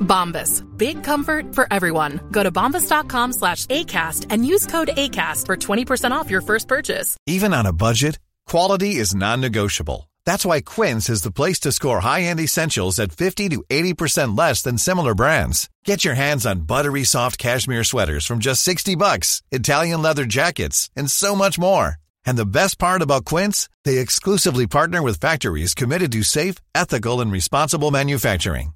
Bombas. Big comfort for everyone. Go to bombas.com slash ACAST and use code ACAST for 20% off your first purchase. Even on a budget, quality is non-negotiable. That's why Quince is the place to score high-end essentials at 50 to 80% less than similar brands. Get your hands on buttery soft cashmere sweaters from just 60 bucks, Italian leather jackets, and so much more. And the best part about Quince, they exclusively partner with factories committed to safe, ethical, and responsible manufacturing.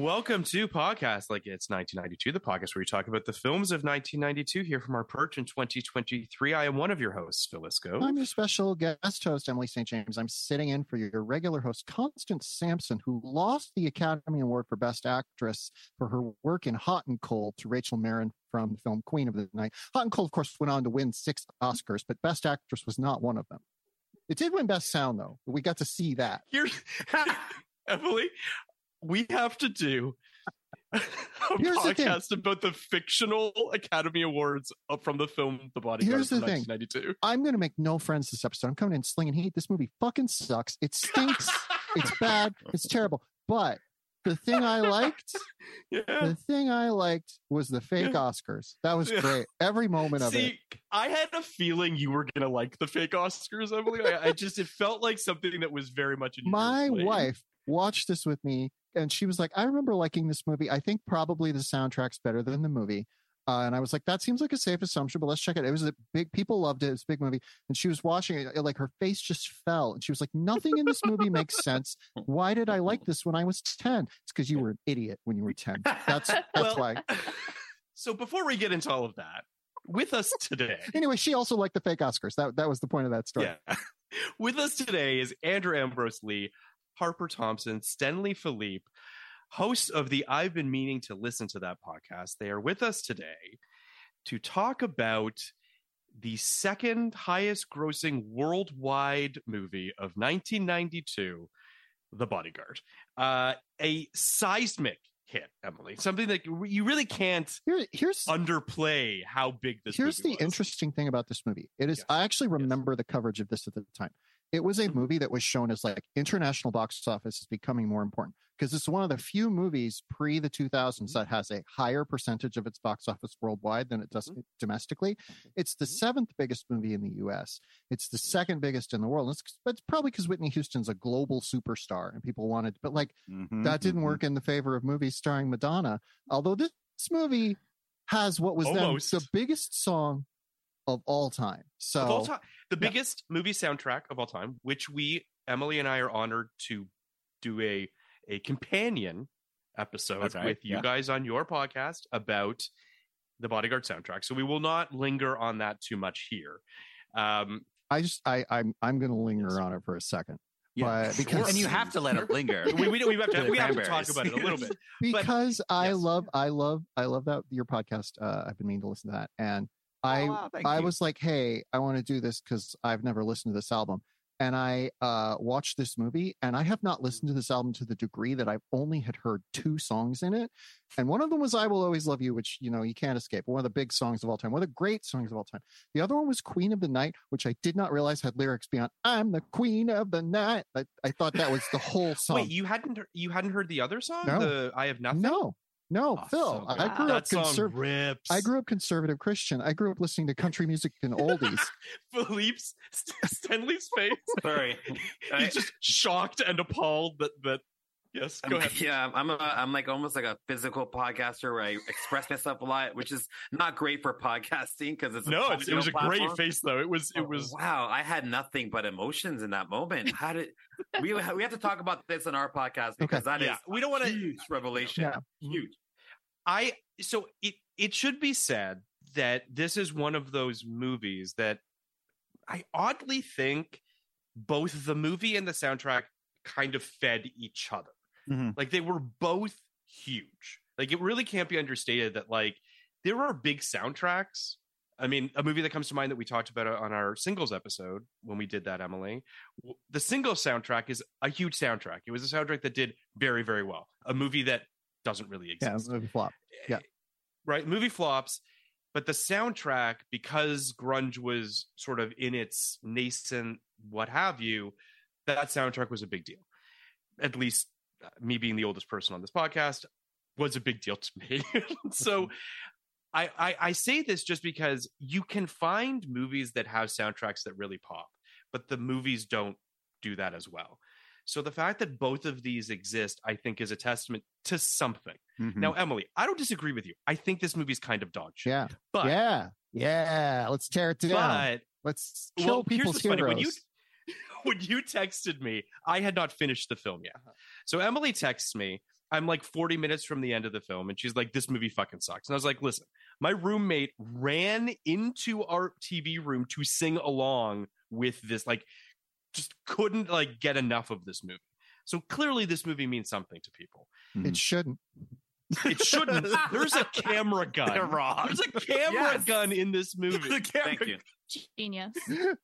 Welcome to Podcast Like It's 1992, the podcast where we talk about the films of 1992 here from our perch in 2023. I am one of your hosts, Go. I'm your special guest host, Emily St. James. I'm sitting in for your regular host, Constance Sampson, who lost the Academy Award for Best Actress for her work in Hot and Cold to Rachel Marron from the film Queen of the Night. Hot and Cold, of course, went on to win six Oscars, but Best Actress was not one of them. It did win Best Sound, though. We got to see that. Here, Emily, we have to do a Here's the podcast about the fictional Academy Awards from the film The Bodyguard Here's from the thing. 1992. I'm going to make no friends this episode. I'm coming in slinging heat. This movie fucking sucks. It stinks. it's bad. It's terrible. But the thing I liked, Yeah. the thing I liked was the fake. Oscars. That was Yeah. great. Every moment of it. I had a feeling you were gonna like the fake Oscars, Emily. I, I just it felt like something that was very much in my wife watched this with me and she was like i remember liking this movie. I think probably the soundtrack's better than the movie. Uh, and i was like that seems like a safe assumption but let's check it. It was a big people loved it. It's a big movie. And she was watching it like her face just fell. And she was like nothing in this movie makes sense. Why did i like this when i was 10 it's because you were an idiot when you were 10 that's that's Well, why. So before we get into all of that, with us today, anyway she also liked the fake oscars. That that was the point of that story. Yeah, with us today is Andrew Ambrose Lee, Harper Thomson, Stenley Philippe, hosts of the I've been meaning to listen to that podcast. They are with us today to talk about the second highest grossing worldwide movie of 1992, The Bodyguard. Uh, a seismic hit, Emily. Something that you really can't Here, here's underplay how big this Here's the was. interesting thing about this movie. It is Yes. I actually remember the coverage of this at the time. It was a movie that was shown as like international box office is becoming more important because it's one of the few movies pre the 2000s that has a higher percentage of its box office worldwide than it does Mhm. domestically. It's the Mhm. seventh biggest movie in the US. It's the second biggest in the world. It's, but it's probably because Whitney Houston's a global superstar and people wanted, but like Mm-hmm, that didn't work in the favor of movies starring Madonna. Although this, this movie has what was Almost. then the biggest song of all time. So of all time, the yeah. biggest movie soundtrack of all time, which we Emily and I are honored to do a a companion episode right, with you yeah. guys on your podcast about the Bodyguard soundtrack. So we will not linger on that too much here. Um, I just I I'm I'm going to linger Yes. on it for a second Yeah, But- because- and you have to let it linger. we, we, we have to, we have to talk about it a little bit. because I yes. love I love I love that your podcast. Uh, I've been meaning to listen to that, and I Oh, wow, I you. was like, hey, I want to do this because I've never listened to this album. and I uh, watched this movie, and I have not listened to this album to the degree that I've only had heard two songs in it, and one of them was "I Will Always Love You," which you know you can't escape. One of the big songs of all time, one of the great songs of all time. The other one was "Queen of the Night," which I did not realize had lyrics beyond "I'm the Queen of the Night." I, I thought that was the whole song. Wait, you hadn't you hadn't heard the other song? No. The I have nothing. no, no, Oh, Phil. so. I grew that up conservative. I grew up conservative Christian. I grew up listening to country music and oldies. Philippe's Stenley's face. Sorry. I- He's just shocked and appalled that that. Yes, go I'm- ahead. Yeah, I'm a, I'm like almost like a physical podcaster where I express myself a lot, which is not great for podcasting because it's No, it's, it was a audio great face though. It was it Oh, was wow. I had nothing but emotions in that moment. How did we? We have to talk about this on our podcast because that is Yeah, we don't wanna- huge revelation. Yeah. Huge. I so it it should be said that this is one of those movies that I oddly think both the movie and the soundtrack kind of fed each other. Mhm. Like they were both huge. Like it really can't be understated that like there are big soundtracks. I mean, a movie that comes to mind that we talked about on our singles episode when we did that, Emily. The single soundtrack is a huge soundtrack. It was a soundtrack that did very, very well. A movie that doesn't really exist. yeah, movie flop. Yeah. right movie flops but the soundtrack because grunge was sort of in its nascent what have you that soundtrack was a big deal at least uh, me being the oldest person on this podcast was a big deal to me so I, I i say this just because you can find movies that have soundtracks that really pop but the movies don't do that as well so the fact that both of these exist i think is a testament to something Mhm. now, Emily, I don't disagree with you. I think this movie's kind of dog shit. Yeah. But, yeah. Yeah. Let's tear it down. but Let's kill well, here's people's funny. heroes. When you when you texted me, I had not finished the film yet. So Emily texts me. I'm like 40 minutes from the end of the film, and she's like, "This movie fucking sucks." And I was like, "Listen, my roommate ran into our TV room to sing along with this. Like, just couldn't like get enough of this movie. So clearly, this movie means something to people. Hmm. it shouldn't. It shouldn't. There's a camera gun. They're wrong. There's a camera Yes. gun in this movie. The camera Thank you. Genius.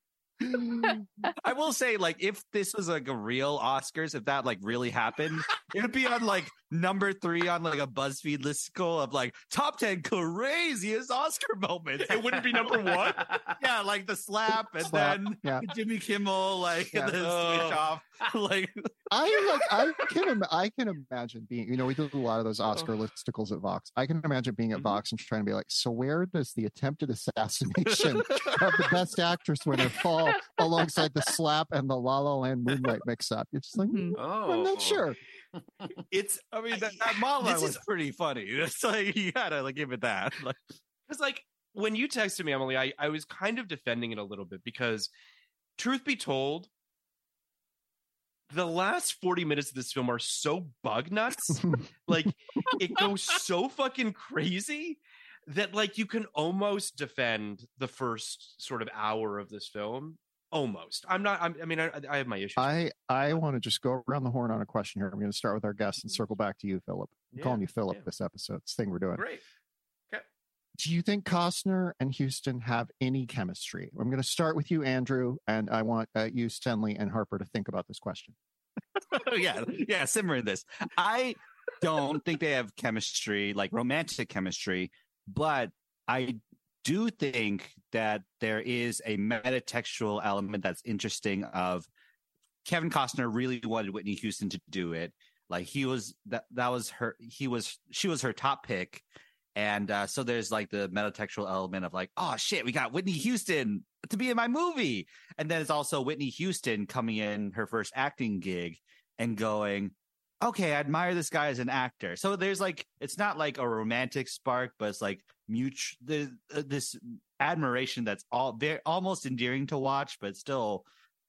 I will say, like, if this was like a real Oscars, if that like really happened, it would be on like number three on like a BuzzFeed listicle of like top ten craziest Oscar moments. It wouldn't be number one. yeah, like the slap and Slap, then yeah. Jimmy Kimmel, like Yeah. the switch Oh. off. Like, I like I can Im- I can imagine being you know we did a lot of those Oscar listicles at Vox. I can imagine being at Mhm. Vox and trying to be like, so where does the attempted assassination of the best actress winner fall alongside the slap and the La La Land Moonlight mix up? You're just like, Mhm. Oh, I'm not sure. It's I mean, that, that monologue This was is- pretty funny. It's like you gotta like give it that. Like, because like when you texted me, Emily, I, I was kind of defending it a little bit because truth be told, the last 40 minutes of this film are so bug nuts. like it goes so fucking crazy that like you can almost defend the first sort of hour of this film. Almost. I'm not. I'm, I mean, I, I have my issues. I I want to just go around the horn on a question here. I'm going to start with our guests and circle back to you, Philip. I'm Yeah, calling you Philip yeah. this episode. This thing we're doing. Great. do you think Costner and Houston have any chemistry? I'm going to start with you, Andrew, and I want uh, you, Stenley, and Harper to think about this question. yeah, yeah, simmer this. I don't think they have chemistry, like romantic chemistry, but I do think that there is a metatextual element that's interesting of Kevin Costner really wanted Whitney Houston to do it. Like he was that that was her he was she was her top pick. And uh, so there's like the metatextual element of like, oh shit, we got Whitney Houston to be in my movie. And then it's also Whitney Houston coming in her first acting gig and going, okay, I admire this guy as an actor. So there's like, it's not like a romantic spark, but it's like mutual, the, uh, this admiration that's all very almost endearing to watch, but still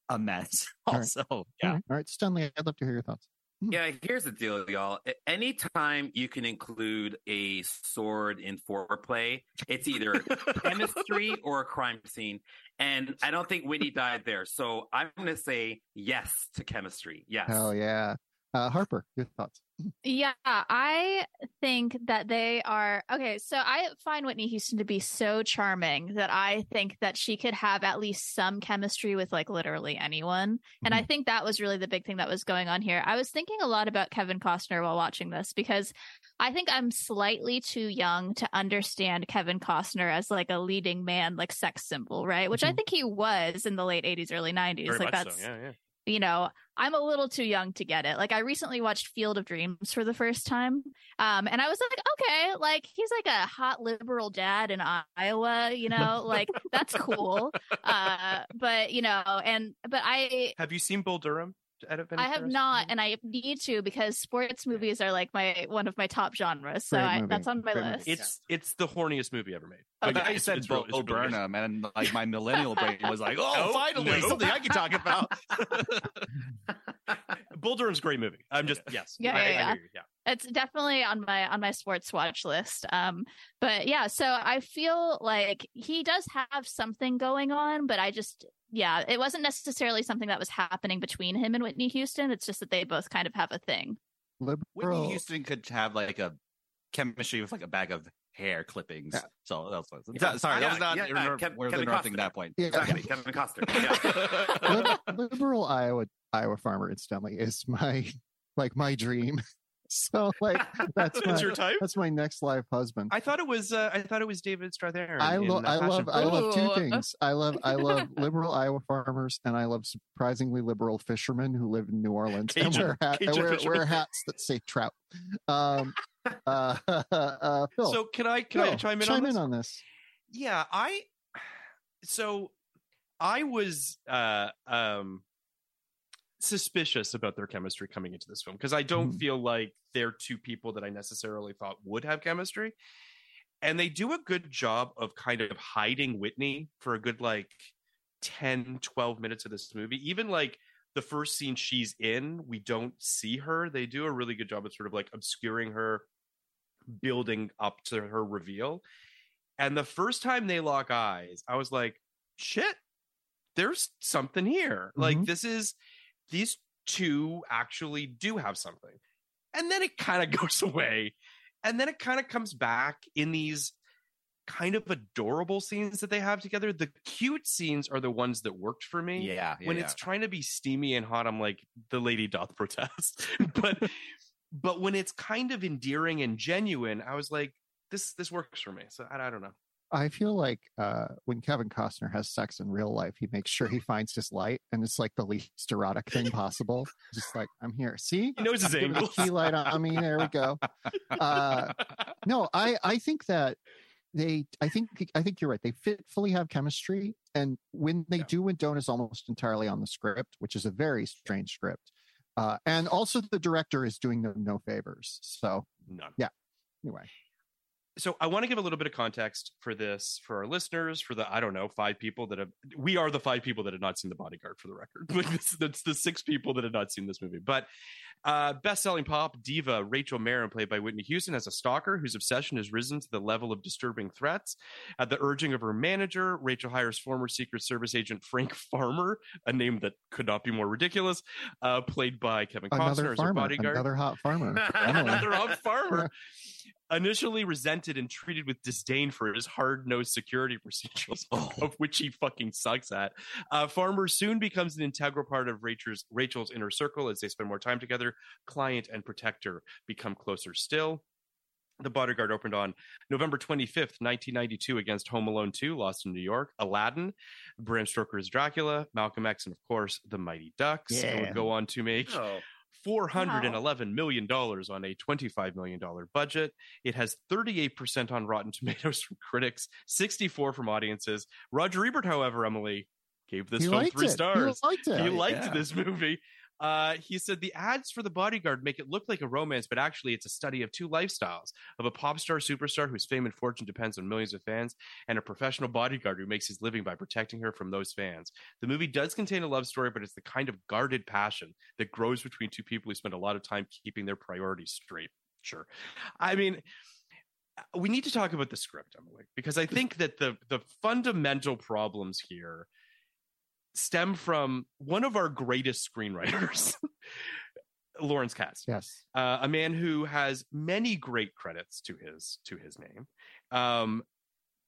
a mess. Also, All yeah. right, all right, Stenley, I'd love to hear your thoughts. Yeah, here's the deal, y'all. Anytime you can include a sword in foreplay, it's either chemistry or a crime scene. And I don't think Whitney died there. So I'm going to say yes to chemistry. Yes. Hell yeah. Uh, Harper, your thoughts? Yeah, I think that they are okay. So I find Whitney Houston to be so charming that I think that she could have at least some chemistry with like literally anyone. And I mm-hmm. think that was really the big thing that was going on here. I was thinking a lot about Kevin Costner while watching this because I think I'm slightly too young to understand Kevin Costner as like a leading man, like sex symbol, right? Which I mm-hmm. think he was in the late 80s, early 90s. Very like much that's so. Yeah, yeah. You know, I'm a little too young to get it. Like I recently watched Field of Dreams for the first time. Um, and I was like, okay, like he's like a hot liberal dad in Iowa, you know, like that's cool. Uh, but you know, and but I Have you seen Bull Durham? Ed- I have not, and I need to because sports movies are like my one of my top genres. So I, that's on my Great movie. list. It's it's the horniest movie ever made. I Like, thought you it's- said it's Bo, real- it's Bo really. Burnham, and like my millennial brain was like, "Oh, No, finally no. something I can talk about." Bull Durham's a great movie. I'm just yes. Yeah, I- I yeah, yeah. hear you, yeah. It's definitely on my on my sports watch list um but yeah so i feel like he does have something going on but i just yeah it wasn't necessarily something that was happening between him and whitney houston it's just that they both kind of have a thing Liberal. Whitney Houston could have like a chemistry with like a bag of hair clippings. Yeah. So that was Yeah. sorry, that was not yeah, inter- Kev- we're Kevin interrupting Costner. that point. Yeah. Exactly, Kevin Costner. Yeah. Liberal Iowa Iowa farmer incidentally is my like my dream. So like that's my That's your type. that's my next life husband. I thought it was uh, I thought it was David Strathairn. I, in, lo- I love Fruit. I love two things. I love I love liberal Iowa farmers and I love surprisingly liberal fishermen who live in New Orleans and wear, hat, Cajun wear, wear hats that say trout. Um, uh, uh, Phil, So can I can I chime in chime on this? in on this? Yeah, I so I was uh um suspicious about their chemistry coming into this film because I don't Mhm. feel like they're two people that I necessarily thought would have chemistry. And they do a good job of kind of hiding Whitney for a good like 10 12 minutes of this movie. Even like the first scene she's in, we don't see her. They do a really good job of sort of like obscuring her building up to her reveal. And the first time they lock eyes, I was like, shit, there's something here. Like, Mhm. this is, these two actually do have something. And then it kind of goes away. And then it kind of comes back in these kind of adorable scenes that they have together. The cute scenes are the ones that worked for me Yeah, yeah, when yeah. it's trying to be steamy and hot i'm like the lady doth protest but but when it's kind of endearing and genuine i was like this this works for me so i, I don't know I feel like uh, when Kevin Costner has sex in real life, he makes sure he finds his light, and it's like the least erotic thing possible. Just like I'm here. See, he knows his Give a angles key light on me. There we go. Uh, no, I I think that they I think I think you're right. They fitfully have chemistry, and when they Yeah. do and don't is almost entirely on the script, which is a very strange script. Uh, and also the director is doing them no favors. So none yeah. anyway, so I want to give a little bit of context for this for our listeners, for the I don't know five people that have. We are the five people that have not seen The Bodyguard, for the record. Like this, that's the six people that have not seen this movie. But uh, best-selling pop diva Rachel Marron, played by Whitney Houston, as a stalker whose obsession has risen to the level of disturbing threats. At the urging of her manager, Rachel hires former Secret Service agent Frank Farmer, a name that could not be more ridiculous, uh, played by Kevin Costner another as her bodyguard another hot farmer. Another hot farmer. Initially resented and treated with disdain for his hard-nosed security procedures, of which he fucking sucks at. Uh, Farmer soon becomes an integral part of Rachel's, Rachel's inner circle as they spend more time together. Client and protector become closer still. The Bodyguard opened on November 25th, 1992, against Home Alone 2, Lost in New York, Aladdin, Bram Stoker's Dracula, Malcolm X, and of course, The Mighty Ducks. It would go on to make Oh. Four hundred and eleven million dollars on a twenty-five million dollar budget. It has thirty-eight percent on Rotten Tomatoes from critics, sixty-four from audiences. Roger Ebert, however, Emily gave this he film three it. stars. He liked it. He oh, liked Yeah. this movie. Uh, he said the ads for the bodyguard make it look like a romance, but actually it's a study of two lifestyles of a pop star superstar whose fame and fortune depends on millions of fans, and a professional bodyguard who makes his living by protecting her from those fans. The movie does contain a love story, but it's the kind of guarded passion that grows between two people who spend a lot of time keeping their priorities straight. Sure. I mean, we need to talk about the script, Emily, because I think that the the fundamental problems here stem from one of our greatest screenwriters. Lawrence Kasdan. Yes. uh, a man who has many great credits to his to his name. Um,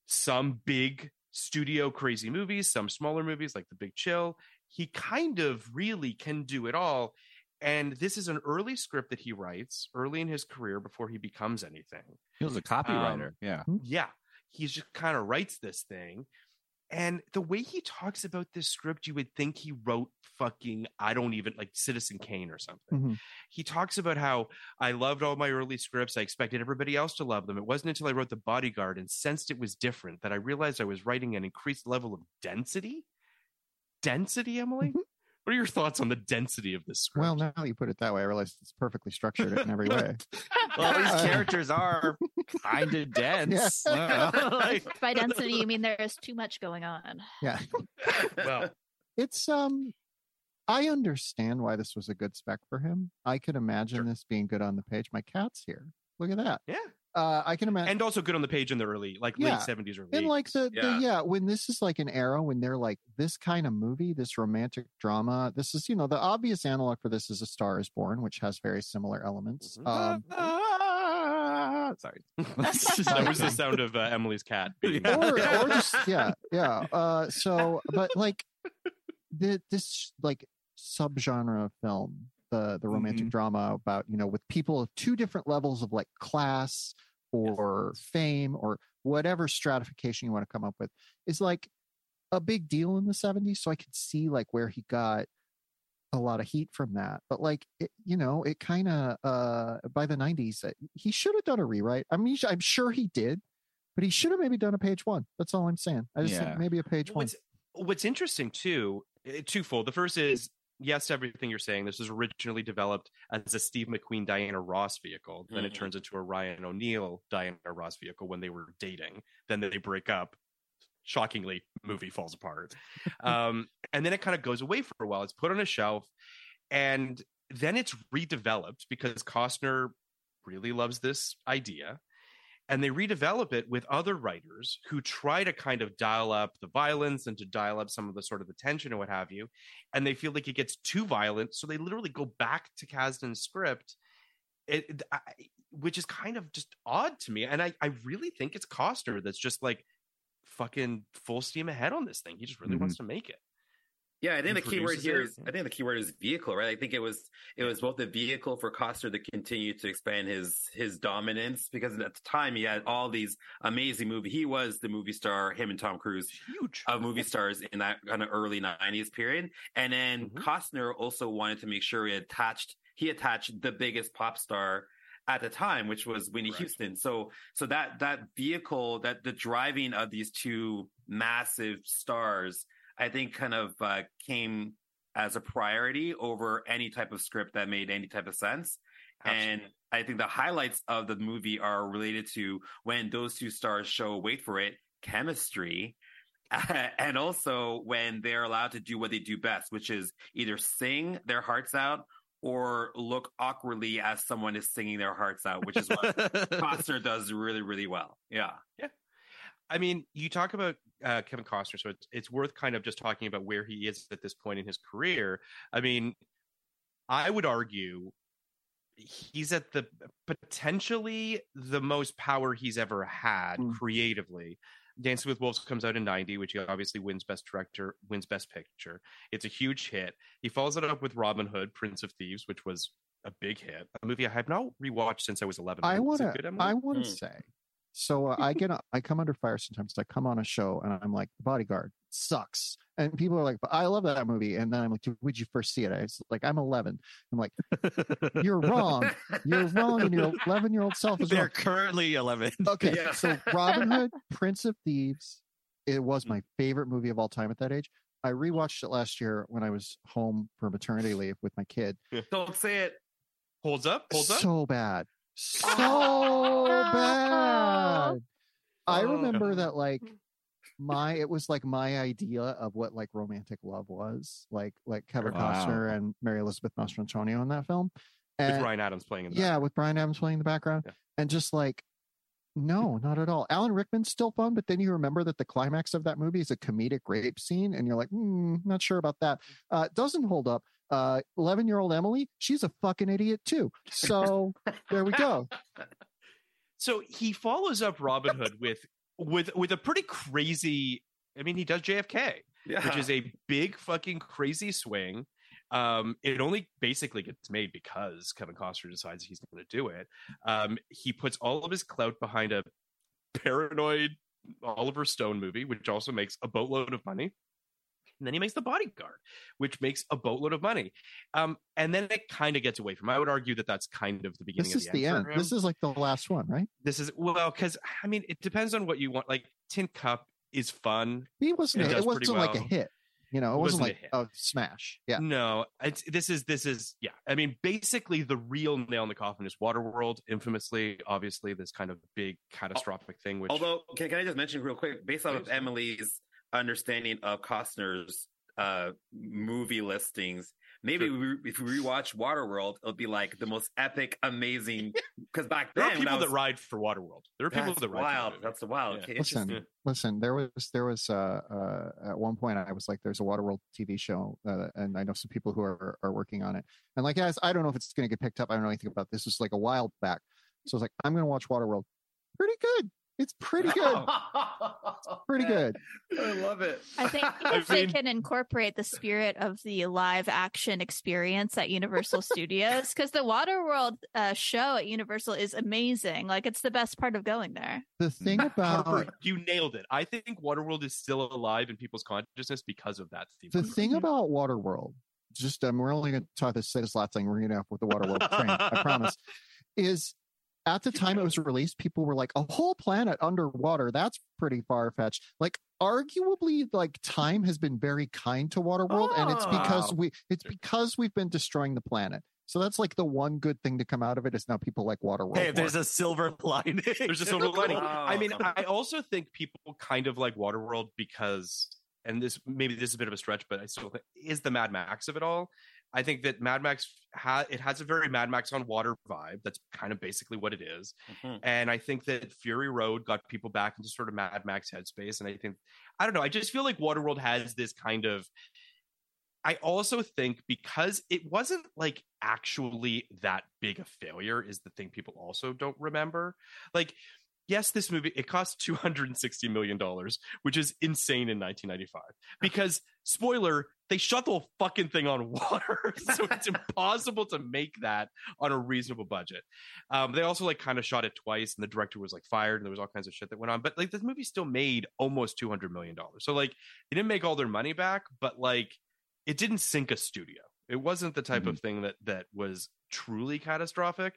some big studio crazy movies, some smaller movies like The Big Chill. He kind of really can do it all. And this is an early script that he writes early in his career before he becomes anything. He was a copywriter. Um, yeah. Yeah. He just kind of writes this thing. And the way he talks about this script, you would think he wrote fucking, I don't even like Citizen Kane or something. Mhm. He talks about how I loved all my early scripts. I expected everybody else to love them. It wasn't until I wrote The Bodyguard and sensed it was different that I realized I was writing an increased level of density. Density, Emily? What are your thoughts on the density of this script? Well, now that you put it that way, I realize it's perfectly structured in every way. Well, these Uh, characters are kind of dense. Yeah. Like, By density, you mean there's too much going on. Yeah. well, It's um I understand why this was a good spec for him. I could imagine Sure. this being good on the page. My cat's here. Look at that. yeah. Uh I can imagine And also good on the page in the early, like Yeah. late 70s or and late. like the yeah. Yeah. the yeah when this is like an era when they're like this kind of movie this romantic drama this is you know the obvious analog for this is a star is born which has very similar elements Mhm. um Ah, sorry. that was the sound of uh, Emily's cat. Being or, or just yeah yeah uh so but like the this like subgenre of film the the romantic Mhm. drama about you know with people of two different levels of like class or fame or whatever stratification you want to come up with is like a big deal in the 70s so i could see like where he got a lot of heat from that but like it, you know it kind of uh by the 90s uh, he should have done a rewrite. I mean i'm sure he did but he should have maybe done a page one that's all i'm saying. I just Yeah. think maybe a page one. what's what's interesting too eh, twofold. The first is yes everything you're saying. This was originally developed as a steve mcqueen diana ross vehicle. Then it Mhm. turns into a ryan o'neill diana ross vehicle when they were dating. Then they break up. Shockingly movie falls apart. Um, and then it kind of goes away for a while. It's put on a shelf. And then it's redeveloped because costner really loves this idea and they redevelop it with other writers who try to kind of dial up the violence and to dial up some of the sort of the tension and what have you and they feel like it gets too violent so they literally go back to kasdan's script it, I, which is kind of just odd to me and I, I really think it's costner that's just like fucking full steam ahead on this thing he just really Mhm. wants to make it Yeah, I think the key word here it. is I think the key word is vehicle, right? I think it was it was both the vehicle for Costner to continue to expand his his dominance because at the time he had all these amazing movie. He was the movie star, him and Tom Cruise, huge of movie stars in that kind of early '90s period. And then Mhm. Costner also wanted to make sure he attached he attached the biggest pop star at the time, which was Whitney Correct. Houston. So so that that vehicle, that the driving of these two massive stars, I think kind of uh, came as a priority over any type of script that made any type of sense. And I think the highlights of the movie are related to when those two stars show, wait for it, chemistry. and also when they're allowed to do what they do best, which is either sing their hearts out or look awkwardly as someone is singing their hearts out, which is what Costner does really, really well. Yeah. Yeah. I mean, you talk about uh, Kevin Costner, so it's, it's worth kind of just talking about where he is at this point in his career. I mean, I would argue he's at the potentially the most power he's ever had Mm. creatively. Dancing with Wolves comes out in 90, which he obviously wins Best Director, wins Best Picture. It's a huge hit. He follows it up with Robin Hood, Prince of Thieves, which was a big hit. A movie I have not rewatched since I was 11. I Is want to. good, I want to Hmm. say. So uh, I get. I come under fire sometimes. I come on a show and I'm like, Bodyguard sucks, and people are like, but I love that movie. And then I'm like, would you first see it? I was like, I'm 11. I'm like, you're wrong. You're wrong, and your 11 year old self is They're wrong. currently 11. Okay, Yeah. so Robin Hood, Prince of Thieves, it was my favorite movie of all time at that age. I rewatched it last year when I was home for maternity leave with my kid. Don't say it. holds up, holds up. so bad so bad i Oh. remember that like my it was like my idea of what like romantic love was like like kevin Wow. costner and mary elizabeth mastrantonio in that film with and Ryan Adams playing in that. yeah with bryan adams playing in the background Yeah. and just like no not at all alan rickman's still fun but then you remember that the climax of that movie is a comedic rape scene and you're like hmm, not sure about that uh doesn't hold up Uh, 11 year old Emily, she's a fucking idiot too. So there we go. So he follows up Robin Hood with with with a pretty crazy. I mean, he does JFK, Yeah. which is a big fucking crazy swing. Um, it only basically gets made because Kevin Costner decides he's going to do it. Um, he puts all of his clout behind a paranoid Oliver Stone movie, which also makes a boatload of money. And then he makes The Bodyguard, which makes a boatload of money. Um, and then it kind of gets away from. him. I would argue that that's kind of the beginning. This is of the the end. end. This is like the last one, right? this is well because i mean it depends on what you want like tin cup is fun He wasn't. It It, wasn't like a hit. You know, it, It wasn't, wasn't like hit. a smash. Yeah. no it's this is this is yeah i mean basically the real nail in the coffin is waterworld infamously obviously this kind of big catastrophic thing which Although, can, can I just mention real quick, based off of Emily's understanding of Costner's uh, movie listings, maybe we, if we rewatch Waterworld, it'll be like the most epic, amazing. Because back there then, are when I people that ride for waterworld there are people That's that ride wild. for That's wild. Yeah. Okay, it's Listen, listen. There was there was uh, uh, at one point I was like, "There's a Waterworld TV show," uh, and I know some people who are are working on it. And like, guys, I don't know if it's going to get picked up. I don't know anything about this. This was like a while back, so I was like, "I'm going to watch Waterworld." Pretty good. It's pretty good. Pretty good. I love it. I think I if they can incorporate the spirit of the live action experience at Universal Studios, because the Waterworld uh, show at Universal is amazing. Like it's the best part of going there. The thing about Harper, you nailed it i think waterworld is still alive in people's consciousness because of that theme the thing about Waterworld, just um, we're only going to talk this say this last thing. We're going to have with the Waterworld train. I promise. Is at the time it was released, people were like, "A whole planet underwater? That's pretty far fetched." Like, arguably, like time has been very kind to Waterworld, and it's oh, because Oh. we it's because we've been destroying the planet. So that's like the one good thing to come out of it is now people like Waterworld. Hey, there's a silver lining. There's a silver lining. Oh, I mean. I also think people kind of like Waterworld because, and this maybe this is a bit of a stretch, but I still think is the Mad Max of it all. I think that Mad Max ha- it has a very Mad Max on water vibe. That's kind of basically what it is. Mhm. And I think that Fury Road got people back into sort of Mad Max headspace. And I think I don't know. I just feel like Waterworld has this kind of. I also think because it wasn't like actually that big a failure is the thing people also don't remember. Like, yes, this movie it cost two hundred and sixty million dollars, which is insane in nineteen ninety five. Because spoiler, they shot the whole fucking thing on water, so it's impossible to make that on a reasonable budget. Um, they also like kind of shot it twice, and the director was like fired, and there was all kinds of shit that went on. But like this movie still made almost two hundred million dollars. So like they didn't make all their money back, but like it didn't sink a studio. It wasn't the type of thing that that was truly catastrophic.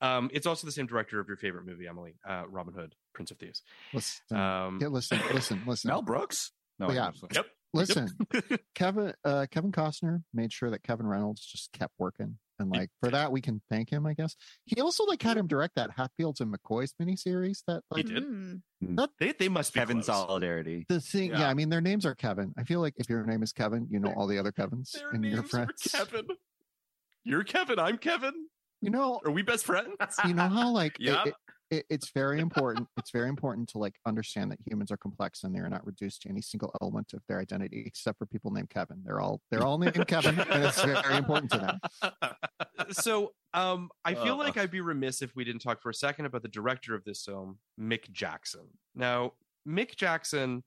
Um, it's also the same director of your favorite movie, Emily, uh, Robin Hood, Prince of Thieves. listen, Um, yeah, listen, listen, listen. Mel Brooks? No, Yeah. I'm sorry. Yep. Listen, Kevin uh, Kevin Costner made sure that Kevin Reynolds just kept working, and like for that we can thank him, I guess. He also like had him direct that Hatfields and McCoy's miniseries. That He did. Mm. They they must be Kevin close. Solidarity. the thing. Yeah. Yeah. I mean their names are Kevin. I feel like if your name is Kevin, you know all the other Kevins Their and your names are friends. Kevin. You're Kevin. I'm Kevin. You know, Are we best friends? you know how like Yeah. it, it, it's very important. It's very important to like understand that humans are complex and they are not reduced to any single element of their identity, except for people named Kevin. They're all they're all named Kevin, and it's very important to them. so um i feel Uh. like i'd be remiss if we didn't talk for a second about the director of this film mick jackson now mick jackson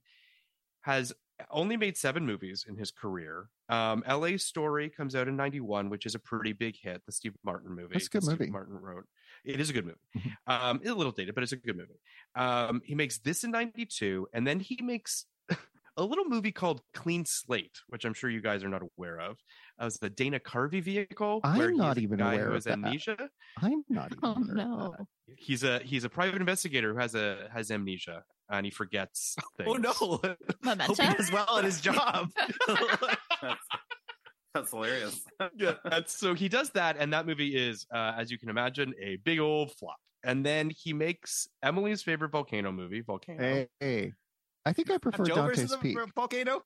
has only made seven movies in his career um la story comes out in 91 which is a pretty big hit the steve martin movie That's a good that Steve movie. martin wrote it is a good movie Mhm. um it's a little dated but it's a good movie um he makes this in 92 and then he makes a little movie called Clean Slate, which I'm sure you guys are not aware of. Uh, it's the Dana Carvey vehicle. I'm where not even guy aware who of has that. amnesia. I'm not even Oh aware of no. that. He's a he's a private investigator who has a has amnesia and he forgets things. Oh no! Hope he does well at his job. That's, that's hilarious. yeah, that's, so he does that, and that movie is, uh, as you can imagine, a big old flop. And then he makes Emily's favorite volcano movie, Volcano. Hey, hey. I think I prefer Joe Dante's versus the Peak. volcano.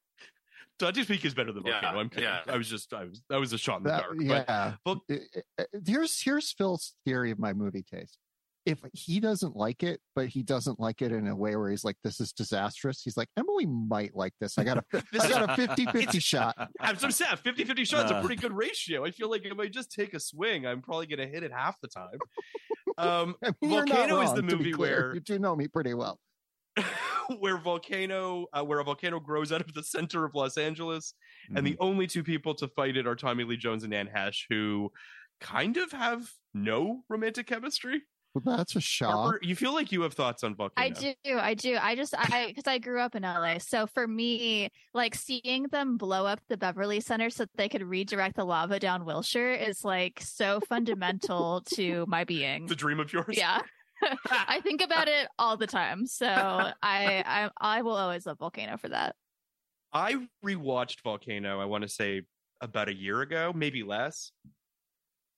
Dante's Peak is better than Yeah, Volcano. I'm kidding. yeah. I was just, I was, that was a shot in the That- dark. But yeah. Vol- Uh, uh, here's here's Phil's theory of my movie taste. If he doesn't like it, but he doesn't like it in a way where he's like, this is disastrous. He's like, Emily might like this. I got a, This I got a 50 50 shot. I'm so sad. 50 50 shots Uh. a pretty good ratio. I feel like if I just take a swing, I'm probably going to hit it half the time. Um, I mean, you're not Volcano is the movie where you do know me pretty well. where volcano uh, where a volcano grows out of the center of Los Angeles, and the only two people to fight it are Tommy Lee Jones and Anne Heche, who kind of have no romantic chemistry. Well, that's a shock. Harper, you feel like you have thoughts on volcano? I do, I do. I just, I, because I grew up in LA. So for me, like seeing them blow up the Beverly Center so that they could redirect the lava down Wilshire is like so fundamental to my being. The dream of yours. Yeah. I think about it all the time. So I, I, I will always love Volcano for that. I rewatched Volcano, I want to say about a year ago, maybe less.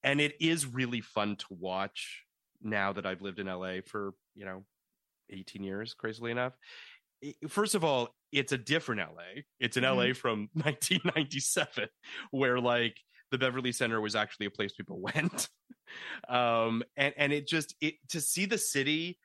And it is really fun to watch now that I've lived in LA for, you know, 18 years, crazily enough. First of all, it's a different LA. It's an LA from 1997, where like the Beverly Center was actually a place people went. um, and, and it just, it to see the city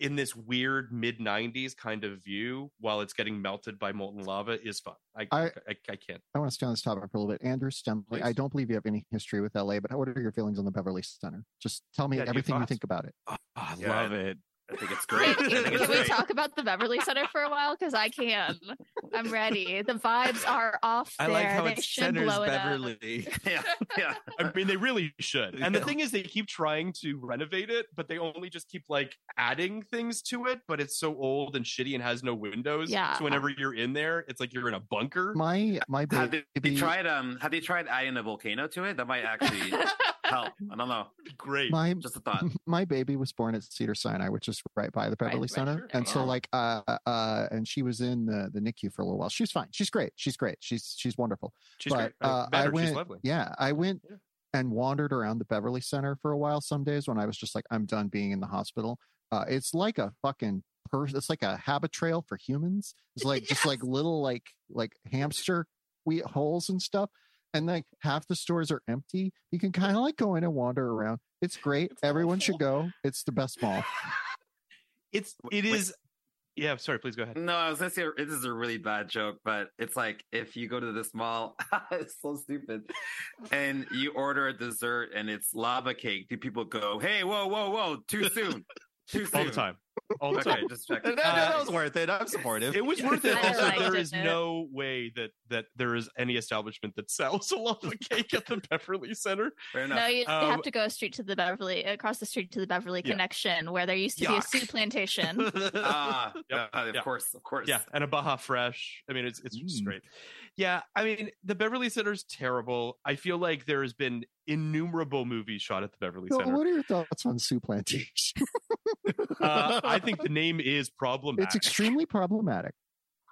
in this weird mid 90s kind of view while it's getting melted by molten lava is fun. I I, I- I, I can't. I want to stay on this topic for a little bit. Andrew Stenley, I don't believe you have any history with LA, but what are your feelings on the Beverly Center? Just tell me Yeah, do you everything you think about it. Oh, I Yeah. love it. I think it's great. Can, think it's can we talk about the Beverly Center for a while? Because I can. I'm ready. The vibes are off I there. like how they it should centers blow it up. Beverly. yeah, yeah. I mean, they really should. And the thing is, they keep trying to renovate it, but they only just keep like adding things to it. But it's so old and shitty and has no windows. Yeah. So whenever you're in there, it's like you're in a bunker. My my Have baby, they, they tried um have they tried adding a volcano to it? That might actually help. I don't know. Great. my Just a thought. my baby was born at Cedars-Sinai, which is right by the Beverly right, Center, sure. and so like uh uh, and she was in the the NICU for a little while. She's fine. She's great. She's great. She's she's wonderful. She's but great. I uh, I went, She's lovely. yeah, I went Yeah. and wandered around the Beverly Center for a while. Some days when I was just like, I'm done being in the hospital. Uh, it's like a fucking person. It's like a Habitrail for humans. It's like just like little like like hamster wheel holes and stuff. And like half the stores are empty. You can kind of like go in and wander around. It's great. It's Everyone awful. should go. It's the best mall. It's it is. it wait. is. Yeah. Sorry. Please go ahead. No, I was gonna say this is a really bad joke, but it's like if you go to this mall, it's so stupid, and you order a dessert and it's lava cake. Do people go, "Hey, whoa, whoa, whoa, too soon, too soon"? All the time. All the Okay, time. just check. that, that was worth it. I'm supportive. It was worth it. I Also, liked there it. is no way that that there is any establishment that sells a lava cake at the Beverly Center. Fair enough. No, you Um, have to go straight to the Beverly, across the street to the Beverly Yeah. Connection, where there used to be a Yuck. soup plantation. Ah, Yep, uh, of yep. course, of course. Yeah, and a Baja Fresh. I mean, it's it's just Mm. great. Yeah, I mean, the Beverly Center's terrible. I feel like there has been innumerable movies shot at the Beverly So Center. what are your thoughts on Soup Plantation? Uh, I think the name is problematic. it's extremely problematic.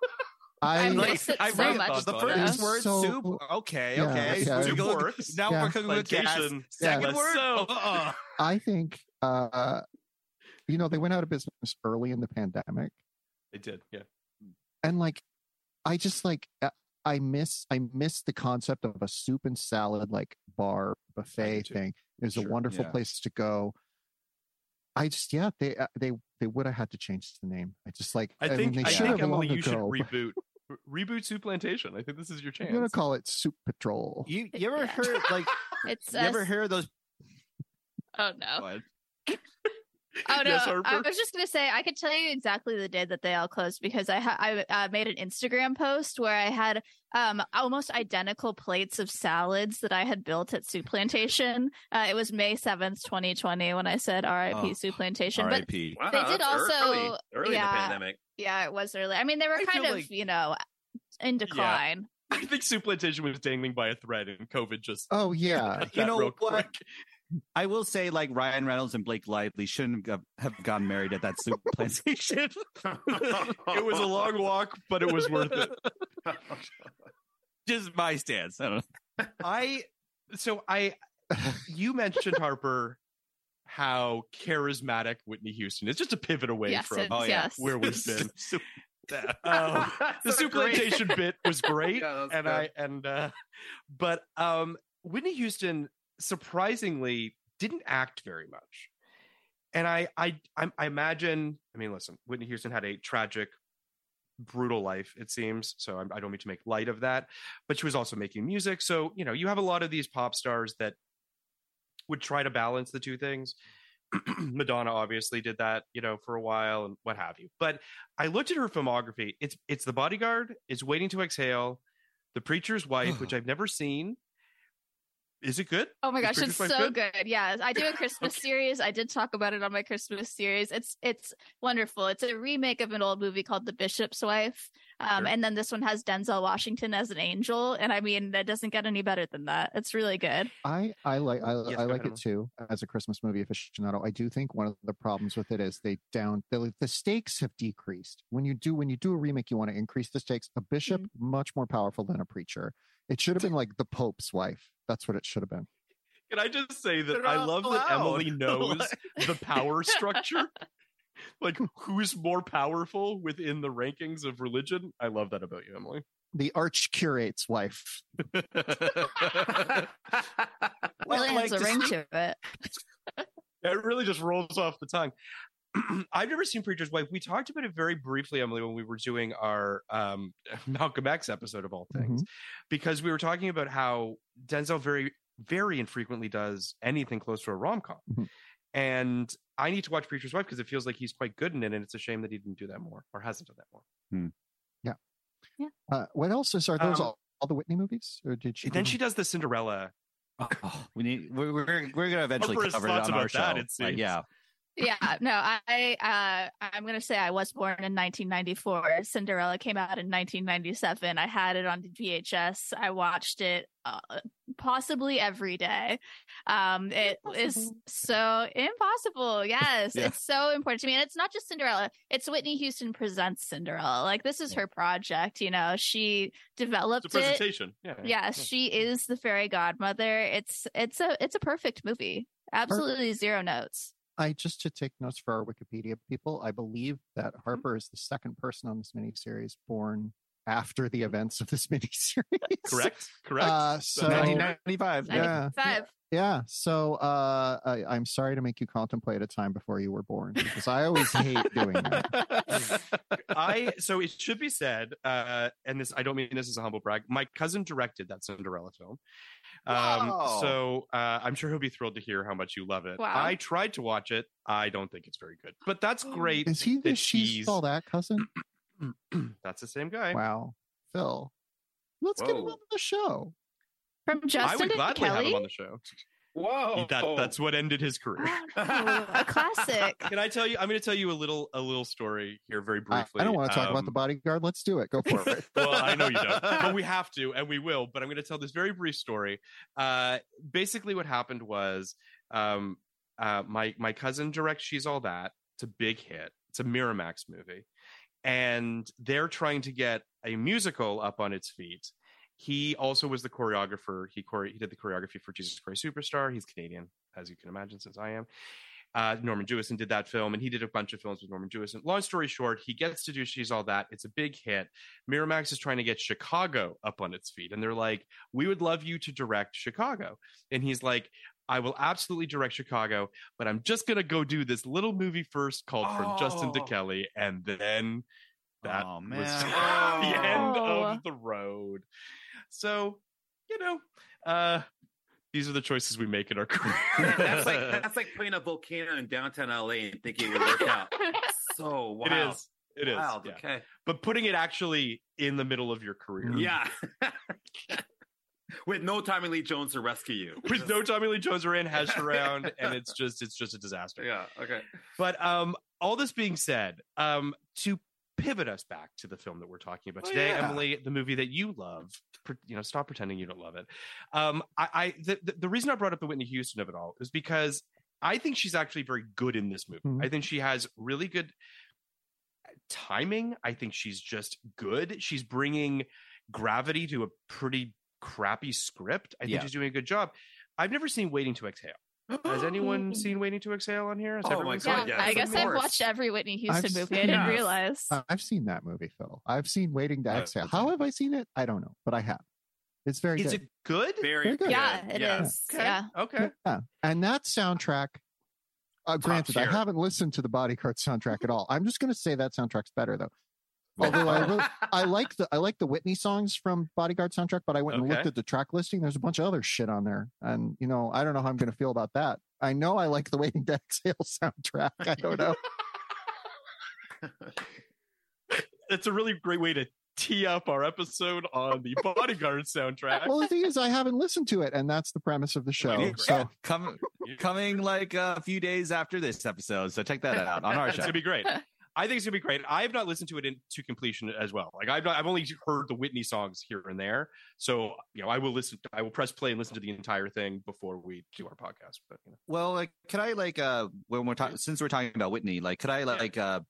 I I Like, miss it I so really much. the about it. first word So- soup. Okay, Yeah, okay. yeah. Soup Soup goes- works. Now Yeah. we're cooking with gas. Second less word. so. Uh-uh. I think uh you know they went out of business early in the pandemic They did, yeah. and like I just like uh, I miss I miss the concept of a soup and salad like bar buffet thing. It was a wonderful yeah. place to go. I just yeah they uh, they they would have had to change the name. I just like I mean, think they I should think have long Emily, you should ago, but reboot re- reboot Soup Plantation. I think this is your chance. I'm gonna call it Soup Patrol. You you ever Yeah. heard like It's you ever heard those? oh no. Go ahead. Oh no! Yes, I was just gonna say I could tell you exactly the day that they all closed because I ha- I uh, made an Instagram post where I had um almost identical plates of salads that I had built at Soup Plantation. Uh, it was May seventh, twenty twenty, when I said R.I.P. Oh, Soup Plantation. But Wow, They did also- early, early in yeah. the pandemic. yeah, it was early. I mean, they were I kind of like- you know in decline. I think Soup Plantation was dangling by a thread, and COVID just Oh yeah. You know real what? Quick. I will say, like Ryan Reynolds and Blake Lively shouldn't have, have gotten married at that soup plantation. It was a long walk, but it was worth it. Just my stance. I don't know. I so I you mentioned Harper how charismatic Whitney Houston is. Just a pivot away yes, from Oh, yeah. yes. where we've been. Soup- Um, the So soup plantation bit was great, Yeah, and good. I and uh, but um, Whitney Houston surprisingly didn't act very much, and I, I, I, I imagine. I mean, listen, Whitney Houston had a tragic, brutal life. It seems so. I, I don't mean to make light of that, but she was also making music. So you know, you have a lot of these pop stars that would try to balance the two things. Madonna obviously did that, you know, for a while and what have you. But I looked at her filmography. It's it's The Bodyguard, it's Waiting to Exhale, The Preacher's Wife, which I've never seen. Is it good? Oh my gosh, it's so good. Yeah, I do a Christmas series. I did talk about it on my Christmas series. It's it's wonderful. It's a remake of an old movie called The Bishop's Wife. Um, Sure. and then this one has Denzel Washington as an angel, and I mean that doesn't get any better than that. It's really good. I I like I, Yes, I like ahead, it too as a Christmas movie aficionado. I do think one of the problems with it is they down the, the stakes have decreased. When you do when you do a remake, you want to increase the stakes. A bishop much more powerful than a preacher. It should have been like the Pope's wife. That's what it should have been. Can I just say that They're I not love that allowed. Emily knows the power structure? like who's more powerful within the rankings of religion? I love that about you, Emily. The arch curate's wife. Really has a to ring to it. It really just rolls off the tongue. I've never seen Preacher's Wife. We talked about it very briefly, Emily, when we were doing our um, Malcolm X episode of all things, because we were talking about how Denzel very, very infrequently does anything close to a rom com. Mhm. And I need to watch Preacher's Wife because it feels like he's quite good in it, and it's a shame that he didn't do that more or hasn't done that more. Hmm. Yeah. Yeah. Uh, what else is are those Um, all, all the Whitney movies, or did she? Then she does the Cinderella. Oh, we need. We're we're, we're gonna eventually cover it on our about that, show. it Like, seems. yeah, Yeah, no, I uh I'm gonna say I was born in 1994. Cinderella came out in 1997. I had it on VHS. I watched it uh, possibly every day. Um, it is so impossible. Yes, Yeah. it's so important to me, and it's not just Cinderella. It's Whitney Houston presents Cinderella. Like this is her project. You know, she developed It's a it. presentation. Yeah. Yes, she is the fairy godmother. It's it's a it's a perfect movie. Absolutely zero notes. I just to take notes for our Wikipedia people. I believe that mm-hmm. Harper is the second person on this miniseries born after the events of this miniseries. Correct. Correct. Uh, so 1995. Yeah. 95. Yeah. So uh, I, I'm sorry to make you contemplate a time before you were born because I always hate doing that. I so it should be said, uh, and this I don't mean this as a humble brag. My cousin directed that Cinderella film, um, Wow. so uh, I'm sure he'll be thrilled to hear how much you love it. Wow. I tried to watch it. I don't think it's very good, but that's great. Is he the that she's she's- all that cousin? that's the same guy. Wow. Phil. Let's get him on the show. From I Justin would and gladly have him Kelly. on the show. Whoa. That, that's what ended his career. Wow, a classic. Can I tell you? I'm going to tell you a little a little story here, very briefly. I don't want to talk about Um, the bodyguard. Let's do it. Go for it. well, I know you don't, but we have to, and we will. But I'm going to tell this very brief story. Uh, basically, what happened was um, uh, my my cousin directs She's All That. It's a big hit. It's a Miramax movie, and they're trying to get a musical up on its feet. He also was the choreographer. He chore- he did the choreography for Jesus Christ Superstar. He's Canadian, as you can imagine, since I am. Uh, Norman Jewison did that film, and he did a bunch of films with Norman Jewison. Long story short, he gets to do She's All That. It's a big hit. Miramax is trying to get Chicago up on its feet, and they're like, "We would love you to direct Chicago." And he's like, "I will absolutely direct Chicago, but I'm just gonna go do this little movie first called From Justin to Oh. Kelly, and then that Oh, was man. the end Oh. of the road." So, you know, uh, these are the choices we make in our career. that's like that's like putting a volcano in downtown LA and thinking it would work out. So wow. It is. It is. Wild. yeah. Okay. But putting it actually in the middle of your career. Yeah. With no Tommy Lee Jones to rescue you. With no Tommy Lee Jones or Anne around, and it's just it's just a disaster. Yeah. Okay. But um, all this being said, um, to pivot us back to the film that we're talking about Oh, today, yeah. Emily, the movie that you love. You know, stop pretending you don't love it. Um, I, I the, the the reason I brought up the Whitney Houston of it all is because I think she's actually very good in this movie. Mhm. I think she has really good timing. I think she's just good. She's bringing gravity to a pretty crappy script. I think Yeah. she's doing a good job. I've never seen Waiting to Exhale. Has anyone seen Waiting to Exhale on here? Has Oh my God, Yeah, yes, I of guess I've watched every Whitney Houston I've movie. I didn't Yes. realize. I've seen that movie, Phil. I've seen Waiting to Uh, Exhale. okay. How have I seen it? I don't know, but I have. It's very Is good. it good? Very Very good. yeah, it is. yes. Okay. Yeah. Okay. Yeah. And that soundtrack Uh, granted, I haven't listened to the Bodyguard soundtrack at all. I'm just going to say that soundtrack's better though. Although I, will, I like the I like the Whitney songs from Bodyguard soundtrack, but I went and looked at the track listing. There's a bunch of other shit on there, and you know I don't know how I'm going to feel about that. I know I like the Waiting to Exhale soundtrack. I don't know. That's a really great way to tee up our episode on the Bodyguard soundtrack. well, the thing is, I haven't listened to it, and that's the premise of the show. So Come, coming like a few days after this episode. So check that out on our show. it's show. gonna be great. I think it's gonna be great. I have not listened to it into completion as well. Like I've not, I've only heard the Whitney songs here and there. So you know, I will listen. I will press play and listen to the entire thing before we do our podcast. But you know. Well, like, could I like uh when we're talking since we're talking about Whitney, like, could I like uh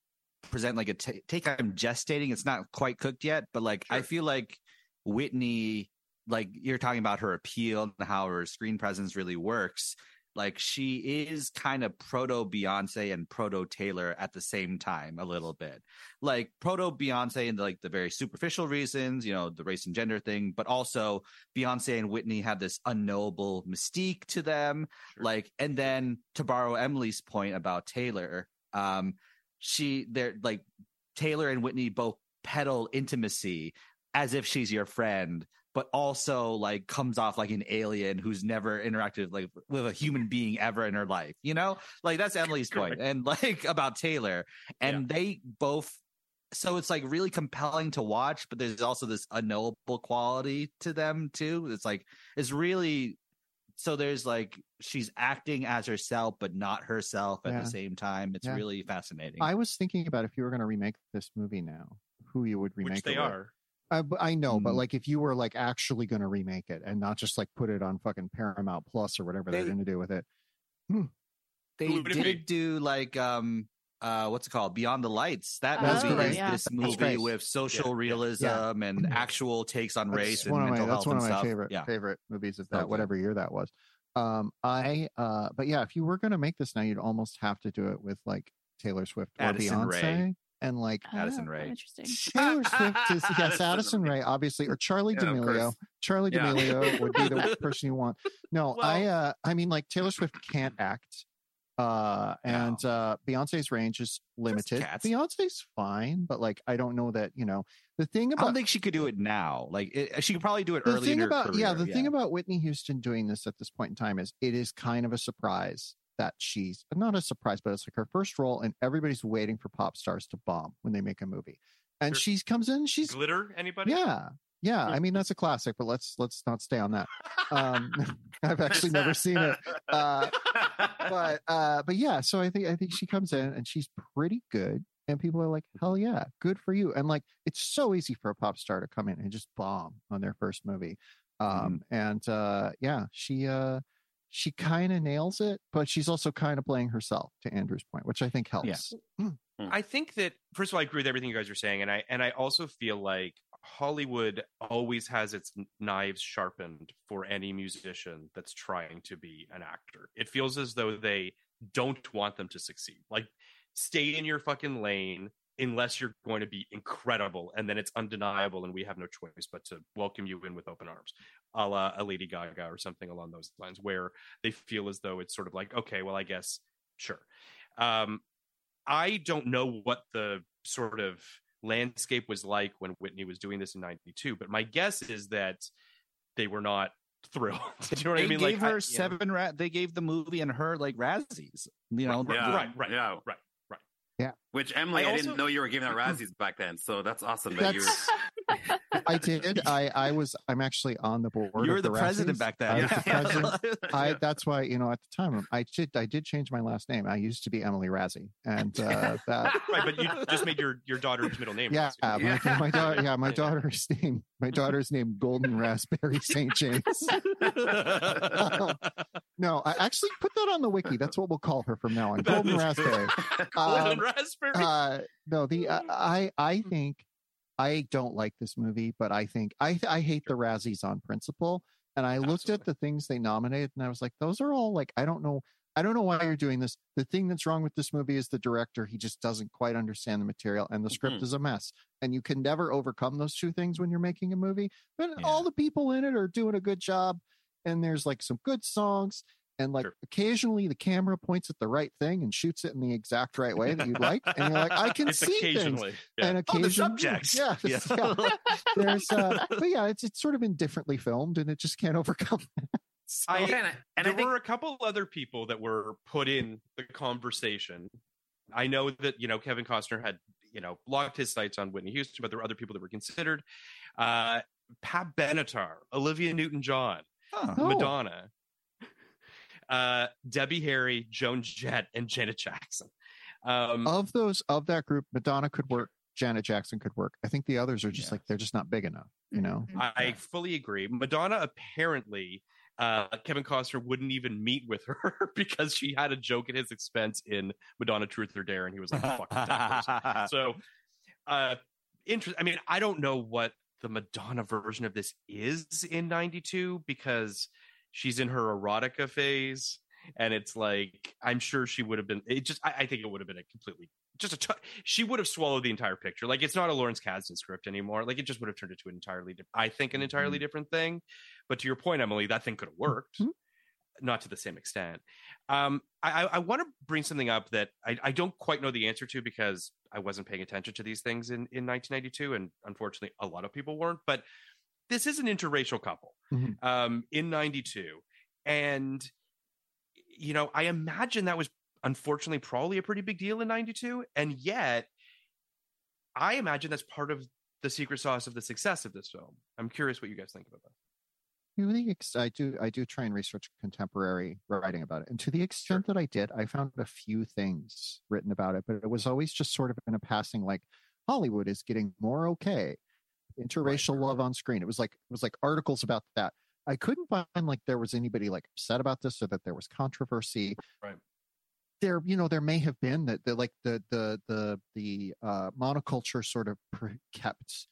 present like a take I'm gestating? It's not quite cooked yet, but like I feel like Whitney, like you're talking about her appeal and how her screen presence really works. Like she is kind of proto Beyonce and proto Taylor at the same time, a little bit. Like proto Beyonce and like the very superficial reasons, you know, the race and gender thing, but also Beyonce and Whitney have this unknowable mystique to them. Like, and then to borrow Emily's point about Taylor, um, she they're like Taylor and Whitney both peddle intimacy as if she's your friend, but also like comes off like an alien who's never interacted like with a human being ever in her life. You know, like that's Emily's point, and like about Taylor, and they both. So it's like really compelling to watch, but there's also this unknowable quality to them too. It's like it's really so there's like she's acting as herself but not herself at Yeah. the same time. It's Yeah. really fascinating. I was thinking about if you were going to remake this movie now, who you would remake which they it with. are. I, b- I know, but Mm. like if you were like actually going to remake it and not just like put it on fucking Paramount Plus or whatever they're going to do with it. they Who it did be? do like um uh what's it called Beyond the Lights. That That's movie great. is yeah. this movie with social Yeah, yeah. realism Yeah. and actual takes on race That's and one of my mental that's health one of and my stuff. favorite yeah. favorite movies of that good. whatever year that was. Um, I uh, but yeah, if you were going to make this now, you'd almost have to do it with like Taylor Swift or Beyonce Rae. And like Addison Rae. Interesting. Taylor Swift is yes, Addison Addison Rae, obviously, or Charlie Yeah, D'Amelio. Charlie Yeah. D'Amelio would be the person you want. No, I uh I mean like Taylor Swift can't act. Uh and uh Beyonce's range is limited. Beyonce's fine, but like I don't know that, you know, the thing I about don't think she could do it now. Like it, she could probably do it the early thing about career. yeah the thing about whitney houston doing this at this point in time is it is kind of a surprise that she's not a surprise but it's like her first role and everybody's waiting for pop stars to bomb when they make a movie. And Sure. she comes in she's Glitter, anybody? yeah. Yeah i mean that's a classic but let's let's not stay on that. Um i've actually never seen it. Uh but uh but yeah so i think i think she comes in and she's pretty good and people are like hell yeah good for you. And like it's so easy for a pop star to come in and just bomb on their first movie. Um and uh yeah she uh she kind of nails it but she's also kind of playing herself to andrew's point which i think helps hmm. I think that first of all, I agree with everything you guys are saying, and I and I also feel like Hollywood always has its knives sharpened for any musician that's trying to be an actor. It feels as though they don't want them to succeed. Like, stay in your fucking lane unless you're going to be incredible, and then it's undeniable, and we have no choice but to welcome you in with open arms, a la a Lady Gaga or something along those lines, where they feel as though it's sort of like, okay, well, I guess sure. Um, I don't know what the sort of landscape was like when Whitney was doing this in 92, but my guess is that they were not thrilled. Do you know what they I mean? gave like I- her you know- seven. Ra- they gave the movie and her like Razzies. You know, Right, Yeah, right, right, yeah. right, right. Which Emily, I I, didn't know you were giving out Razzies back then, so that's awesome that you. That's- i did i i was i'm actually on the board you were of the, president back I then. the president. I that's why you know at the time I did I did change my last name. I used to be Emily Razzie, and uh, that right, but you just made your your daughter's middle name. yeah, my, my daughter yeah my daughter's name my daughter's name Golden Raspberry St James. no, I actually put that on the wiki. That's what we'll call her from now on. Golden Raspberry. Golden Um, raspberry. uh, no, the uh, I I think I don't like this movie, but I think I I hate the Razzies on principle. And I looked at the things they nominated, and I was like, those are all like I don't know. I don't know why you're doing this. The thing that's wrong with this movie is the director. He just doesn't quite understand the material, and the script Mhm. is a mess. And you can never overcome those two things when you're making a movie. But Yeah. all the people in it are doing a good job, and there's like some good songs. And like Sure. occasionally the camera points at the right thing and shoots it in the exact right way that you'd like, and you're like, I can It's see things. occasionally. Yeah. And Oh, the occasionally, subjects. yeah, Yeah. yeah. There's, uh, but yeah, it's it's sort of been differently filmed, and it just can't overcome. That. So- I- and I, and there I think were a couple other people that were put in the conversation. I know that you know Kevin Costner had you know locked his sights on Whitney Houston, but there were other people that were considered. Uh, Pat Benatar, Olivia Newton-John, Huh. Oh. Madonna, uh, Debbie Harry, Joan Jett, and Janet Jackson. Um, of those of that group, Madonna could work, Janet Jackson could work. I think the others are just Yeah. like they're just not big enough, you know. I fully agree. Madonna apparently, uh, Kevin Costner wouldn't even meet with her because she had a joke at his expense in Madonna Truth or Dare, and he was like, "Fuck that. So, uh, interest. I mean, I don't know what the Madonna version of this is in '92 because she's in her erotica phase, and it's like I'm sure she would have been. It just, I, I think it would have been a completely just a. T- she would have swallowed the entire picture. Like it's not a Lawrence Kasdan script anymore. Like it just would have turned into an entirely, di- I think, an entirely different thing. But to your point, Emily, that thing could have worked. Mhm. Not to the same extent. Um, I, I, I want to bring something up that I, I don't quite know the answer to because I wasn't paying attention to these things in, in 1992, and unfortunately, a lot of people weren't. But this is an interracial couple Mhm. um, in 92. And, you know, I imagine that was unfortunately probably a pretty big deal in 92. And yet, I imagine that's part of the secret sauce of the success of this film. I'm curious what you guys think about that. To the I do I do try and research contemporary writing about it, and to the extent that I did, I found a few things written about it, but it was always just sort of in a passing, like Hollywood is getting more okay, interracial love on screen. It was like it was like articles about that. I couldn't find like there was anybody like upset about this or that there was controversy. Right. There, you know, there may have been that the like the the the the uh, monoculture sort of pr- kept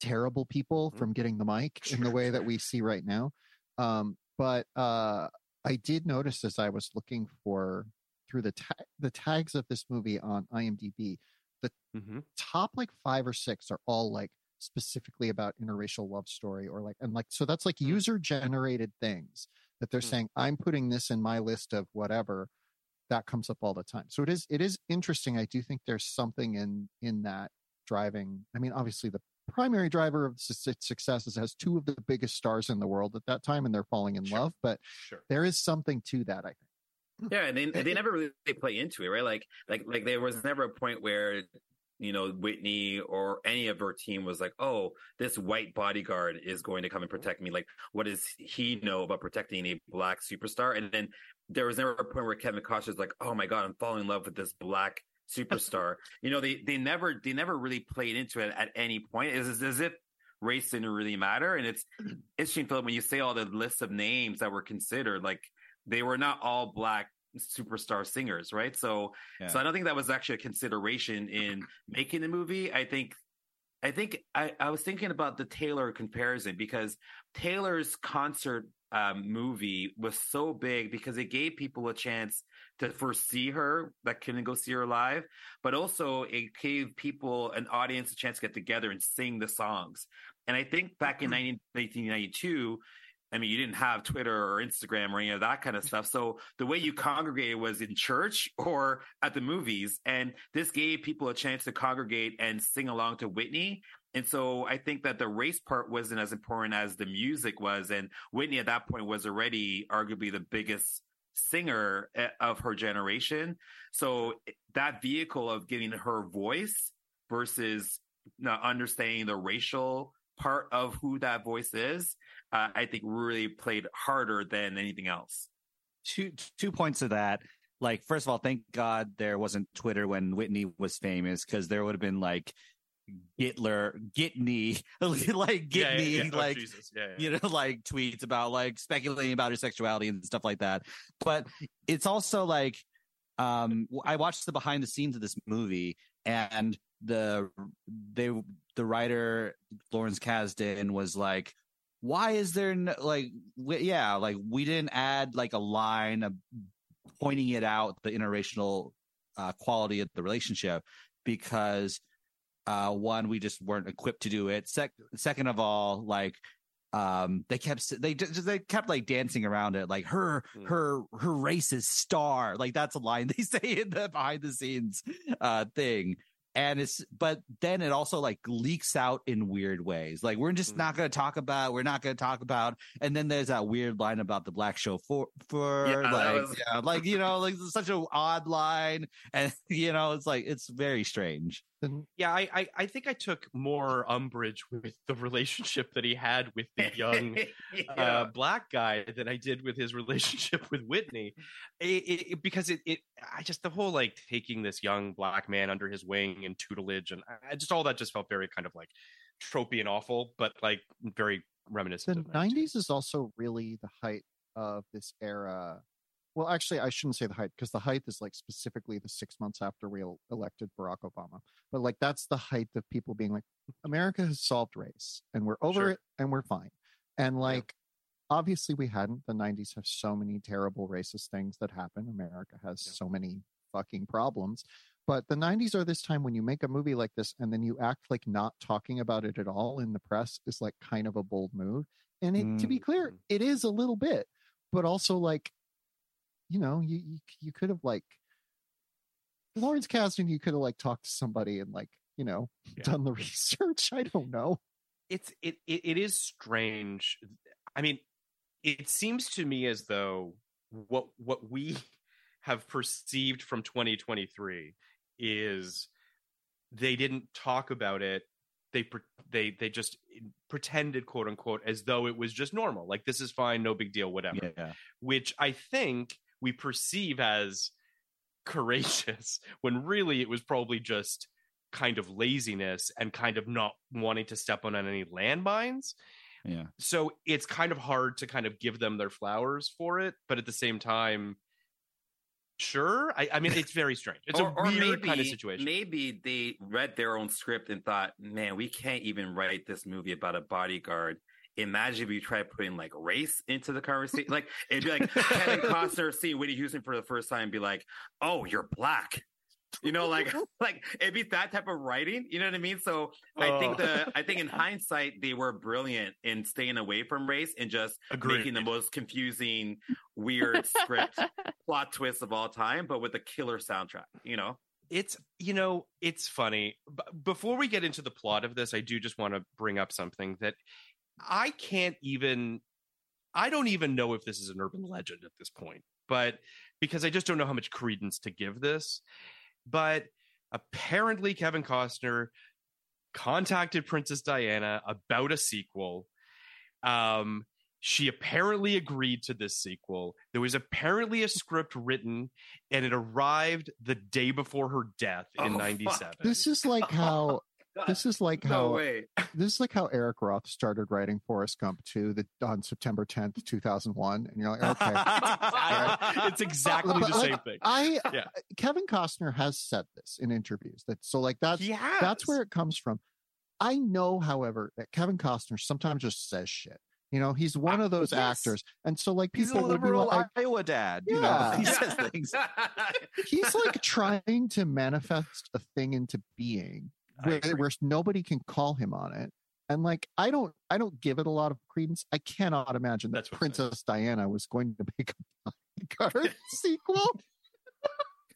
terrible people Mhm. from getting the mic in the way that we see right now. Um, but uh, I did notice as I was looking for through the ta- the tags of this movie on IMDb, Mm-hmm. top like five or six are all like specifically about interracial love story or like and like so that's like user generated things that they're Hmm. saying I'm putting this in my list of whatever that comes up all the time. So it is it is interesting. I do think there's something in in that driving. I mean, obviously the primary driver of su- su- success is has two of the biggest stars in the world at that time and they're falling in Sure. love, but Sure. there is something to that, I think. Yeah, and they they never really play into it, right? Like like like there was never a point where you know Whitney or any of her team was like, "Oh, this white bodyguard is going to come and protect me." Like, what does he know about protecting a black superstar? And then there was never a point where Kevin Costner's like, "Oh my god, I'm falling in love with this black superstar." you know, they they never they never really played into it at any point. It's as if race didn't really matter. And it's interesting, Philip, when you say all the lists of names that were considered, like they were not all black superstar singers, right? So, Yeah. so I don't think that was actually a consideration in making the movie. I think, I think I, I was thinking about the Taylor comparison because Taylor's concert um, movie was so big because it gave people a chance to first see her that couldn't go see her live, but also it gave people an audience a chance to get together and sing the songs. And I think back in 19, 1992, I mean, you didn't have Twitter or Instagram or any of that kind of stuff. So the way you congregated was in church or at the movies. And this gave people a chance to congregate and sing along to Whitney. And so I think that the race part wasn't as important as the music was. And Whitney at that point was already arguably the biggest singer eh, of her generation. So that vehicle of giving her voice versus understanding the racial part of who that voice is, uh, I think really played harder than anything else. two two points of that. Like, first of all, thank God there wasn't Twitter when Whitney was famous, because there would have been like Gitler, Gitney, like Gitney, Yeah, yeah, yeah. Oh, like yeah. you know, like tweets about like speculating about her sexuality and stuff like that. But it's also like, um, I watched the behind the scenes of this movie and the, they, the writer Lawrence Kasdan was like, why is there no, like, we, yeah, like we didn't add like a line of pointing it out, the interracial uh, quality of the relationship because uh, one, we just weren't equipped to do it. Sec- second of all, like um they kept they just they kept like dancing around it like her Mm. her her racist star like that's a line they say in the behind the scenes uh thing and it's but then it also like leaks out in weird ways. Like we're just Mm. not going to talk about we're not going to talk about and then there's that weird line about the black show for Yeah, like was- yeah, like you know like such an odd line. And you know it's like it's very strange Yeah, I, I I think I took more umbrage with the relationship that he had with the young Yeah. uh, black guy than I did with his relationship with Whitney, it, it, it- because it, it, I just the whole like taking this young black man under his wing and tutelage, and I, I just all that just felt very kind of like tropey and awful, but like very reminiscent. the of 90s. 90s is also really the height of this era well actually i shouldn't say the height because the height is like specifically the six months after we elected barack obama but like that's the height of people being like america has solved race and we're over Sure. it and we're fine and like obviously we hadn't the 90s have so many terrible racist things that happen america has Yeah. so many fucking problems but the 90s are this time when you make a movie like this and then you act like not talking about it at all in the press is like kind of a bold move and it, to be clear Mm. it is a little bit but also like you know you you, you could have like lawrence kasdan you could have like talked to somebody and like you know Yeah. done the research i don't know. It's it, it it is strange. I mean it seems to me as though what what we have perceived from 2023 is they didn't talk about it. They pre- they they just pretended quote unquote as though it was just normal like this is fine no big deal whatever yeah. which i think we perceive as courageous when really it was probably just kind of laziness and kind of not wanting to step on any landmines. Yeah. So it's kind of hard to kind of give them their flowers for it but at the same time sure i, I mean it's very strange. It's or, a weird maybe, kind of situation. Maybe they read their own script and thought, man, we can't even write this movie about a bodyguard. Imagine if you try putting like race into the conversation. Like it'd be like Kevin Costner seeing Whitney Houston for the first time and be like, "Oh, you're black." You know, like like it'd be that type of writing. You know what I mean? So I think Oh. the I think in hindsight they were brilliant in staying away from race and just Agreed. making the most confusing, weird script plot twist of all time, but with a killer soundtrack. You know. it's you know it's funny B- before we get into the plot of this i do just want to bring up something that i can't even i don't even know if this is an urban legend at this point but because i just don't know how much credence to give this but apparently kevin costner contacted princess diana about a sequel um she apparently agreed to this sequel. There was apparently a script written, and it arrived the day before her death in Oh, '97. fuck. this is like how this is like no how way. this is like how Eric Roth started writing Forrest Gump 2 the, on September 10th, 2001. And you're like, okay. it's exactly But, the like, same thing. I Yeah. Kevin Costner has said this in interviews that so like that's He that's where it comes from. I know, however, that Kevin Costner sometimes just says shit. You know, he's one Uh, of those yes. actors, and so like he's a people would be liberal like, iowa dad you know Yeah. he says things he's like trying to manifest a thing into being I where, where nobody can call him on it. And like I don't I don't give it a lot of credence. I cannot imagine that That's what I'm saying. Princess Diana was going to make a bodyguard sequel.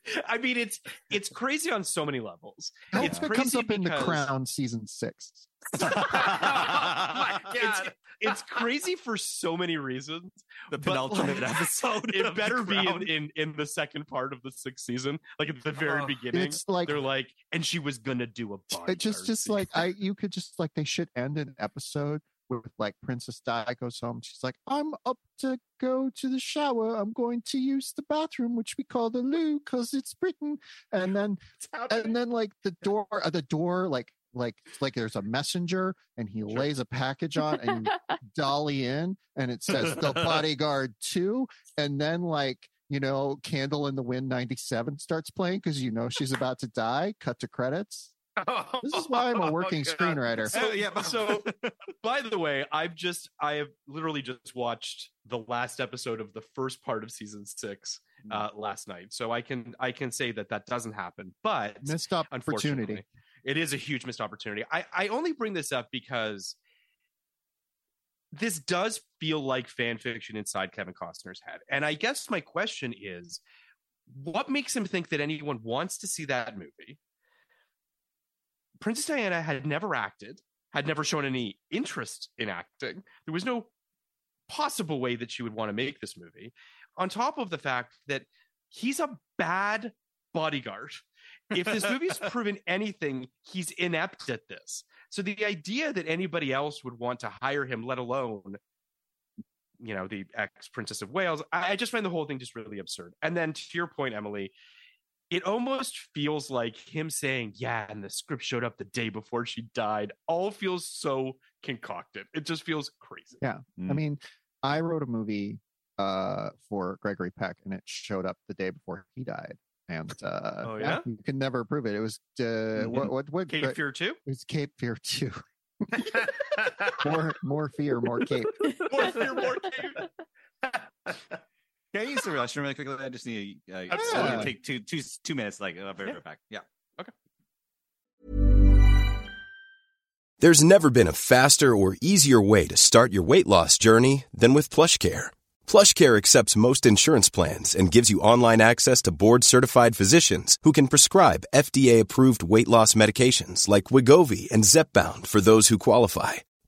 I mean, it's it's crazy on so many levels. I It's hope it comes crazy up in the crown season six. oh my It's, god. it's crazy for so many reasons. the penultimate like, episode It better be in, in in the second part of the sixth season, like at the very Oh. beginning. It's like They're like, and she was gonna do a bodyguard it just just sequel. like I you could just like they should end an episode with like Princess Di goes home. She's like, I'm up to go to the shower. I'm going to use the bathroom, which we call the loo because it's Britain. And then and then like the door uh, the door like like like there's a messenger and he lays a package on and dolly in and it says the bodyguard 2 and then like you know candle in the wind 97 starts playing because you know she's about to die cut to credits this is why i'm a working Oh, God. screenwriter So, yeah, so by the way, I've just I have literally just watched the last episode of the first part of season six uh, last night, so I can I can say that that doesn't happen. But missed opportunity it is a huge missed opportunity. I I only bring this up because this does feel like fan fiction inside Kevin Costner's head. And I guess my question is what makes him think that anyone wants to see that movie? Princess Diana had never acted, had never shown any interest in acting. There was no possible way that she would want to make this movie. On top of the fact that he's a bad bodyguard. If this movie's proven anything, he's inept at this. So the idea that anybody else would want to hire him, let alone, you know, the ex Princess of Wales, I, I just find the whole thing just really absurd. And then to your point, Emily, it almost feels like him saying, Yeah, and the script showed up the day before she died, all feels so concocted. It just feels crazy. Yeah. I mean, I wrote a movie uh for Gregory Peck and it showed up the day before he died. And uh Oh, yeah? you can never prove it. It was uh what what what Cape Gre- Fear 2? It was Cape Fear 2. more more fear, more cape. More Fear, more Cape. Can I use the restroom really quickly? I just need uh, I to take two two two minutes. Like I'll be right back. Yeah. Okay. There's never been a faster or easier way to start your weight loss journey than with Plush PlushCare. PlushCare accepts most insurance plans and gives you online access to board-certified physicians who can prescribe FDA-approved weight loss medications like Wegovy and Zepbound for those who qualify.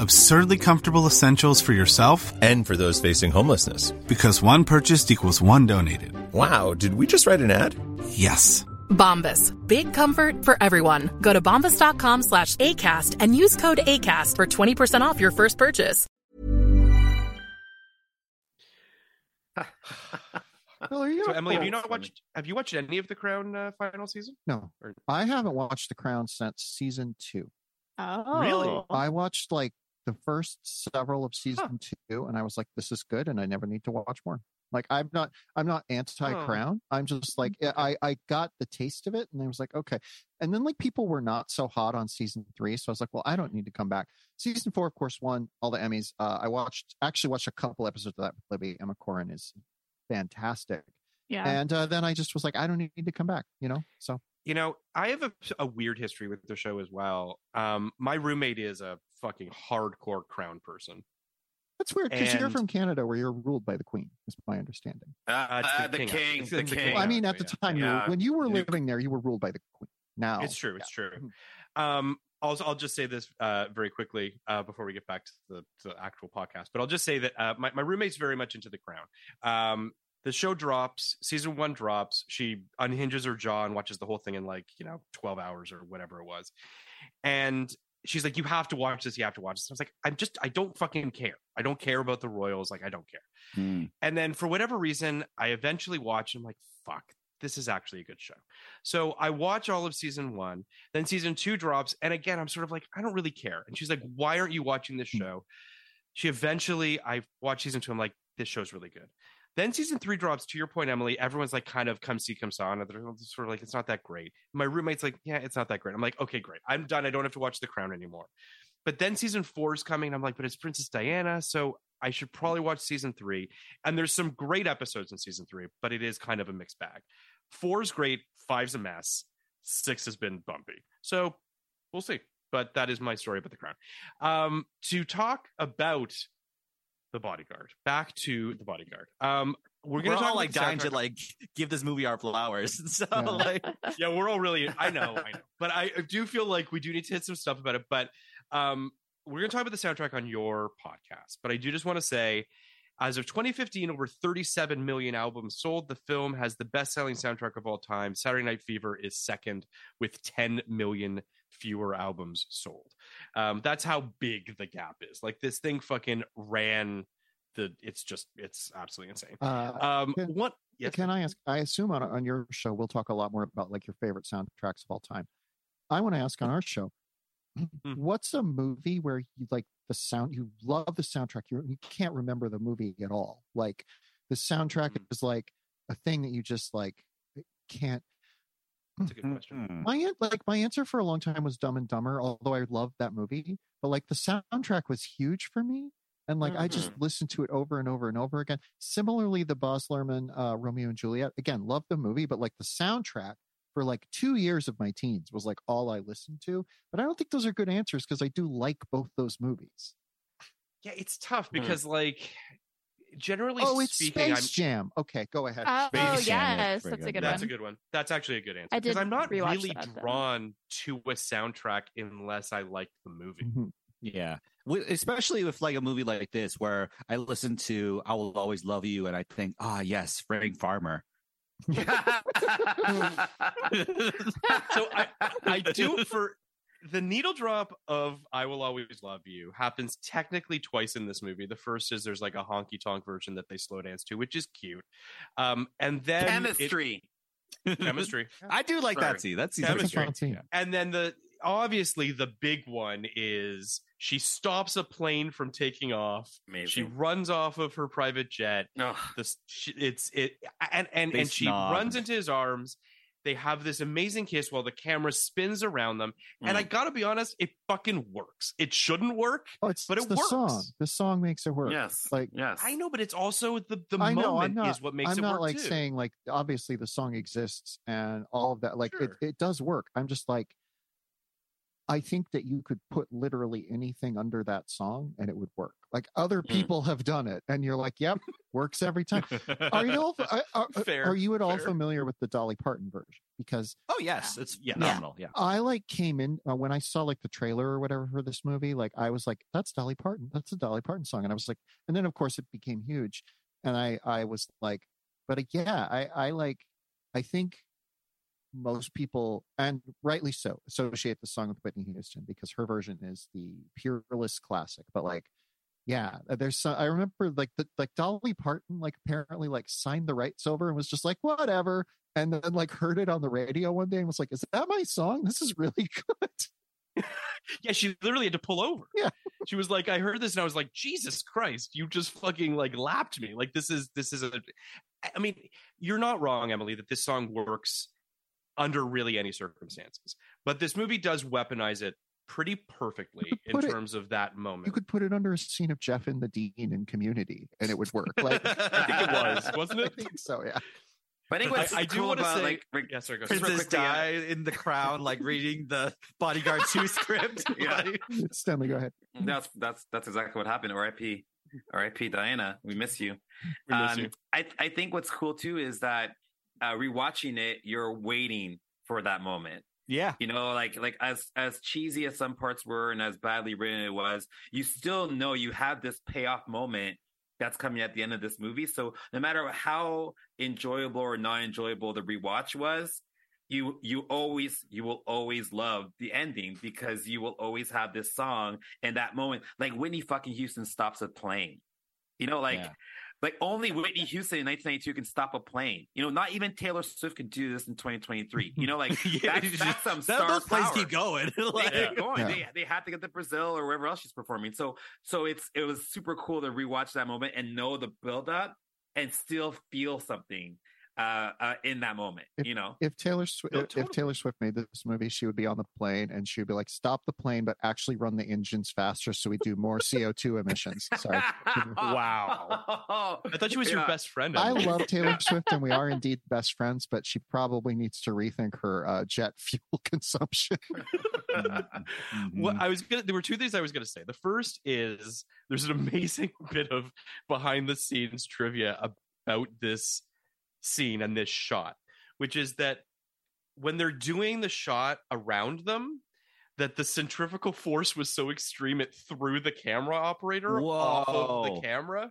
Absurdly comfortable essentials for yourself And for those facing homelessness. because one purchased equals one donated. Wow, did we just write an ad? Yes. Bombas. Big comfort for everyone. Go to bombas.com slash ACAST and use code ACAST for 20% off your first purchase. Well, there you So. Emily, have you Oh, not watched have you watched any of the Crown uh, final season? No, Or- I haven't watched The Crown since season two. Oh, Really? I watched like the first several of season two, and I was like, "This is good," and I never need to watch more. Like I'm not, I'm not anti-crown. I'm just like, I, I got the taste of it, and I was like, okay. And then like people were not so hot on season three, so I was like, well, I don't need to come back. Season four, of course, won all the Emmys. Uh, I watched, actually watched a couple episodes of that. with Libby Emma Corrin is fantastic, yeah. and uh, then I just was like, I don't need to come back, you know. So You know, I have a, a weird history with the show as well. Um, my roommate is a fucking hardcore Crown person. that's weird because you're from Canada, where you're ruled by the Queen. Is my understanding. Uh, uh, the the king, king, it's the the king. king. Well, I mean, at the yeah. time, you were, when you were living there, you were ruled by the Queen. Now It's true. It's yeah. true. Um, I'll I'll just say this uh, very quickly uh, before we get back to the, to the actual podcast. But I'll just say that uh, my my roommate's very much into The Crown. Um, the show drops, season one drops. She unhinges her jaw and watches the whole thing in like you know twelve hours or whatever it was, and she's like, "You have to watch this. You have to watch this." I was like, "I'm just I don't fucking care. I don't care about the royals. Like I don't care." Hmm. And then for whatever reason, I eventually watched. I'm like, fuck, this is actually a good show. So I watch all of season one. Then season two drops, and again, I'm sort of like, I don't really care. And she's like, Why aren't you watching this show? She eventually, I watch season two. I'm like, This show's really good. Then season three drops. To your point, Emily, everyone's like, kind of come see, come saw, and they're sort of like, it's not that great. My roommate's like, yeah, it's not that great. I'm like, okay, great. I'm done. I don't have to watch The Crown anymore. But then season four is coming. And I'm like, but it's Princess Diana, so I should probably watch season three. And there's some great episodes in season three, but it is kind of a mixed bag. Four's great, five's a mess, six has been bumpy. So we'll see. But that is my story about the crown. Um, to talk about the bodyguard, back to the bodyguard. Um, we're We're, gonna talk all like dying to like give this movie our flowers. So Yeah. like, yeah, we're all really. I know, I know, but I do feel like we do need to hit some stuff about it. But um, we're to talk about the soundtrack on your podcast. But I do just want to say, as of 2015, over 37 million albums sold. The film has the best-selling soundtrack of all time. Saturday Night Fever is second with 10 million fewer albums sold. Um, that's how big the gap is. Like this thing fucking ran. The it's just it's absolutely insane. Uh, Um, can- what? Yes. Can I ask? I assume on, on your show we'll talk a lot more about like your favorite soundtracks of all time. I want to ask on our show, What's a movie where you like the sound? You love the soundtrack. You you can't remember the movie at all. Like the soundtrack Mm. is like a thing that you just like can't. That's a good question. My an- like my answer for a long time was Dumb and Dumber, although I loved that movie. But like the soundtrack was huge for me, and like I just listened to it over and over and over again. Similarly, the Baz Luhrmann uh, Romeo and Juliet again, loved the movie, but like the soundtrack for like two years of my teens was like all I listened to. But I don't think those are good answers because I do like both those movies. Yeah, it's tough Hmm. because like generally oh, it's speaking, Space Jam. Okay, go ahead. Oh, Space Jam, yes, very that's a good. good That's one. a good one. That's actually a good answer. I Because did I'm not really that, though. drawn to a soundtrack unless I like the movie. Mhm. Yeah. Especially with like a movie like this where I listen to I Will Always Love You and I think, ah, yes, Frank Farmer. so I, I do for the needle drop of I Will Always Love You happens technically twice in this movie. The first is there's like a honky tonk version that they slow dance to, which is cute. Um, and then it- Chemistry. chemistry. I do like Sorry. that scene. That's That's Chemistry. fun. And then the obviously the big one is she stops a plane from taking off. She runs off of her private jet. Ugh. This she, it's it and and They and she snog. runs into his arms. They have this amazing kiss while the camera spins around them. And I Mm. gotta be honest, it fucking works. It shouldn't work, Oh, it's, but it's it the works. song. The song makes it work. Yes. Like yes. I know, but it's also the the I know. Moment not. is what makes it work. I'm it not work like too. saying like obviously the song exists and all of that. Like Sure. it, it does work. I'm just like, I think that you could put literally anything under that song and it would work. Like other Mm. people have done it, and you're like, yep, works every time. Are you all? Are, are, Fair, are you at all fair. familiar with the Dolly Parton version? Because Oh yes, it's Yeah. phenomenal. Yeah. I like came in uh, when I saw like the trailer or whatever for this movie. Like I was like, "That's Dolly Parton. That's a Dolly Parton song." And I was like, and then of course it became huge, and I I was like, but uh, yeah, I I like, I think most people and rightly so associate the song with Whitney Houston because her version is the purest classic. But like, yeah, uh, there's some, I remember like the like Dolly Parton like apparently like signed the rights over and was just like whatever and then like heard it on the radio one day and was like, "Is that my song? This is really good." Yeah, she literally had to pull over. Yeah. She was like, I heard this and I was like, Jesus Christ, you just fucking like lapped me. Like this is this is a I mean, you're not wrong, Emily, that this song works under really any circumstances. But this movie does weaponize it pretty perfectly in put it- terms of that moment. You could put it under a scene of Jeff and the Dean in Community, and it would work. Like I think it was, wasn't I it? think so. Yeah. But I think I, what's I do cool want to say, like Rick- yeah, sorry, go Princess quickly, Di in the crowd, like reading the Bodyguard 2 script. Yeah. Like- Stenley, go ahead. that's that's that's exactly what happened. R.I.P. R.I.P. Diana. We miss you. We miss Um, you. I I think what's cool too is that uh, rewatching it, you're waiting for that moment. yeah. You know, like like as as cheesy as some parts were and as badly written it was, you still know you have this payoff moment that's coming at the end of this movie. So no matter how enjoyable or not enjoyable the rewatch was, you you always you will always love the ending because you will always have this song and that moment. Like Whitney fucking Houston stops a plane. You know, like Yeah. Like only Whitney Houston in 1992 can stop a plane. You know, not even Taylor Swift can do this in 2023. You know, like Yeah, that's, that's some that- star those planes keep going. Like- They keep going. Yeah. They they had to get to Brazil or wherever else she's performing. So so it's it was super cool to rewatch that moment and know the build up and still feel something uh, uh in that moment. you know, If Taylor Swift, No, if. Taylor Swift made this movie, she would be on the plane and she would be like, "Stop the plane, but actually run the engines faster so we do more CO two emissions." Sorry. Wow. I thought she was your best friend. I love Taylor Swift, and we are indeed best friends, but she probably needs to rethink her uh, jet fuel consumption. Mm-hmm. What I was gonna there were two things I was gonna say. The first is there's an amazing bit of behind the scenes trivia about this scene and this shot, which is that when they're doing the shot around them, that the centrifugal force was so extreme it threw the camera operator off of the camera.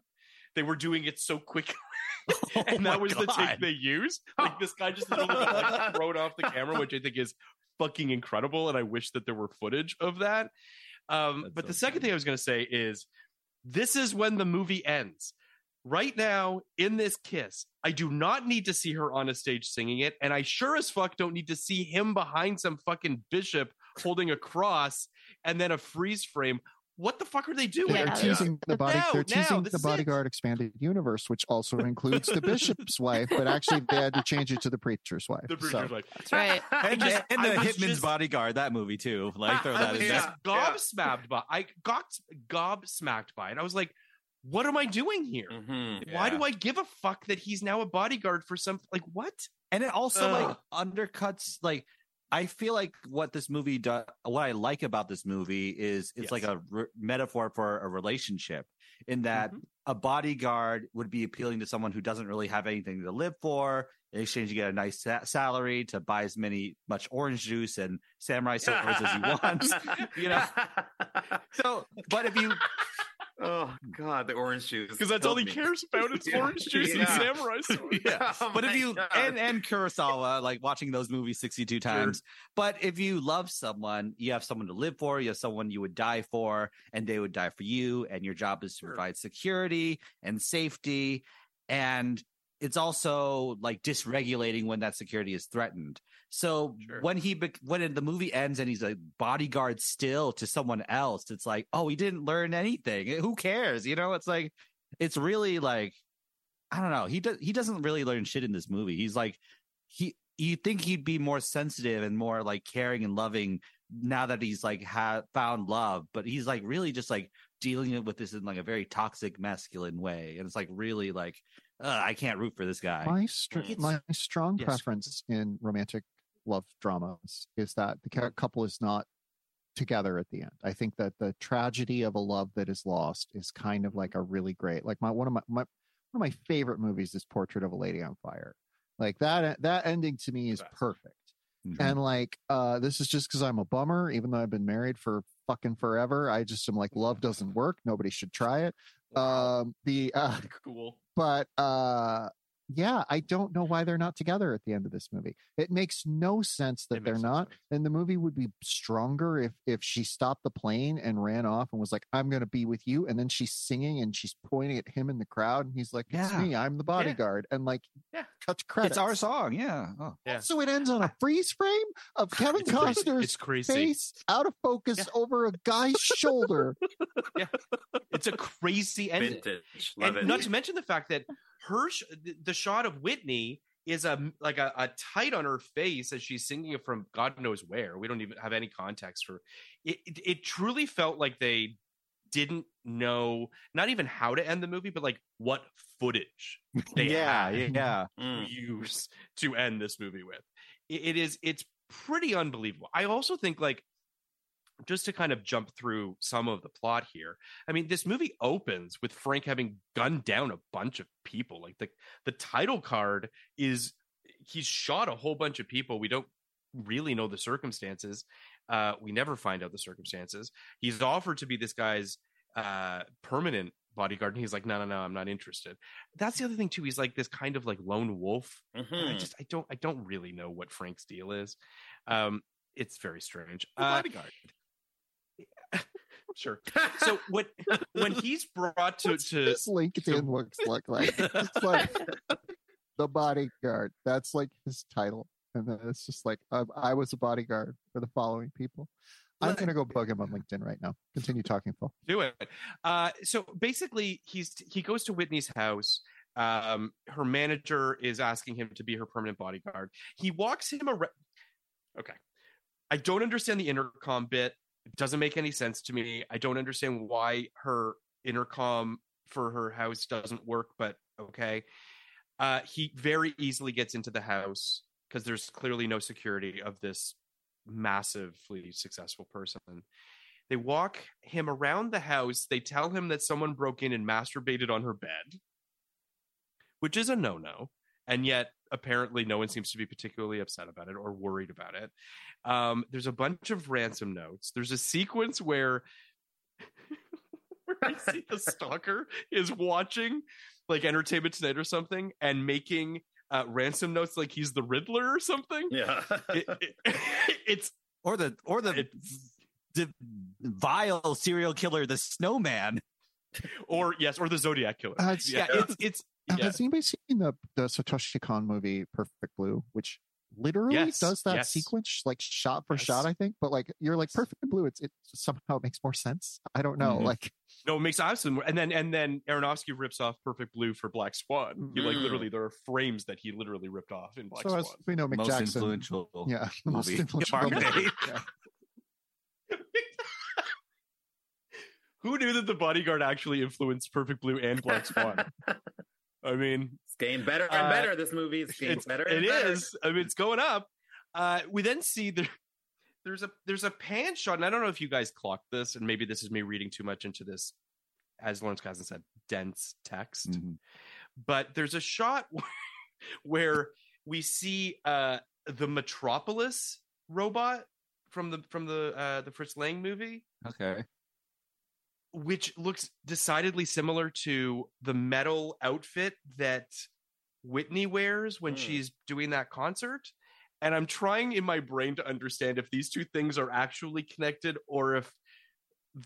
They were doing it so quickly. Oh and that was the take they used. Like this guy just literally like, thrown off the camera, which I think is fucking incredible. And I wish that there were footage of that. Um, but so the second funny. thing I was going to say is this is when the movie ends. Right now, in this kiss, I do not need to see her on a stage singing it, and I sure as fuck don't need to see him behind some fucking bishop holding a cross and then a freeze frame. What the fuck are they doing? They're teasing the body. Now, they're teasing this the is it. bodyguard expanded universe, which also includes the bishop's wife, but actually they had to change it to the preacher's wife. The So- preacher's like, That's right. And, just- and the Hitman's just- Bodyguard, that movie too. Like throw I that was in just there. gobsmacked by. I got gobsmacked by it. I was like, "What am I doing here? Mhm. Why do I give a fuck that he's now a bodyguard for some? Like what? and it also like undercuts like i feel like what this movie does what i like about this movie is it's Yes. like a re- metaphor for a relationship in that Mhm. a bodyguard would be appealing to someone who doesn't really have anything to live for in exchange you get a nice sa- salary to buy as many much orange juice and samurai swords as you want you know so but if you oh god, the orange juice. Because that's all he me. cares about is Yeah. orange juice and Yeah. samurai sword. yeah. Oh but if oh you God. and and Kurosawa, like watching those movies sixty two times. But if you love someone, you have someone to live for. You have someone you would die for, and they would die for you. And your job is to Sure. provide security and safety. And it's also like dysregulating when that security is threatened. So Sure. when he bec- when the movie ends and he's a bodyguard still to someone else, it's like, oh, he didn't learn anything. Who cares? You know, it's like it's really like I don't know. He does he doesn't really learn shit in this movie. He's like he you think he'd be more sensitive and more like caring and loving now that he's like ha- found love, but he's like really just like dealing with this in like a very toxic masculine way, and it's like really like uh, I can't root for this guy. my str- my strong Yes. preference in romantic love dramas is that the couple is not together at the end. I think that the tragedy of a love that is lost is kind of like a really great like my one of my, my one of my favorite movies is Portrait of a Lady on Fire. Like that that ending to me is perfect. Mhm. And like uh this is just because I'm a bummer, even though I've been married for fucking forever. I just am like love doesn't work. Nobody should try it. Um the uh cool. but uh yeah i don't know why they're not together at the end of this movie it makes no sense that It they're not sense. and the movie would be stronger if if she stopped the plane and ran off and was like i'm going to be with you and then she's singing and she's pointing at him in the crowd and he's like it's Yeah. me i'm the bodyguard and like Yeah. cut to credits It's our song, yeah. Oh. Yeah. so it ends on a freeze frame of kevin It's crazy. costner's It's crazy. face out of focus Yeah. over a guy's shoulder yeah, It's a crazy ending. Vintage. Love and it. not to mention the fact that her sh- the- the shot of Whitney is a like a, a tight on her face as she's singing it from God knows where. We don't even have any context for it. It, it truly felt like they didn't know not even how to end the movie, but like what footage they yeah, had yeah. Mm. use to end this movie with. It, it is it's pretty unbelievable. I also think like just to kind of jump through some of the plot here. I mean, this movie opens with Frank having gunned down a bunch of people. Like the the title card is he's shot a whole bunch of people. We don't really know the circumstances. Uh, we never find out the circumstances. He's offered to be this guy's uh, permanent bodyguard, and he's like, "No, no, no, I'm not interested." That's the other thing too. He's like this kind of like lone wolf and I just I don't I don't really know what Frank's deal is. Um, it's very strange. Uh, bodyguard. Sure. So when when he's brought to What's to his linkedin looks look like it's like the bodyguard that's like his title and then it's just like I, I was a bodyguard for the following people i'm gonna go bug him on linkedin right now continue talking phil do it. Uh, so basically, he's he goes to Whitney's house. Um, her manager is asking him to be her permanent bodyguard. He walks him around. Okay, I don't understand the intercom bit. It doesn't make any sense to me. I don't understand why her intercom for her house doesn't work, but okay. Uh, he very easily gets into the house because there's clearly no security of this massively successful person. They walk him around the house. They tell him that someone broke in and masturbated on her bed, which is a no no. And yet, apparently, no one seems to be particularly upset about it or worried about it. Um, there's a bunch of ransom notes. There's a sequence where, where I see the stalker is watching like Entertainment Tonight or something and making uh, ransom notes like he's the Riddler or something. Yeah. It- it- it's Or the or the it's the vile serial killer, the snowman. or yes, or the Zodiac killer. Uh, it's- yeah, it's it's Uh, yeah. has anybody seen the the satoshi kon movie perfect blue which literally Yes, does that yes. sequence like shot for Yes. shot. I think, but like you're like perfect blue. It's it somehow makes more sense. I don't know. Mm-hmm. Mhm. Like No, it makes absolutely more. And then and then Aronofsky rips off Perfect Blue for Black Swan. He like Mm. literally there are frames that he literally ripped off in Black so as Swan. we know, Mick Most Jackson. influential. Yeah, the most influential ever film made. Yeah. Who knew that the bodyguard actually influenced Perfect Blue and Black Swan? I mean, It's getting better and Uh, better. This movie is getting it's, better. it better. is. I mean, it's going up. Uh, we then see there, there's a there's a pan shot, and I don't know if you guys clocked this, and maybe this is me reading too much into this, as Lawrence Kasdan said, dense text. Mhm. But there's a shot where we see uh, the Metropolis robot from the from the uh, the Fritz Lang movie Okay. Which looks decidedly similar to the metal outfit that Whitney wears when Mm. she's doing that concert. And I'm trying in my brain to understand if these two things are actually connected or if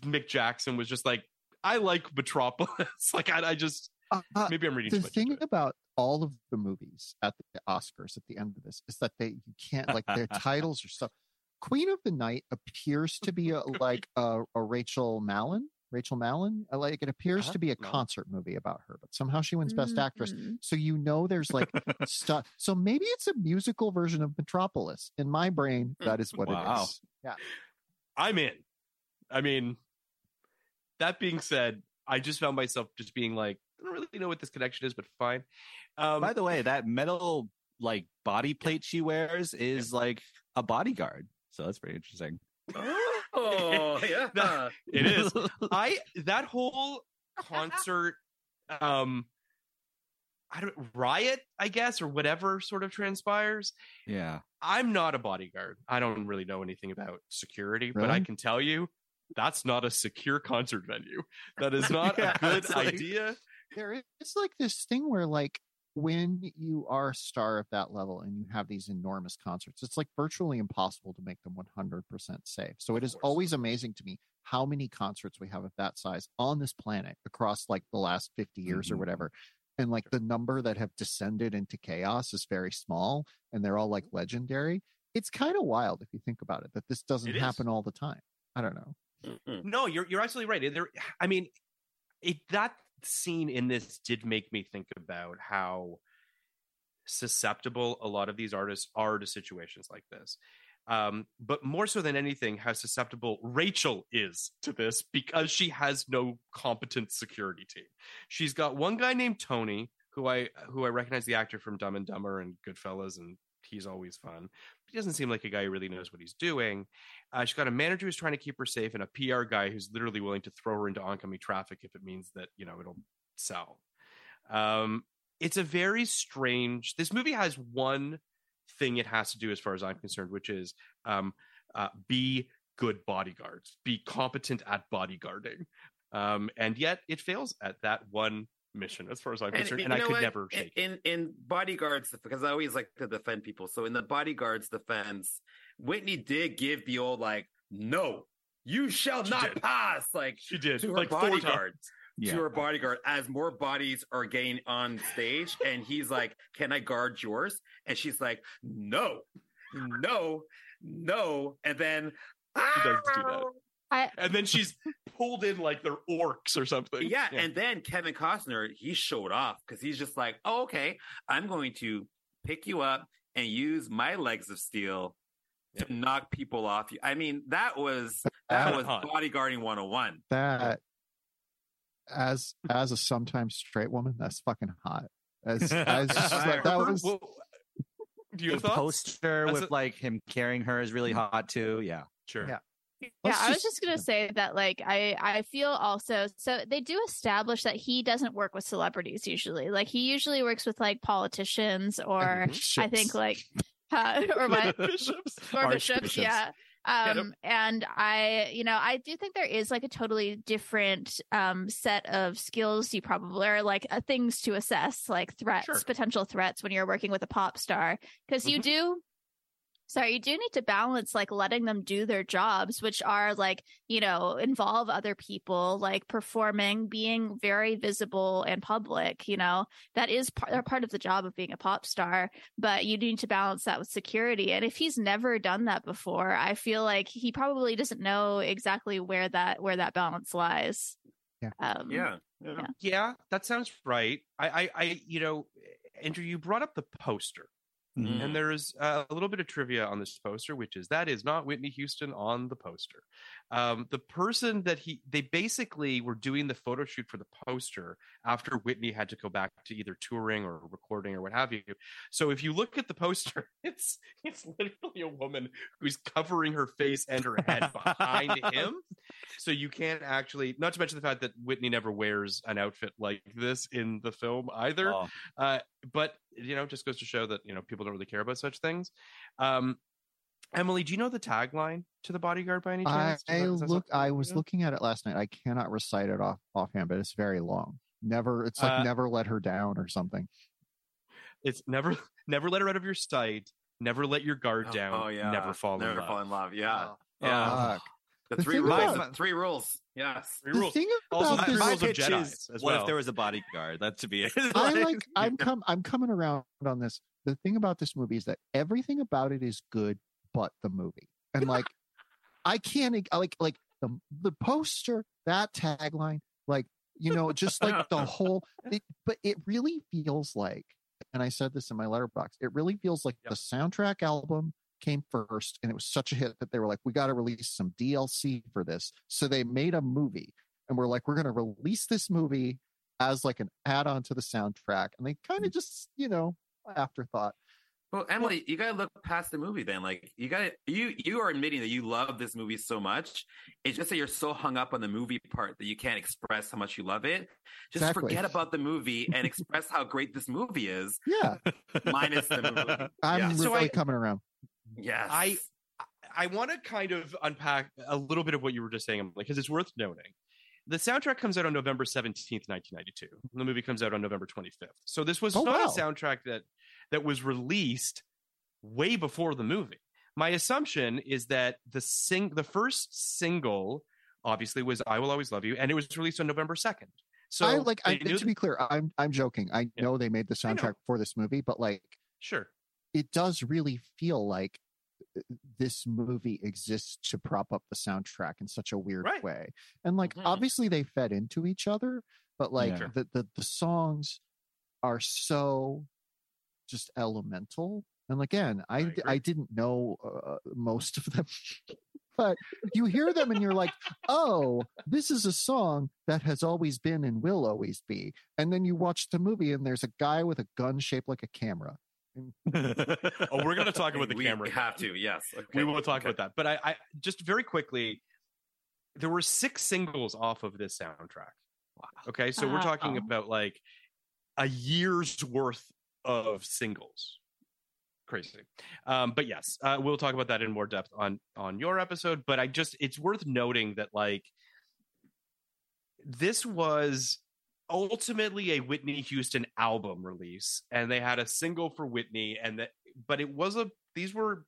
Mick Jackson was just like, I like Metropolis. like, I, I just, Uh, maybe I'm reading the too much. thing into it. about all of the movies at the Oscars at the end of this is that they you can't like their titles or stuff. Queen of the Night appears to be a, like a, a Rachel Marron. Rachel Marron, Uh, like it appears Uh-huh. to be a No. concert movie about her, but somehow she wins Best Actress. Mhm. So you know there's like stuff. So maybe it's a musical version of Metropolis. In my brain, that is what it Wow. is. Yeah. I'm in. I mean, that being said, I just found myself just being like, I don't really know what this connection is, but fine. Um, By the way, that metal like body plate she wears is like a bodyguard. So that's pretty interesting. Oh, yeah. That- it is. I that whole concert um I don't riot, I guess, or whatever sort of transpires. yeah. I'm not a bodyguard. I don't really know anything about security, but I can tell you that's not a secure concert venue. That is not Yeah, a good it's like- idea. there is like this thing where like when you are a star of that level and you have these enormous concerts it's like virtually impossible to make them 100% safe so it is always amazing to me how many concerts we have of that size on this planet across like the last 50 years or Mhm. whatever and like the number that have descended into chaos is very small and they're all like legendary it's kind of wild if you think about it that this doesn't It is. happen all the time i don't know Mm-mm. No, you're you're absolutely right. There, I mean, it that scene in this did make me think about how susceptible a lot of these artists are to situations like this. Um, but more so than anything, how susceptible Rachel is to this because she has no competent security team. She's got one guy named Tony, who I who I recognize the actor from Dumb and Dumber and Goodfellas, and he's always fun. He doesn't seem like a guy who really knows what he's doing. Uh, she's got a manager who's trying to keep her safe, and a PR guy who's literally willing to throw her into oncoming traffic if it means that you know it'll sell. Um, it's a very strange. This movie has one thing it has to do, as far as I'm concerned, which is um, uh, be good bodyguards, be competent at bodyguarding, um, and yet it fails at that one mission, as far as I'm concerned, and I could what? never In- shake. it. in in bodyguards because I always like to defend people. So in the bodyguards defense, Whitney did give the old like, "No, you shall She not did. pass." Like She did to her like four bodyguards. Yeah. To her bodyguard, as more bodies are getting on stage, and he's like, "Can I guard yours?" And she's like, "No, no, no." And then She does do that. I and then she's pulled in like they're orcs or something. Yeah, and then Kevin Costner, he showed off because he's just like, oh, okay, I'm going to pick you up and use my legs of steel to knock people off you. I mean, that was that Kinda was hot. bodyguarding 101. that as as a sometimes straight woman that's fucking hot as, as just like, that was Well, do you the have thoughts? poster As with a- like him carrying her is really hot too. Yeah. Sure. Yeah. Yeah, Let's I was just- just gonna say that like I I feel also so they do establish that he doesn't work with celebrities usually. Like he usually works with like politicians or I think like uh, or what bishops. or bishops, yeah. Um, and I, you know, I do think there is like a totally different um set of skills you probably are like uh, things to assess, like threats, Sure. potential threats when you're working with a pop star, because you Mhm. do Sorry, you do need to balance like letting them do their jobs, which are like, you know, involve other people, like performing, being very visible and public, you know, that is part, part of the job of being a pop star. But you need to balance that with security. And if he's never done that before, I feel like he probably doesn't know exactly where that where that balance lies. Yeah. Um, Yeah. Yeah. Yeah. Yeah, that sounds right. I, I, I you know, Andrew, you brought up the poster. Mm. And there's uh, a little bit of trivia on this poster, which is that is not Whitney Houston on the poster. Um, the person that he, they basically were doing the photo shoot for the poster after Whitney had to go back to either touring or recording or what have you. So if you look at the poster, it's it's literally a woman who's covering her face and her head behind him. So you can't actually, not to mention the fact that Whitney never wears an outfit like this in the film either. Oh. Uh, but you know, just goes to show that you know people don't really care about such things. Um, Emily, do you know the tagline to the bodyguard by any chance? Is I that- is that look. something I you was know? looking at it last night. I cannot recite it off offhand, but it's very long. Never. It's like Uh, never let her down or something. It's never, never let her out of your sight. Never let your guard Oh, down. oh, yeah. Never fall Never in love. fall in love. Yeah. Oh, yeah. Fuck. The, The three rules. about- the three rules. Yes. Three The rules. thing Also, about three this, My rules of pitch Jedi is, as what if there was a bodyguard? That to be it. I like. I'm come. I'm coming around on this. The thing about this movie is that everything about it is good, but the movie, and like, I can't like like the the poster, that tagline, like you know, just like the whole. It, but it really feels like, and I said this in my Letterboxd. It really feels like Yep. the soundtrack album came first, and it was such a hit that they were like, we got to release some DLC for this. So they made a movie, and we're like, we're going to release this movie as like an add-on to the soundtrack and they kind of mm. just you know afterthought Well, Emily, you gotta look past the movie then. Like you gotta you you are admitting that you love this movie so much. It's just that you're so hung up on the movie part that you can't express how much you love it. Just Exactly. forget about the movie and express how great this movie is, yeah minus the movie. i'm Yeah. really So I- coming around Yes. I I want to kind of unpack a little bit of what you were just saying, Emily, because it's worth noting. The soundtrack comes out on November 17th, 1992. The movie comes out on November 25th. So this was Oh, not wow. a soundtrack that that was released way before the movie. My assumption is that the sing the first single obviously was I Will Always Love You and it was released on November 2nd. So i like i to be clear i'm i'm joking i Yeah. know they made the soundtrack for this movie but like sure. it does really feel like uh, this movie exists to prop up the soundtrack in such a weird Right. way and like Mhm. obviously they fed into each other but like Yeah. the, the the songs are so just elemental and again i I d- agree. I didn't know uh, most of them but you hear them and you're like oh this is a song that has always been and will always be and then you watch the movie and there's a guy with a gun shaped like a camera Oh, we're going to talk about the we camera. We have to, yes. Okay. we will talk Okay. about that. But I, I just very quickly, there were six singles off of this soundtrack. Wow. Okay, so we're talking Wow. about like a year's worth of singles. Crazy, um, but yes, uh, we'll talk about that in more depth on on your episode. But I just it's worth noting that like this was ultimately a Whitney Houston album release, and they had a single for Whitney, and that but it was a these were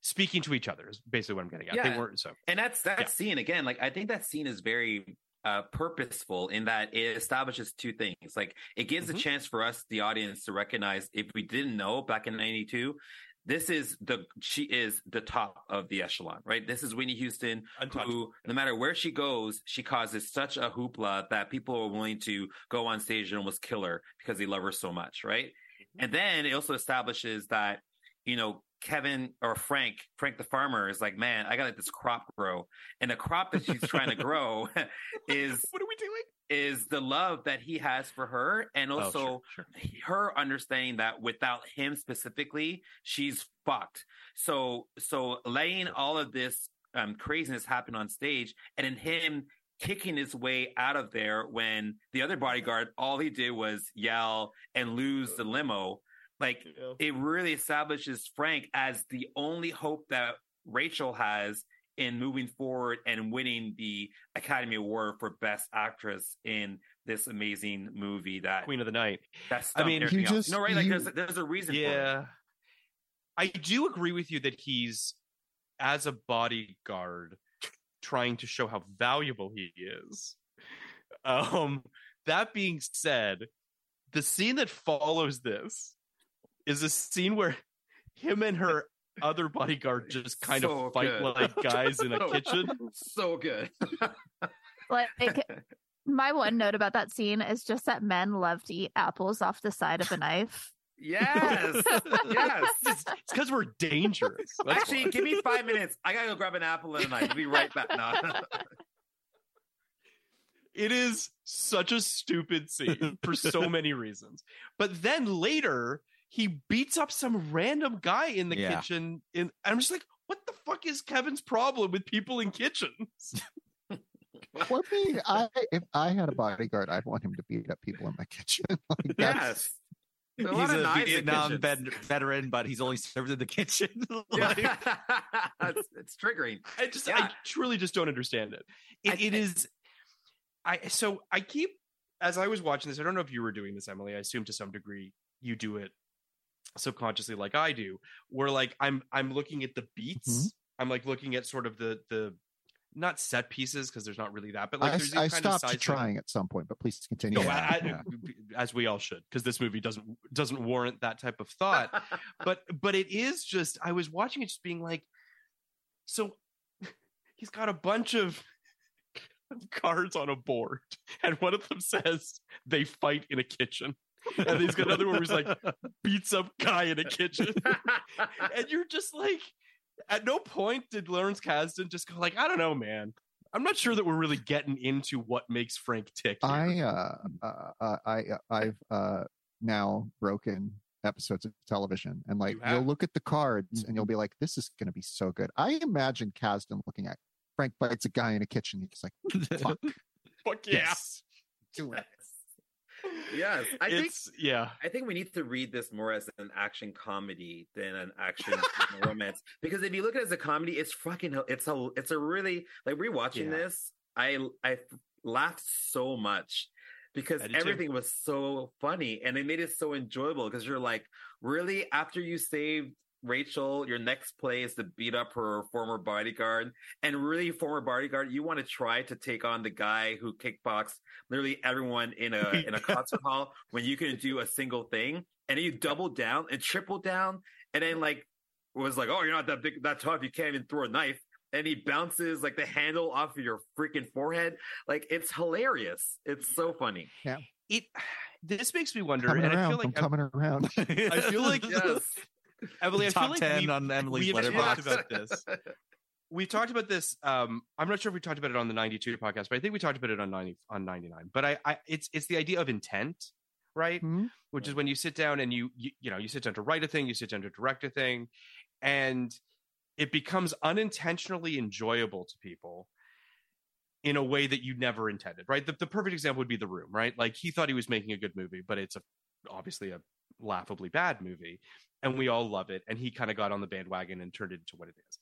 speaking to each other is basically what I'm getting at. They Yeah. weren't so And that's that Yeah. scene again. Like I think that scene is very uh, purposeful in that it establishes two things. Like it gives Mhm. a chance for us, the audience, to recognize if we didn't know back in '92. This is the she is the top of the echelon, right? This is Whitney Houston, untouched. who no matter where she goes, she causes such a hoopla that people are willing to go on stage and almost kill her because they love her so much, right? And then it also establishes that, you know, Kevin or Frank, Frank the farmer is like, man, I got to let this crop grow. And the crop that she's trying to grow is what are we doing? is the love that he has for her and Oh, also sure, her understanding that without him specifically, she's fucked. So so letting all of this um, craziness happen on stage and then him kicking his way out of there when the other bodyguard all he did was yell and lose the limo. Like sure. it really establishes Frank as the only hope that Rachel has in moving forward and winning the Academy Award for Best Actress in this amazing movie that Queen of the Night. that's I mean, you just- no right like you- there's there's a reason for it. Yeah. I do agree with you that he's as a bodyguard trying to show how valuable he is. Um that being said, the scene that follows this is a scene where him and her other bodyguard just kind So of fight good. like guys in a kitchen. So good. Like my one note about that scene is just that men love to eat apples off the side of a knife. yes. yes. It's because we're dangerous. That's Actually, why. give me five minutes. I gotta go grab an apple and a knife. I'll be right back. No. it is such a stupid scene for so many reasons. But then later, he beats up some random guy in the Yeah. kitchen. In I'm just like, what the fuck is Kevin's problem with people in kitchens? Well, I mean, I if I had a bodyguard, I'd want him to beat up people in my kitchen. Like, yes. There are a He's a Vietnam kitchens. veteran, but he's only served in the kitchen. Like, it's, it's triggering. I just, Yeah. I truly just don't understand it. It, I- it is, I so I keep as I was watching this. I don't know if you were doing this, Emily. I assume to some degree you do it subconsciously, like I do. Where like I'm I'm looking at the beats. Mhm. I'm like looking at sort of the the not set pieces because there's not really that, but like I, there's I kind stopped trying at some point, but please continue. No, I- I- yeah. as we all should, because this movie doesn't doesn't warrant that type of thought. but but it is just I was watching it just being like, so he's got a bunch of cards on a board, and one of them says they fight in a kitchen. And he's got another one where he's like beats up guy in a kitchen. and you're just like, at no point did Lawrence Kasdan just go like, I don't know, man. I'm not sure that we're really getting into what makes Frank tick. here." I uh, uh, uh, I uh, I've uh, now broken episodes of television, and like you you'll look at the cards and you'll be like, "This is going to be so good." I imagine Kasdan looking at Frank bites a guy in a kitchen. He's like, "Fuck, Fuck yeah. yes, do it." Yes. I think yeah. I think we need to read this more as an action comedy than an action romance. Because if you look at it as a comedy, it's fucking it's a it's a really like rewatching Yeah. this. I I laughed so much because did too. everything was so funny and it made it so enjoyable because you're like, really after you saved Rachel, your next play is to beat up her former bodyguard. And really, former bodyguard, you want to try to take on the guy who kickboxed literally everyone in a in a concert hall when you can do a single thing. And then you double down and triple down, and then like was like, oh, you're not that big, that tough. You can't even throw a knife. And he bounces like the handle off of your freaking forehead. Like it's hilarious. It's so funny. Yeah. It this makes me wonder, Coming and around, I feel I'm like coming around. I feel like Yes. Emily, I Top like 10 we, on Emily's we've Letterboxd. talked about this. We talked about this. Um, I'm not sure if we talked about it on the 92 podcast, but I think we talked about it on 90 on 99. But I, I it's it's the idea of intent, right? Mhm. Which is when you sit down and you, you you know you sit down to write a thing, you sit down to direct a thing, and it becomes unintentionally enjoyable to people in a way that you never intended, right? The, the perfect example would be The Room, right? Like he thought he was making a good movie, but it's a obviously a laughably bad movie, and we all love it. And he kind of got on the bandwagon and turned it into what it is.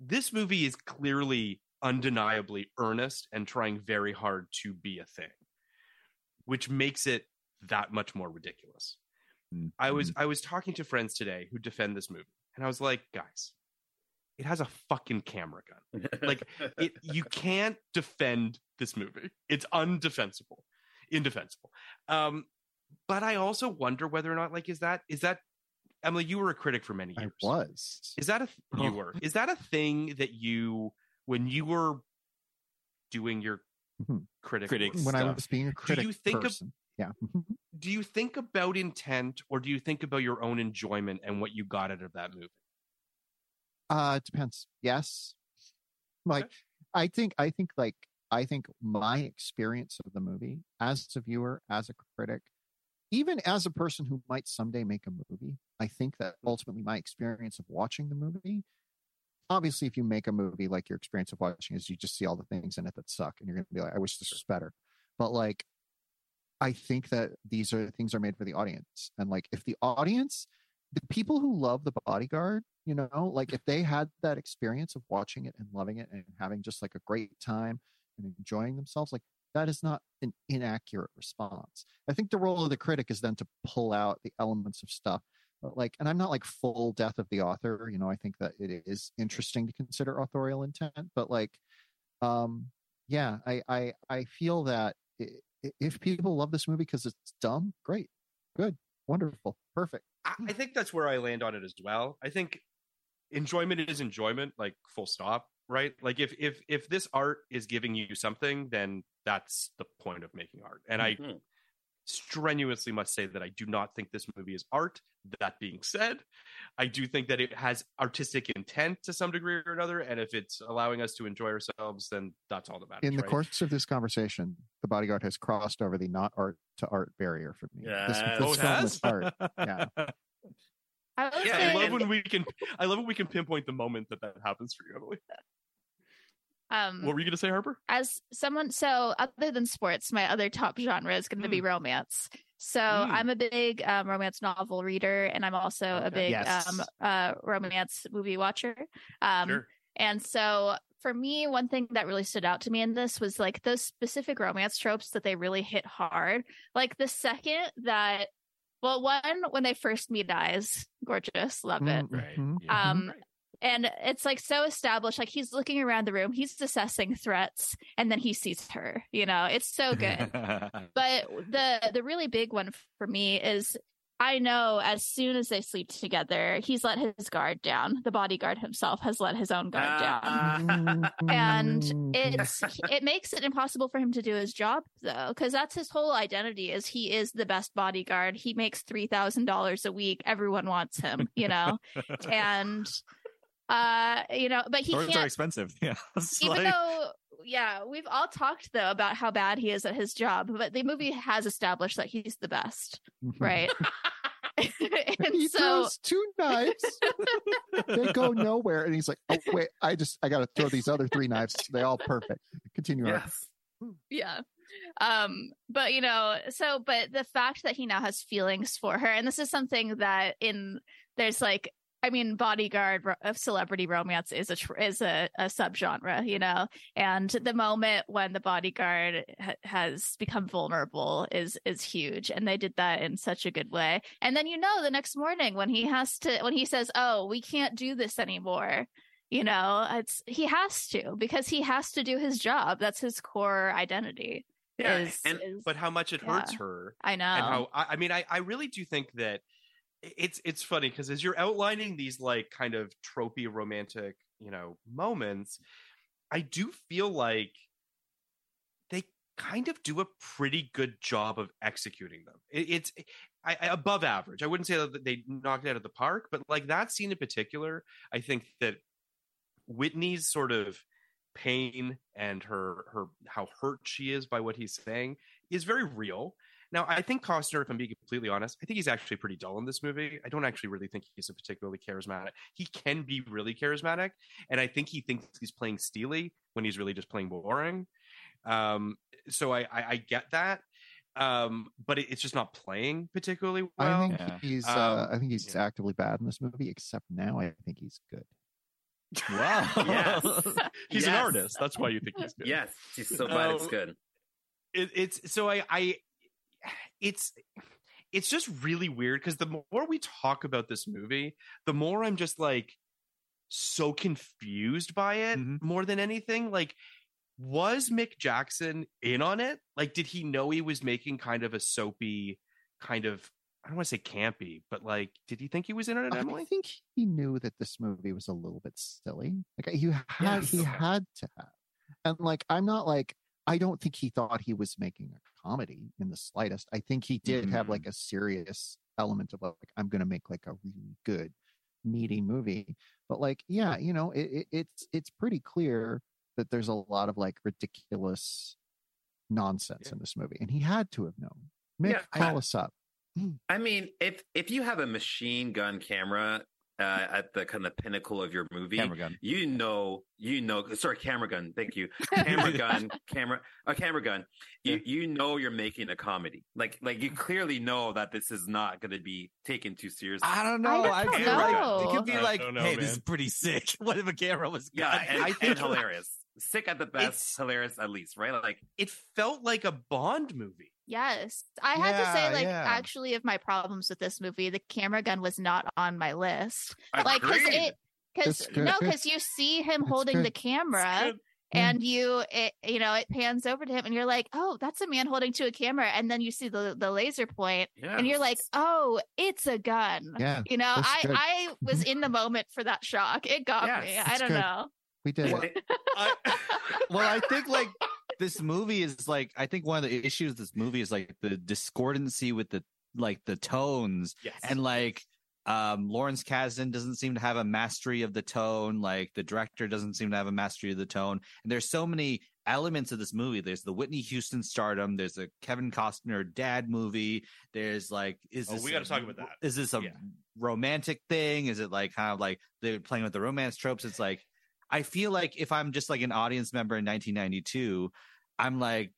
This movie is clearly, undeniably earnest and trying very hard to be a thing, which makes it that much more ridiculous. I was I was talking to friends today who defend this movie, and I was like, guys, it has a fucking camera gun. Like it, you can't defend this movie. It's undefensible, indefensible. Um, but I also wonder whether or not, like, is that is that Emily? You were a critic for many years. I was. Is that a Oh. you were? Is that a thing that you when you were doing your Mhm. critic Critic work, when I was being a critic you think of- person. yeah. do you think about intent or do you think about your own enjoyment and what you got out of that movie? Uh, it depends. Yes. Like, I think, I think, like, I think my experience of the movie as a viewer, as a critic, even as a person who might someday make a movie, I think that mm. ultimately my experience of watching the movie, obviously, if you make a movie, like your experience of watching is you just see all the things in it that suck and you're going to be like, I wish this was better. But like, I think that these are things are made for the audience. And like, if the audience, the people who love the bodyguard, you know, like if they had that experience of watching it and loving it and having just like a great time and enjoying themselves, like that is not an inaccurate response. I think the role of the critic is then to pull out the elements of stuff But like, and I'm not like full death of the author. You know, I think that it is interesting to consider authorial intent, but like, um, yeah, I I I feel that if people love this movie because it's dumb, great, good, wonderful, perfect. I, I think that's where I land on it as well. I think enjoyment is enjoyment, like full stop, right? Like if if if this art is giving you something, then that's the point of making art. And I Mhm. strenuously must say that I do not think this movie is art. That being said, I do think that it has artistic intent to some degree or another, and if it's allowing us to enjoy ourselves, then that's all that matters. In the right? course of this conversation, the bodyguard has crossed over the not art to art barrier for me. This, Yes. this Oh, film has? is art. Yeah. I Yeah, say, I love when we can. I love when we can pinpoint the moment that that happens for you, Emily. Um, What were you going to say, Harper? as someone so other than sports my other top genre is going to be romance so Mm. i'm a big um, romance novel reader and i'm also a big Yes. um, uh, romance movie watcher um, Sure. and so for me one thing that really stood out to me in this was like those specific romance tropes that they really hit hard like the second that well one when they first meet eyes gorgeous love it Right. Mhm. Yeah. And it's like so established like he's looking around the room he's assessing threats and then he sees her you know? It's so good. But the the really big one for me is i know as soon as they sleep together he's let his guard down. The bodyguard himself has let his own guard down. Ah. and it's it makes it impossible for him to do his job though because that's his whole identity is he is the best bodyguard. He makes $3000 a week. Everyone wants him you know? And uh you know but he Swords are can't expensive. Yeah. Even like- though yeah we've all talked though about how bad he is at his job but the movie has established that he's the best right and he so throws two knives. they go nowhere, and he's like, "Oh wait, I just I got to throw these other three knives. They all perfect. Continue on." yes. yeah um but you know so but the fact that he now has feelings for her and this is something that in there's like I mean, bodyguard of celebrity romance is a is a, a subgenre, you know. And the moment when the bodyguard ha- has become vulnerable is is huge, and they did that in such a good way. And then you know, the next morning when he has to when he says, "Oh, we can't do this anymore," you know, it's he has to because he has to do his job. That's his core identity. Yeah, is- and- is- But how much it hurts her, I know. and how I, I mean, I, I really do think that it's it's funny because as you're outlining these like kind of tropey romantic, you know, moments, I do feel like they kind of do a pretty good job of executing them. It, it's I, I, above average. I wouldn't say that they knocked it out of the park, but like that scene in particular, I think that Whitney's sort of pain and her her how hurt she is by what he's saying is very real. Now, I think Costner, if I'm being completely honest, I think he's actually pretty dull in this movie. I don't actually really think he's a particularly charismatic. He can be really charismatic, and I think he thinks he's playing steely when he's really just playing boring. Um, so I, I, I get that, um, but it, it's just not playing particularly well. I think Yeah. he's uh, Um, I think he's yeah. actively bad in this movie. Except now, I think he's good. Wow. Yes. he's an artist. That's why you think he's good. Yes, He's so bad. It's Um, good. it, it's so I, I it's it's just really weird because the more we talk about this movie the more i'm just like so confused by it Mhm. more than anything like was mick jackson in on it like did he know he was making kind of a soapy kind of i don't want to say campy but like did he think he was in on it I emily think he knew that this movie was a little bit silly. Like he had, he had to have, and like I'm not like I don't think he thought he was making a comedy in the slightest. I think he did have Mm-hmm. like a serious element of like I'm going to make like a really good, meaty movie. But like, yeah, you know, it, it, it's it's pretty clear that there's a lot of like ridiculous nonsense Yeah. in this movie, and he had to have known. Mick, Yeah, I- call us up. I mean, if if you have a machine gun camera uh, at the kind of pinnacle of your movie, Camera gun. you know, you know, sorry, camera gun. Thank you, camera gun, camera, a camera gun. You you know you're making a comedy. Like like you clearly know that this is not going to be taken too seriously. I don't know. I know. don't I, feel know. like it could be I like, know, hey, this is pretty sick. What if a camera was yeah, and, I think- and hilarious. Sick at the best, It's- hilarious at least, right? Like it felt like a bond movie Yes. I had to say, like, yeah. actually, of my problems with this movie, the camera gun was not on my list. Like, because it, because no, because you see him It's holding good. the camera, mm. and you, it, you know, it pans over to him, and you're like, oh, that's a man holding to a camera, and then you see the the laser point, and you're like, oh, it's a gun. Yeah, You know, I good. I was in the moment for that shock. It got Yes, me. I don't good. know. we did. Well, it. I- well, I think like this movie is like I think one of the issues this movie is like the discordancy with the like the tones. Yes. and like um Lawrence Kasdan doesn't seem to have a mastery of the tone. Like the director doesn't seem to have a mastery of the tone. And there's so many elements of this movie. There's the Whitney Houston stardom. There's a Kevin Costner dad movie. There's like is Oh, this we a- gotta talk about that. is this a Yeah. romantic thing? Is it like kind of like they're playing with the romance tropes? It's like I feel like if I'm just like an audience member in 1992 I'm like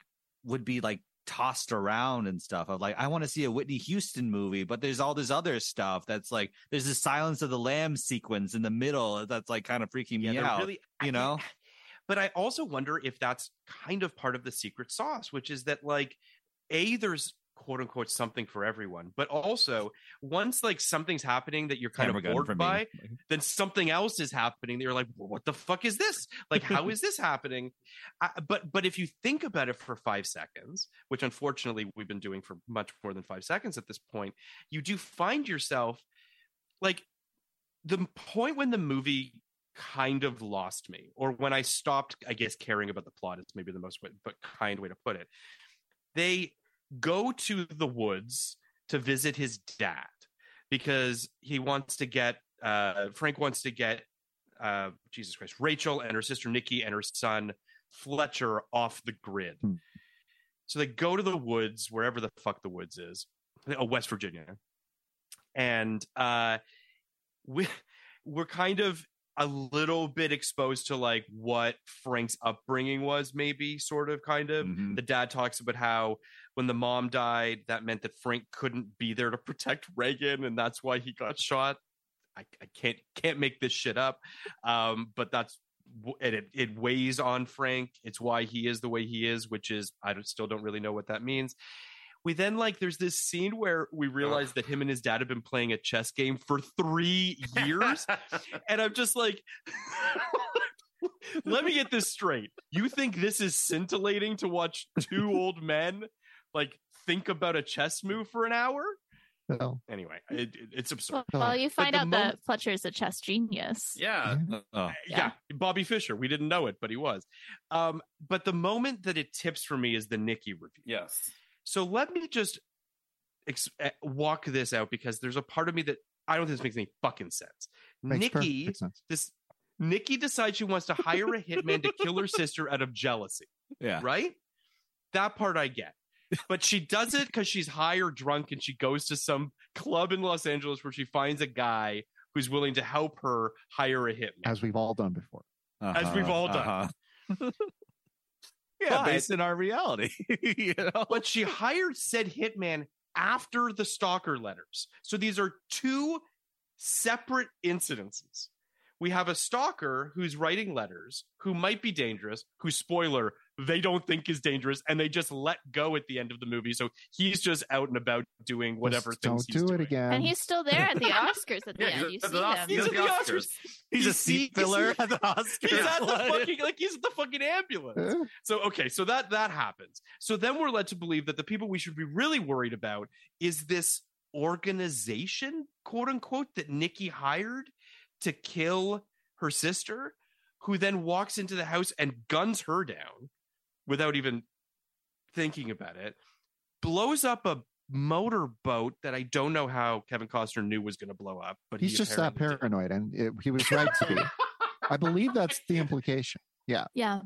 would be like tossed around and stuff of like I want to see a Whitney Houston movie, but there's all this other stuff that's like there's this Silence of the Lambs sequence in the middle that's like kind of freaking Yeah, me out. really- you know? But I also wonder if that's kind of part of the secret sauce, which is that like a there's quote unquote something for everyone, but also once like something's happening that you're kind Camera of bored for me. by, then something else is happening that you're like, well, what the fuck is this? Like, how is this happening? I, but but if you think about it for five seconds, which unfortunately we've been doing for much more than five seconds at this point, you do find yourself like the point when the movie kind of lost me or when i stopped i guess caring about the plot is maybe the most way, but kind way to put it they go to the woods to visit his dad because he wants to get uh frank wants to get uh jesus christ rachel and her sister nikki and her son fletcher off the grid Hmm. so they go to the woods wherever the fuck the woods is oh west virginia and uh we we're kind of a little bit exposed to like what Frank's upbringing was, maybe sort of kind of. Mhm. The dad talks about how when the mom died, that meant that Frank couldn't be there to protect Reagan, and that's why he got shot. I, I can't can't make this shit up, um, but that's and it it weighs on Frank. It's why he is the way he is, which is I don't, still don't really know what that means. We then like there's this scene where we realize that him and his dad have been playing a chess game for three years, and I'm just like, let me get this straight. You think this is scintillating to watch two old men like think about a chess move for an hour? No. Anyway, it, it- it's absurd. Well, well, you find out moment- that Fletcher's a chess genius. yeah. Oh. yeah. Bobby Fischer. We didn't know it, but he was. Um, but the moment that it tips for me is the Nikki review. Yes. So let me just ex- eh, walk this out because there's a part of me that I don't think this makes any fucking sense. Makes Nikki, sense. this Nikki decides she wants to hire a hitman to kill her sister out of jealousy, Yeah. right? That part I get. But she does it because she's high or drunk and she goes to some club in Los Angeles where she finds a guy who's willing to help her hire a hitman. As we've all done before. As we've all done. uh-huh. yeah, But- based in our reality. you know? but she hired said hitman after the stalker letters. So these are two separate incidences. We have a stalker who's writing letters who might be dangerous, who spoiler, they don't think is dangerous, and they just let go at the end of the movie. So he's just out and about doing whatever Just things Don't he's do it again. And he's still there at the Oscars at the Yeah, end. he's You see the him. Oscars. He's at the Oscars. He's a seat filler at the Oscars. He's at the fucking like he's at the fucking ambulance. Eh, So okay, so that that happens. So then we're led to believe that the people we should be really worried about is this organization, quote unquote, that Nikki hired to kill her sister, who then walks into the house and guns her down without even thinking about it, blows up a motorboat that I don't know how Kevin Costner knew was going to blow up, but he's he just that apparently did. paranoid, and it, he was right to be. I believe that's the implication. Yeah. Yeah.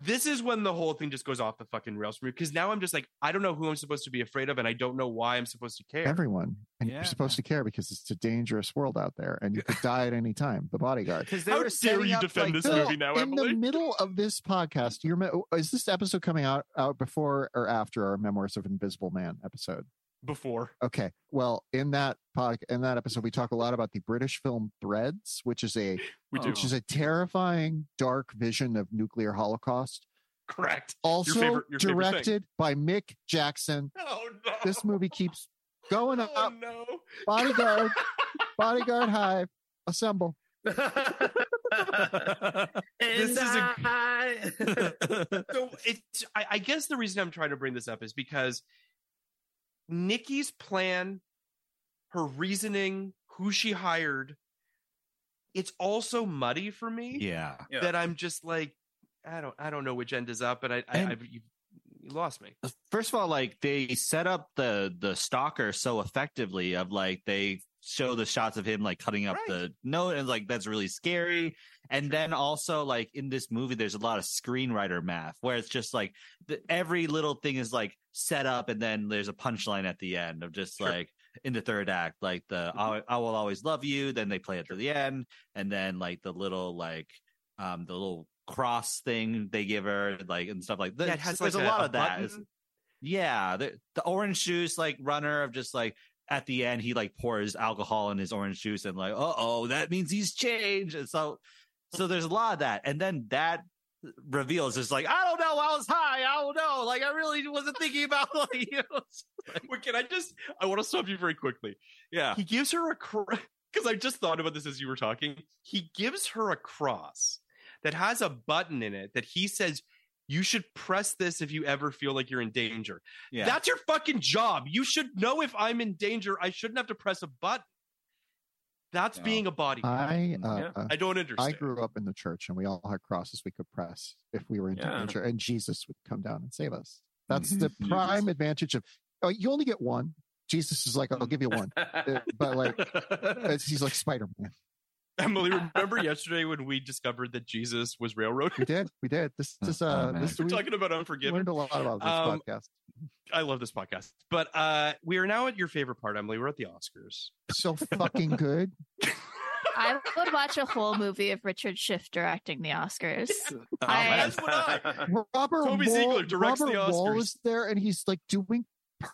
This is when the whole thing just goes off the fucking rails for me because now I'm just like I don't know who I'm supposed to be afraid of and I don't know why I'm supposed to care. Everyone. And Yeah. you're supposed to care because it's a dangerous world out there and you could die at any time. The bodyguard. Because How dare you defend like, this movie now, in Emily? the middle of this podcast, you're, is this episode coming out out before or after our Memoirs of Invisible Man episode? Before Okay. Well, in that pod, in that episode, we talk a lot about the British film Threads, which is a we do. which is a terrifying, dark vision of nuclear holocaust Correct. Also favorite- your favorite thing. directed by Mick Jackson. Oh no! This movie keeps going oh, up. Oh no! Bodyguard, bodyguard hive, assemble. This is a- I- so it's I, I guess the reason I'm trying to bring this up is because Nikki's plan, her reasoning, who she hired, it's all so muddy for me. Yeah. Yeah. That I'm just like, I don't I don't know which end is up, and I I, And- I you, you lost me. First of all, like they set up the the stalker so effectively of like they show the shots of him like cutting up Right. the note and like that's really scary. And then also like in this movie, there's a lot of screenwriter math where it's just like the, every little thing is like set up and then there's a punchline at the end of just Sure. like in the third act, like the I, I will always love you. Then they play it to the end, and then like the little like um the little cross thing they give her like and stuff like that. Yeah, has there's like a, lot of that. yeah, the, the orange juice like runner of just like at the end he like pours alcohol in his orange juice and like uh oh that means he's changed and so so there's a lot of that and then that reveals just like I don't know I was high I don't know like I really wasn't thinking about like you know Wait, can I just? I want to stop you very quickly. yeah He gives her a cross. because I just thought about this as you were talking. He gives her a cross that has a button in it that he says you should press this if you ever feel like you're in danger. yeah That's your fucking job. You should know if I'm in danger. I shouldn't have to press a button. That's No. being a body. I uh, Yeah. uh, I don't understand. I grew up in the church, and we all had crosses we could press if we were in Yeah. danger, and Jesus would come down and save us. That's Mhm. the Jesus. prime advantage of. Oh, you only get one. Jesus is like, I'll give you one, but like, he's like Spider Man. Emily, remember yesterday when we discovered that Jesus was railroaded? We did, we did. This, this, Oh, uh, man. this We're talking about Unforgiven. learned a lot about this Um, podcast. I love this podcast. But uh we are now at your favorite part, Emily. We're at the Oscars. So fucking good. I would watch a whole movie of Richard Schiff directing the Oscars. Oh, I- That's what I Robert Toby Wuhl, Ziegler directs Robert the Wuhl Oscars. is there, and he's like doing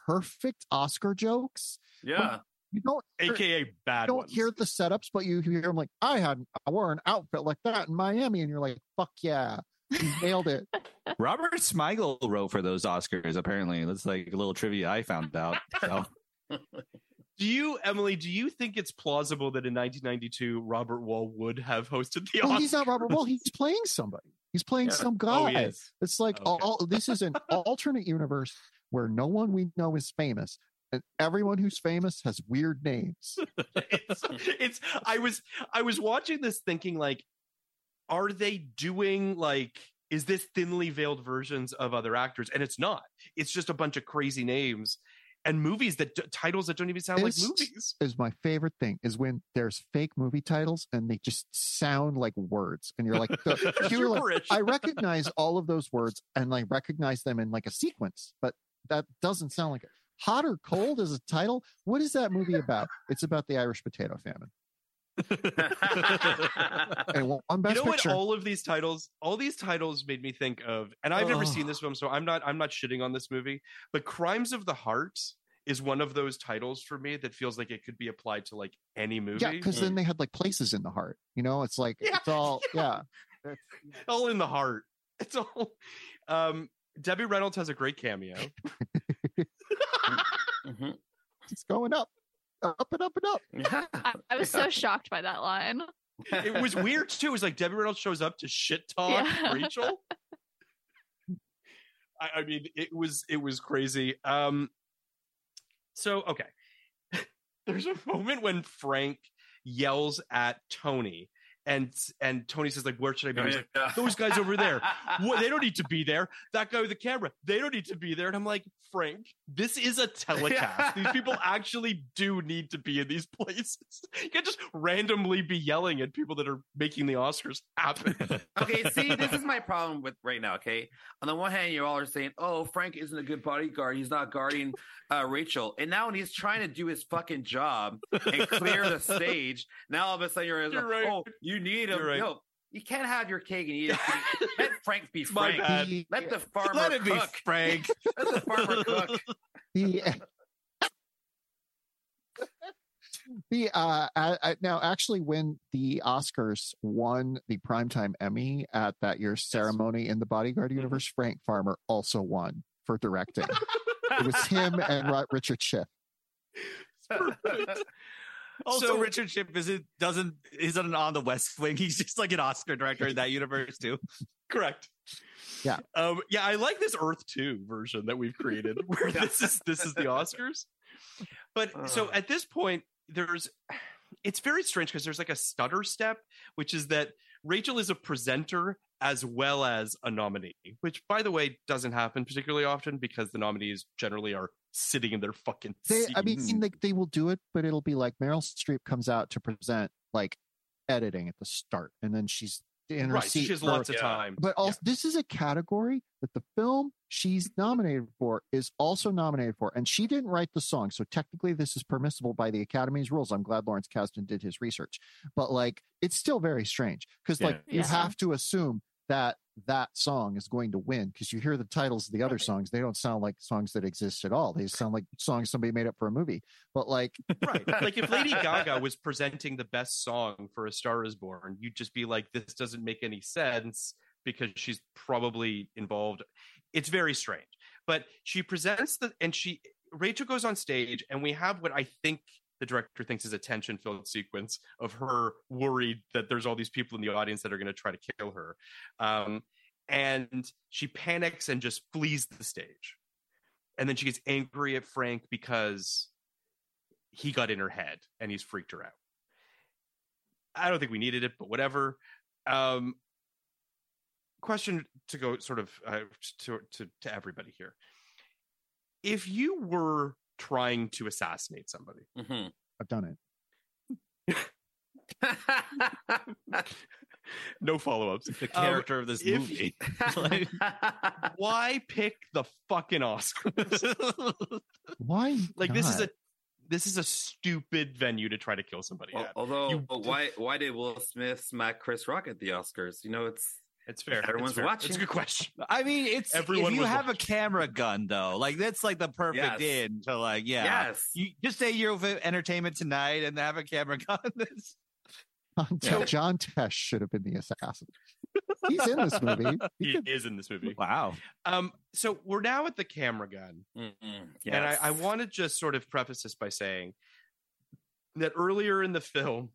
perfect Oscar jokes. yeah. You don't hear- aka you don't ones. hear the setups, but you hear them like, I had I wore an outfit like that in Miami, and you're like, fuck yeah, you nailed it. Robert Smigel wrote for those Oscars apparently that's like a little trivia I found out so Do you, Emily, do you think it's plausible that in 1992 Robert Wuhl would have hosted the Well, Oscars? he's not Robert Wuhl. He's playing somebody. He's playing Yeah. some Oh, guy. he is. It's like Okay. all this is an alternate universe where no one we know is famous, and everyone who's famous has weird names. it's, it's I was I was watching this thinking like are they doing like is this thinly veiled versions of other actors and it's not it's just a bunch of crazy names and movies that titles that don't even sound This like movies Is my favorite thing is when there's fake movie titles and they just sound like words, and you're like, the- you're like I recognize all of those words and I recognize them in like a sequence, but that doesn't sound like it. Hot or cold is a title. What is that movie about? It's about the Irish potato famine. And one you best know what picture. all of these titles all these titles made me think of and i've never Oh. seen this film so i'm not i'm not shitting on this movie but crimes of the heart is one of those titles for me that feels like it could be applied to like any movie yeah, because then they had like places in the heart. You know, it's like Yeah, it's all yeah. all in the heart it's all um debbie reynolds has a great cameo Mhm. It's going up, up and up and up. Yeah. I, I was so shocked by that line. it was weird too it was like debbie reynolds shows up to shit talk Yeah. rachel I, I mean it was it was crazy um so okay there's a moment when frank yells at tony and and tony says like where should i be? He's like, those guys over there. What, they don't need to be there. That guy with the camera they don't need to be there. And i'm like frank this is a telecast. These people actually do need to be in these places. You can't just randomly be yelling at people that are making the oscars happen. Okay, see, this is my problem with right now. Okay, on the one hand, you all are saying, "Oh, Frank isn't a good bodyguard; he's not guarding uh, Rachel," and now when he's trying to do his fucking job and clear the stage, now all of a sudden you're, You're like, right. "Oh, you need him." You're right. Yo, you can't have your cake and eat it. Let Frank be Frank. bad. Let the farmer let it be cook. Frank Let the farmer cook. he, the uh I, I, now actually when the oscars won the primetime emmy at that year's ceremony in the bodyguard Mm-hmm. universe frank farmer also won for directing it was him and Ro- richard schiff Also, So- Richard Schiff isn't doesn't isn't on the West Wing. He's just like an Oscar director in that universe too. Correct. Yeah. Um, yeah, I like this Earth 2 version that we've created where this is this is the Oscars. But so at this point, there's it's very strange because there's like a stutter step, which is that Rachel is a presenter as well as a nominee, which by the way doesn't happen particularly often because the nominees generally are sitting in their fucking they i mean like they will do it but it'll be like meryl streep comes out to present like editing at the start and then she's in her right, seat she has for- lots of time. But also, this is a category that the film she's nominated for is also nominated for, and she didn't write the song, so technically this is permissible by the Academy's rules. I'm glad Lawrence Kasdan did his research, but like it's still very strange because like you Yeah. have to assume that that song is going to win because you hear the titles of the other songs they don't sound like songs that exist at all. They sound like songs somebody made up for a movie. But like right. Like if lady gaga was presenting the best song for a star is born you'd just be like this doesn't make any sense because she's probably involved. It's very strange. But she presents the and she rachel goes on stage and we have what i think the director thinks is a tension filled sequence of her worried that there's all these people in the audience that are going to try to kill her um, and she panics and just flees the stage and then she gets angry at frank because he got in her head and he's freaked her out. I don't think we needed it, but whatever. Um, question to go sort of uh, to, to to everybody here: If you were trying to assassinate somebody, Mhm. i've done it no follow-ups. The character of this if- movie. Like- Why pick the fucking Oscars? why like this is a this is a stupid venue to try to kill somebody Al- at. Although, You- why why did Will Smith smack Chris Rock at the Oscars? You know, it's It's fair. It's Everyone's fair. watching. It's a good question. I mean, it's Everyone if you was have a camera gun though, like that's like the perfect Yes. in to like yeah. yes. You just say you're with entertainment tonight and have a camera gun. It's- John, Yeah. John Tesh should have been the assassin he's in this movie He He could- is in this movie. wow. Um, so we're now at the camera gun, Mm-mm. and I, I want to just sort of preface this by saying that earlier in the film,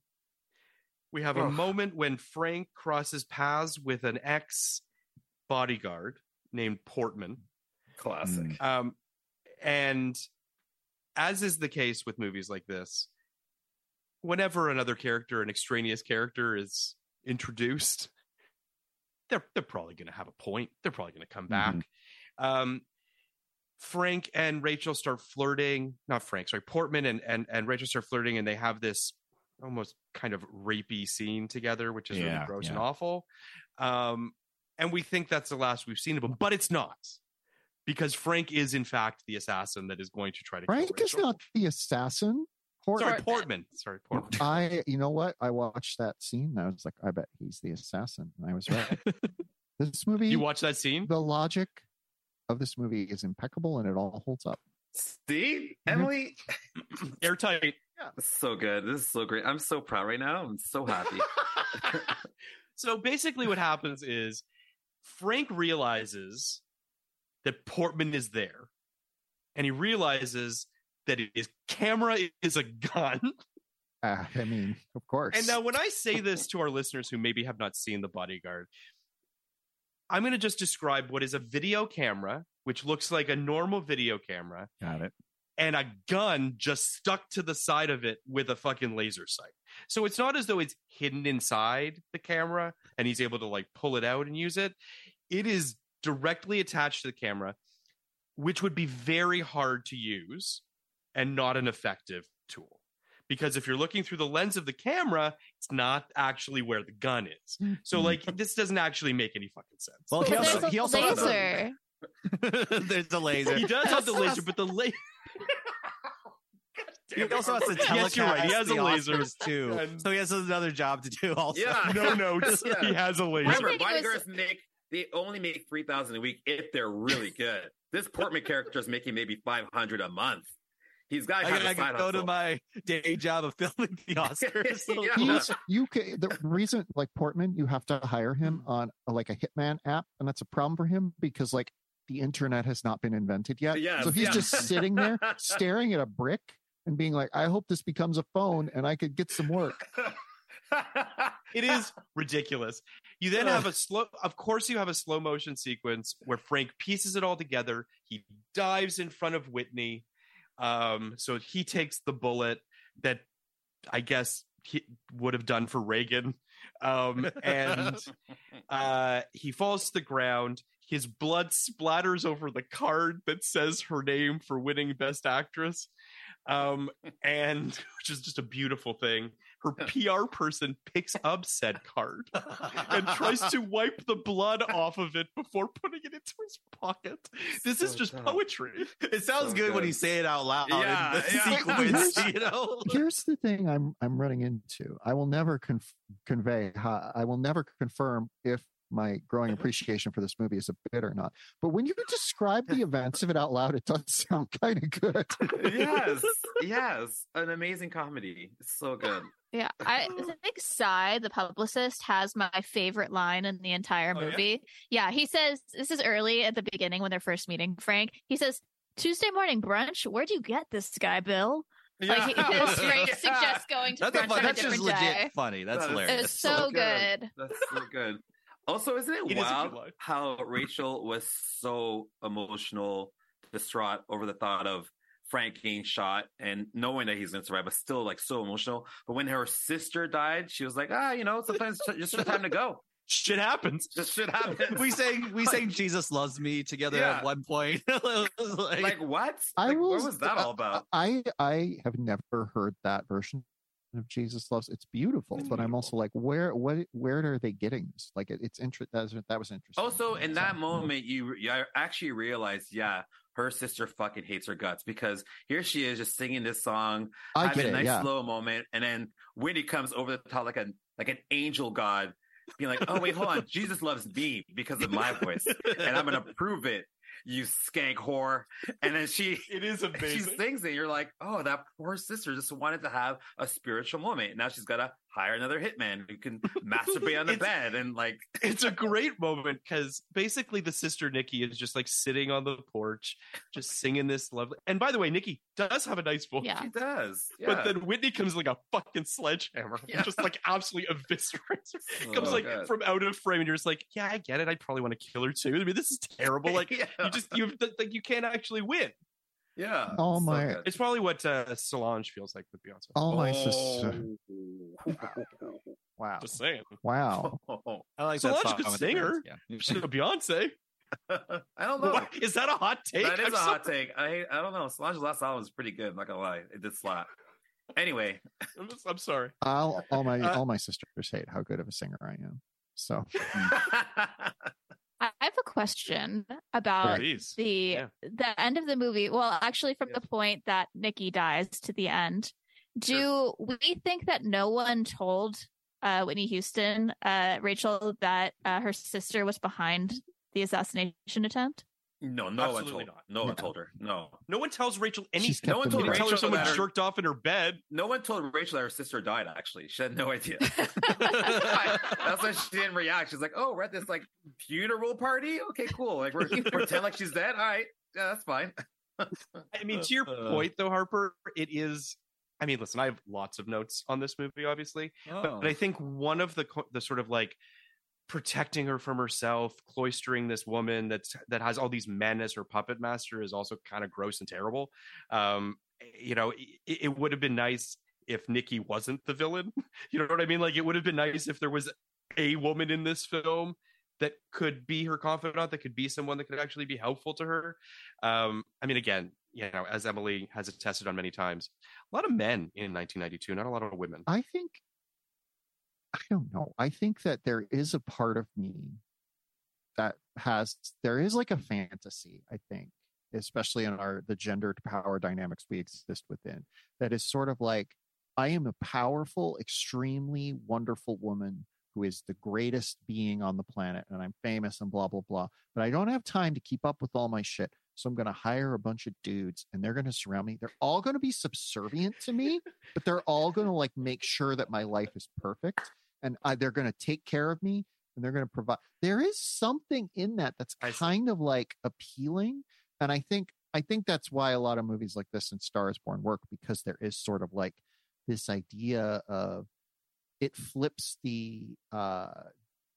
we have a moment when Frank crosses paths with an ex bodyguard named Portman. classic. Um, and as is the case with movies like this, whenever another character, an extraneous character, is introduced, they're they're probably going to have a point. They're probably going to come back. Um, Frank and Rachel start flirting. Not Frank, sorry, Portman and and and Rachel start flirting, and they have this almost kind of rapey scene together, which is really Yeah, gross and awful. Um, and we think that's the last we've seen of him, but it's not because Frank is in fact the assassin that is going to try to frank kill is not the assassin Port- Sorry, Portman. Sorry, Portman. I, you know what? I watched that scene. And I was like, I bet he's the assassin. And I was right. this movie, You watch that scene? the logic of this movie is impeccable and it all holds up. See. Emily, Airtight. This is so good. This is so great. I'm so proud right now. I'm so happy. so basically, what happens is Frank realizes that Portman is there, and he realizes that his camera is a gun. Uh, I mean, of course. And now, when I say this to our listeners who maybe have not seen The Bodyguard, I'm going to just describe what is a video camera, which looks like a normal video camera, Got it. And a gun just stuck to the side of it with a fucking laser sight. So it's not as though it's hidden inside the camera and he's able to like pull it out and use it. It is directly attached to the camera, which would be very hard to use and not an effective tool. Because if you're looking through the lens of the camera, it's not actually where the gun is. So mm-hmm. like this doesn't actually make any fucking sense. Well, he also, there's a he also has a- laser. there's a laser. he does have the laser, but the laser He also has to telecast Yes, you're right. He has the a laser. Too. And- So he has another job to do also. Yeah. no notes. Yeah. He has a laser. Remember, think it was- make they only make three thousand a week if they're really good. This Portman character is making maybe five hundred a month. He's got I to gotta have a side go to my day job of filming the Oscars. Yeah. You can the reason like Portman, you have to hire him on a, like a hitman app, and that's a problem for him because like the internet has not been invented yet. Yes, so he's yeah. just sitting there staring at a brick and being like, I hope this becomes a phone and I could get some work. It is ridiculous. You then have a slow, of course, you have a slow motion sequence where Frank pieces it all together. He dives in front of Whitney. Um, so he takes the bullet that I guess he would have done for Reagan. Um, and uh, he falls to the ground. His blood splatters over the card that says her name for winning Best Actress, um, and which is just a beautiful thing. Her PR person picks up said card and tries to wipe the blood off of it before putting it into his pocket. This is just dumb. poetry. It sounds So good, when good. you say it out loud. Yeah, in the yeah. sequence, you know. Here's the thing I'm I'm running into. I will never conf- convey how I will never confirm if my growing appreciation for this movie is a bit or not. But when you describe the events of it out loud, it does sound kind of good. yes, yes, an amazing comedy. It's so good. Yeah, I think Sy, the publicist, has my favorite line in the entire Oh, yeah? movie. yeah? he says this is early at the beginning when they're first meeting Frank. He says, "Tuesday morning brunch. Where do you get this guy, Bill?" Like he, Yeah. Frank Yeah. suggests going to That's, a brunch fun, on a that's just different legit day. funny. That's That is- hilarious. It's so good. That's so good. Also, isn't it, It is a good wild line. how Rachel was so emotional, distraught over the thought of Frank getting shot and knowing that he's going to survive, but still like so emotional. But when her sister died, she was like, ah, you know, sometimes it's just time to go. Shit happens. Just shit happens. we sang we sang Jesus loves me together Yeah. at one point. Like, like what? I Like, will, what was that all about? I I have never heard that version of Jesus loves. It's beautiful, It's but I'm also like, where what where are they getting this? Like it, it's interest. That was, that was interesting. Also, in So, that moment, you, you actually realize, yeah, her sister fucking hates her guts because here she is just singing this song, I having get a it. nice yeah. slow moment, and then Whitney comes over the top like a like an angel god, being like, "Oh wait, hold on, Jesus loves me because of my voice, and I'm gonna prove it." You skank whore, and then she It is amazing. she sings it. You're like, oh, that poor sister just wanted to have a spiritual moment. Now she's got to hire another hitman who can masturbate on the It's- bed and like, it's a great moment because basically the sister Nikki is just like sitting on the porch, just singing this lovely. And by the way, Nikki does have a nice voice. Yeah. she does. But then Whitney comes like a fucking sledgehammer, Yeah. just like absolutely eviscerates her. So comes like good. from out of frame, and you're just like, yeah, I get it. I probably want to kill her too. I mean, this is terrible. Like yeah. you just you like you can't actually win. Yeah. Oh so my- good. It's probably what uh, Solange feels like with Beyonce. All my Oh. sister. Wow. Just saying. Wow. I like Solange that song. a good the singer. Yeah. Beyonce. I don't know. What? Is that a hot take? That is I'm a hot take. I I don't know. Solange's last album was pretty good. I'm not gonna lie. It did slap. Anyway, I'm, just- I'm sorry. All, all my Uh, all my sisters hate how good of a singer I am. So I have a question about Please. the Yeah. the end of the movie. Well, actually, from the point that Nikki dies to the end, do we think that no one told uh, Whitney Houston, uh, Rachel, that uh, her sister was behind the assassination attempt? No, no one told. not. No one told her. No, No one tells Rachel anything. No one told They together. tell her Rachel someone her- jerked off in her bed. no one told Rachel that her sister died. Actually, she had no idea. That's why she didn't react. She's like, "Oh, we're at this like funeral party. Okay, cool. Like we're pretend like she's dead. All right, yeah, that's fine." I mean, to your Uh. point, though, Harper, it is. I mean, listen, I have lots of notes on this movie, obviously, Oh. but, but I think one of the the sort of like protecting her from herself, cloistering this woman that's that has all these men as her puppet master is also kind of gross and terrible. Um, you know, it, it would have been nice if Nikki wasn't the villain. You know what I mean? Like, it would have been nice if there was a woman in this film that could be her confidant, that could be someone that could actually be helpful to her. Um, I mean, again, you know, as Emily has attested on many times, a lot of men in 1992, not a lot of women. I think I don't know. I think that there is a part of me that has there is like a fantasy, I think, especially in our the gendered power dynamics we exist within, that is sort of like I am a powerful, extremely wonderful woman who is the greatest being on the planet and I'm famous and blah blah blah. But I don't have time to keep up with all my shit. So I'm going to hire a bunch of dudes and they're going to surround me. They're all going to be subservient to me, but they're all going to like make sure that my life is perfect and I, they're going to take care of me and they're going to provide. There is something in that that's kind of like appealing. And I think, I think that's why a lot of movies like this and Star is Born work because there is sort of like this idea of it flips the uh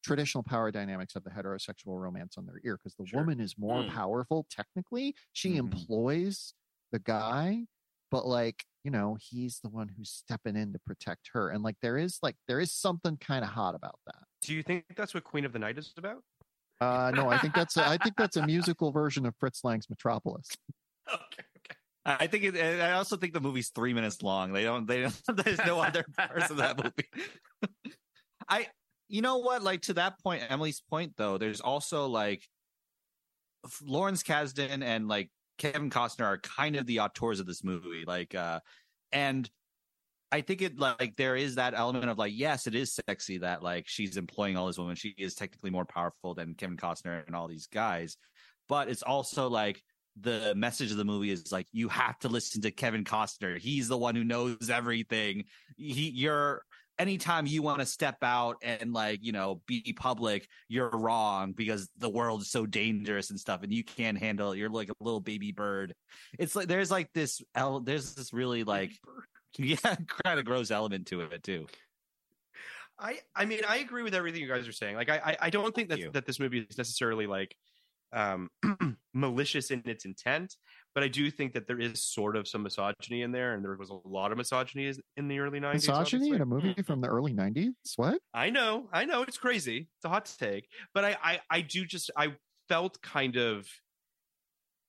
traditional power dynamics of the heterosexual romance on their ear because the woman is more Mm. powerful technically she Mhm. employs the guy but like you know he's the one who's stepping in to protect her and like there is like there is something kind of hot about that Do you think that's what Queen of the Night is about? uh no i think that's a, i think that's a musical version of fritz lang's metropolis Okay. I think it, I also think the movie's three minutes long. They don't. They don't. There's no other parts of that movie. I. You know what? Like to that point, Emily's point though. There's also like Lawrence Kasdan and like Kevin Costner are kind of the auteurs of this movie. Like, uh, and I think it like there is that element of like, yes, it is sexy that like she's employing all these women. She is technically more powerful than Kevin Costner and all these guys, but it's also like the message of the movie is like you have to listen to Kevin Costner. He's the one who knows everything. He you're anytime you want to step out and like, you know, be public, you're wrong because the world is so dangerous and stuff and you can't handle it. You're like a little baby bird. It's like there's like this el- there's this really like yeah, kind of gross element to it too. I I mean I agree with everything you guys are saying. Like I I, I don't think that that this movie is necessarily like um malicious in its intent, but I do think that there is sort of some misogyny in there, and there was a lot of misogyny in the early nineties. misogyny in a movie from the early 90s what I know, I know, it's crazy. It's a hot take, but I, I, I do just, I felt kind of,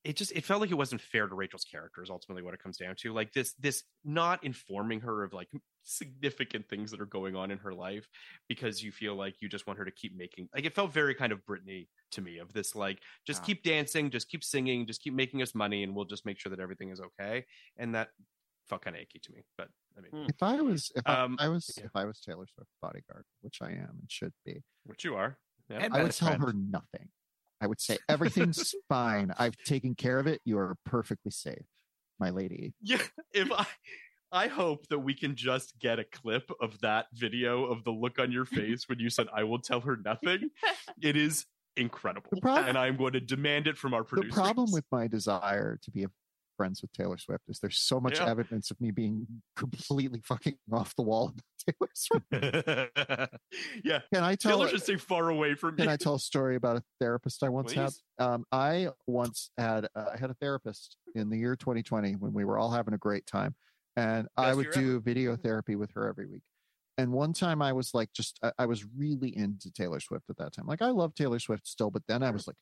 it just, it felt like it wasn't fair to Rachel's character. Is ultimately what it comes down to. Like this, this not informing her of like significant things that are going on in her life because you feel like you just want her to keep making. Like it felt very kind of Britney to me of this, like just keep dancing, just keep singing, just keep making us money, and we'll just make sure that everything is okay. And that felt kind of icky to me. But I mean, if i was if Um, I, I was yeah. if i was taylor swift bodyguard which i am and should be Which you are. Yeah. I would tell friend. her nothing. I would say everything's fine. I've taken care of it. You are perfectly safe, my lady. Yeah, if I I hope that we can just get a clip of that video of the look on your face when you said I will tell her nothing. It is incredible. The prob- and I'm going to demand it from our producer. The problem with my desire to be friends with Taylor Swift is there's so much Yeah. evidence of me being completely fucking off the wall about Taylor Swift. yeah. Can I tell? Taylor's just stay far away from Can me. I tell a story about a therapist I once Please. had? Um, I once had uh, I had a therapist in the year 2020 when we were all having a great time, and I would do video therapy with her every week. And one time I was like, just I, I was really into Taylor Swift at that time. Like I love Taylor Swift still, but then I was like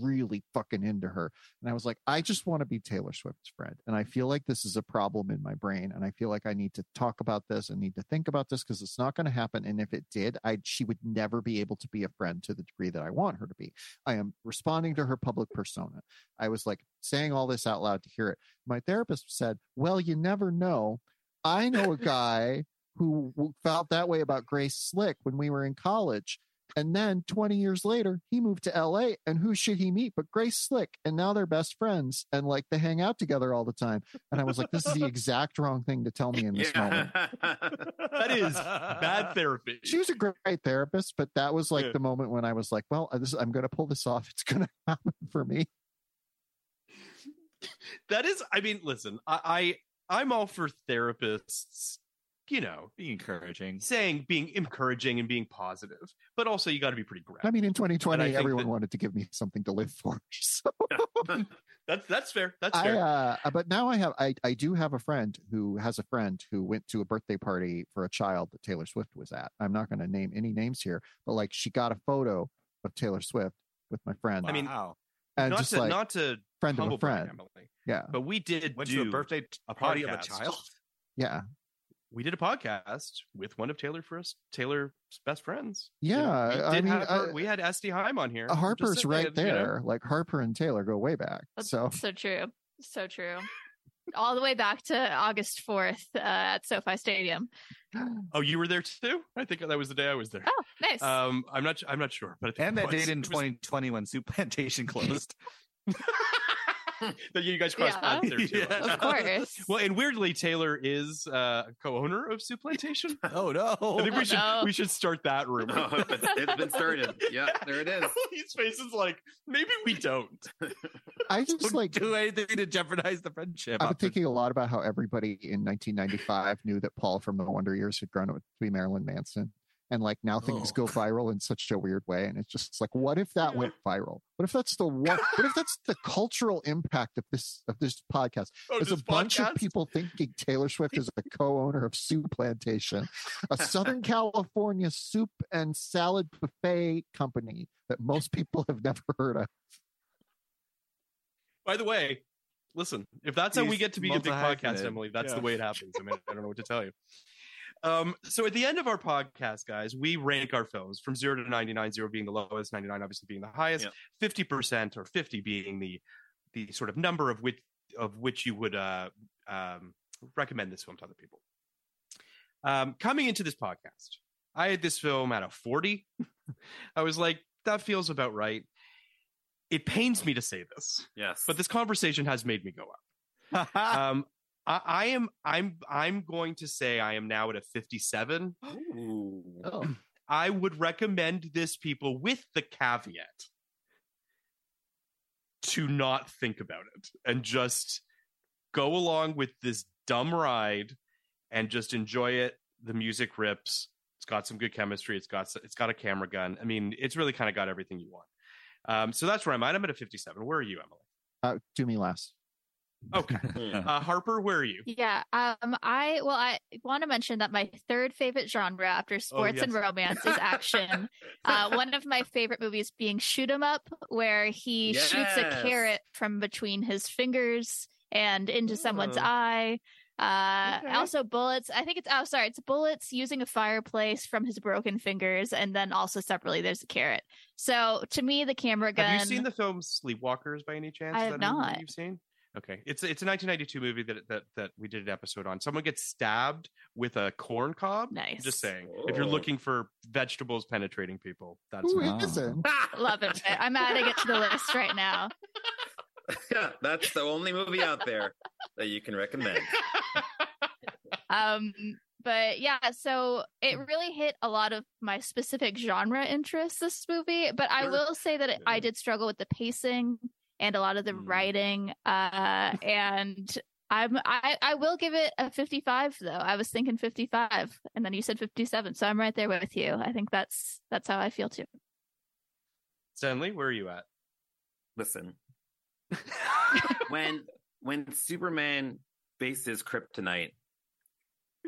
really fucking into her, and I was like, I just want to be Taylor Swift's friend. And I feel like this is a problem in my brain, and I feel like I need to talk about this and need to think about this because it's not going to happen. And if it did, I she would never be able to be a friend to the degree that I want her to be. I am responding to her public persona. I was like saying all this out loud to hear it. My therapist said, Well, you never know. I know a guy who felt that way about Grace Slick when we were in college. And then 20 years later, he moved to LA. And who should he meet but Grace Slick? And now they're best friends and like they hang out together all the time. And I was like, this is the exact wrong thing to tell me in this moment. that is bad therapy. She was a great therapist, but that was like Yeah. the moment when I was like, well, this, I'm going to pull this off. It's going to happen for me. That is I mean, listen, I, I I'm all for therapists, you know, being encouraging. saying being encouraging and being positive, but also you got to be pretty grounded. I mean, in 2020, everyone that- wanted to give me something to live for. So That's that's fair. That's I, fair. uh, but now I have, I, I do have a friend who has a friend who went to a birthday party for a child that Taylor Swift was at. I'm not going to name any names here, but like she got a photo of Taylor Swift with my friend. I mean, Wow. and not just to like not to friend of a friend. Emily, Yeah. but we did went do to a birthday t- a party of a child. Yeah. We did a podcast with one of Taylor first Taylor's best friends. Yeah. You know, we I mean, have her- uh, we had Este Haim on here. I'm just Harper's right you know. there. Like Harper and Taylor go way back. That's So so true. So true. All the way back to August 4th uh, at SoFi Stadium. Oh, you were there too? I think that was the day I was there. Oh, nice. Um, I'm not. I'm not sure, but I think And that was. date in It was- 2020 when Soup Plantation closed. that you guys cross Yeah. paths there too. Yeah. Of course. Well, and weirdly, Taylor is uh, co-owner of Soup Plantation. Oh no! I think we Oh, should no. we should start that rumor. Oh, it's, it's been started. Yeah, there it is. His face is like maybe we don't. I just Don't like do anything to jeopardize the friendship. I've been thinking a lot about how everybody in 1995 knew that Paul from the Wonder Years had grown up to be Marilyn Manson. And like now things Oh. go viral in such a weird way. And it's just like, what if that went viral? What if that's the what what if that's the cultural impact of this of this podcast? Oh, There's a bunch podcast? of people thinking Taylor Swift is a co-owner of Soup Plantation, a Southern California soup and salad buffet company that most people have never heard of. By the way, listen, if that's how we get to be a big podcast. Emily, that's Yeah. the way it happens. I mean, I don't know what to tell you. Um, so at the end of our podcast, guys, we rank our films from zero to 99, zero being the lowest, 99 obviously being the highest, Yeah. 50% or 50 being the the sort of number of which of which you would uh, um, recommend this film to other people. Um, coming into this podcast, I had this film at a 40. I was like, that feels about right. It pains me to say this, Yes. but this conversation has made me go up. Um, I, I am I'm I'm going to say I am now at a 57. Ooh. Oh. I would recommend this people with the caveat to not think about it and just go along with this dumb ride and just enjoy it. The music rips. It's got some good chemistry. It's got it's got a camera gun. I mean, it's really kind of got everything you want. Um, so that's where I'm at. I'm at a 57. Where are you, Emily? Uh, do me last. Okay. Uh, Harper, where are you? Yeah. Um. I well, I want to mention that my third favorite genre after sports and yes. romance is action. uh, one of my favorite movies being Shoot 'Em Up, where he shoots a carrot from between his fingers and into someone's Oh. eye. Uh, Okay. also bullets. I think it's oh sorry, it's bullets using a fireplace from his broken fingers, and then also separately there's a carrot. So to me, the camera gun. Have you seen the film Sleepwalkers by any chance? I have that a movie that not. You've seen? Okay, it's it's a 1992 movie that that that we did an episode on. Someone gets stabbed with a corn cob. Nice. Just saying, if you're looking for vegetables penetrating people, that's Who what- Wow. isn't? Love it. I'm adding it to the list right now. yeah, that's the only movie out there that you can recommend. um but yeah so it really hit a lot of my specific genre interests this movie but i Sure. will say that it, i did struggle with the pacing and a lot of the Mm. writing uh and i'm i i will give it a 55 though i was thinking 55 and then you said 57 so i'm right there with you i think that's that's how i feel too Stenley, where are you at? Listen, when when Superman faces kryptonite,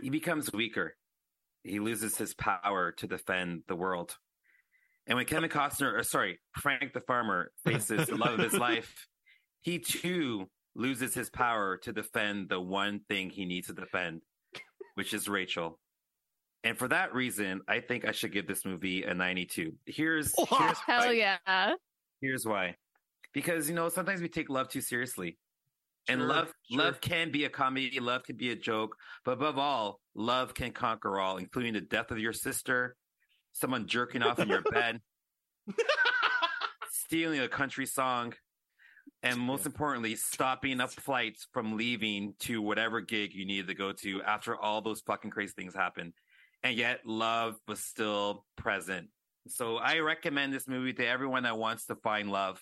he becomes weaker. He loses his power to defend the world. And when Kevin Costner, or sorry, Frank the farmer faces the love of his life, he too loses his power to defend the one thing he needs to defend, which is Rachel. And for that reason, I think I should give this movie a 92. Here's, here's hell why. yeah Here's why. Because you know, sometimes we take love too seriously. And Sure, love sure. love can be a comedy, love can be a joke, but above all, love can conquer all, including the death of your sister, someone jerking off in your bed, stealing a country song, and most importantly, stopping up flights from leaving to whatever gig you needed to go to after all those fucking crazy things happened. And yet love was still present. So I recommend this movie to everyone that wants to find love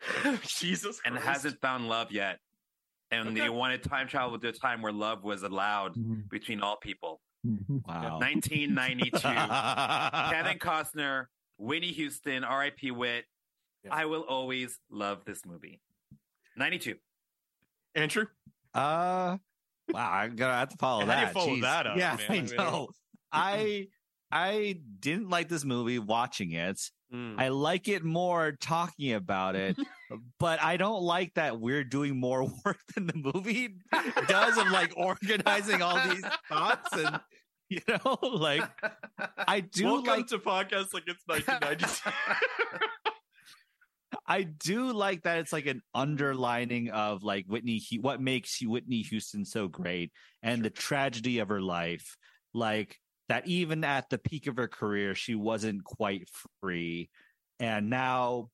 Jesus, and Christ. hasn't found love yet. And Okay. they wanted time travel to a time where love was allowed Mhm. between all people. Mhm. Wow. 1992. Kevin Costner, Whitney Houston, R.I.P. Wit. Yeah. I will always love this movie. 92. Andrew. Uh, wow, I'm gonna have to follow How do you that. follow Jeez. that up, Yeah, man? I I know. I I didn't like this movie watching it. Mm. I like it more talking about it, but I don't like that we're doing more work than the movie does of like organizing all these thoughts and you know, like I do Welcome like to podcast like it's 1992. I do like that it's like an underlining of like Whitney, Hu- what makes Whitney Houston so great and the tragedy of her life. Like that, even at the peak of her career, she wasn't quite free. And now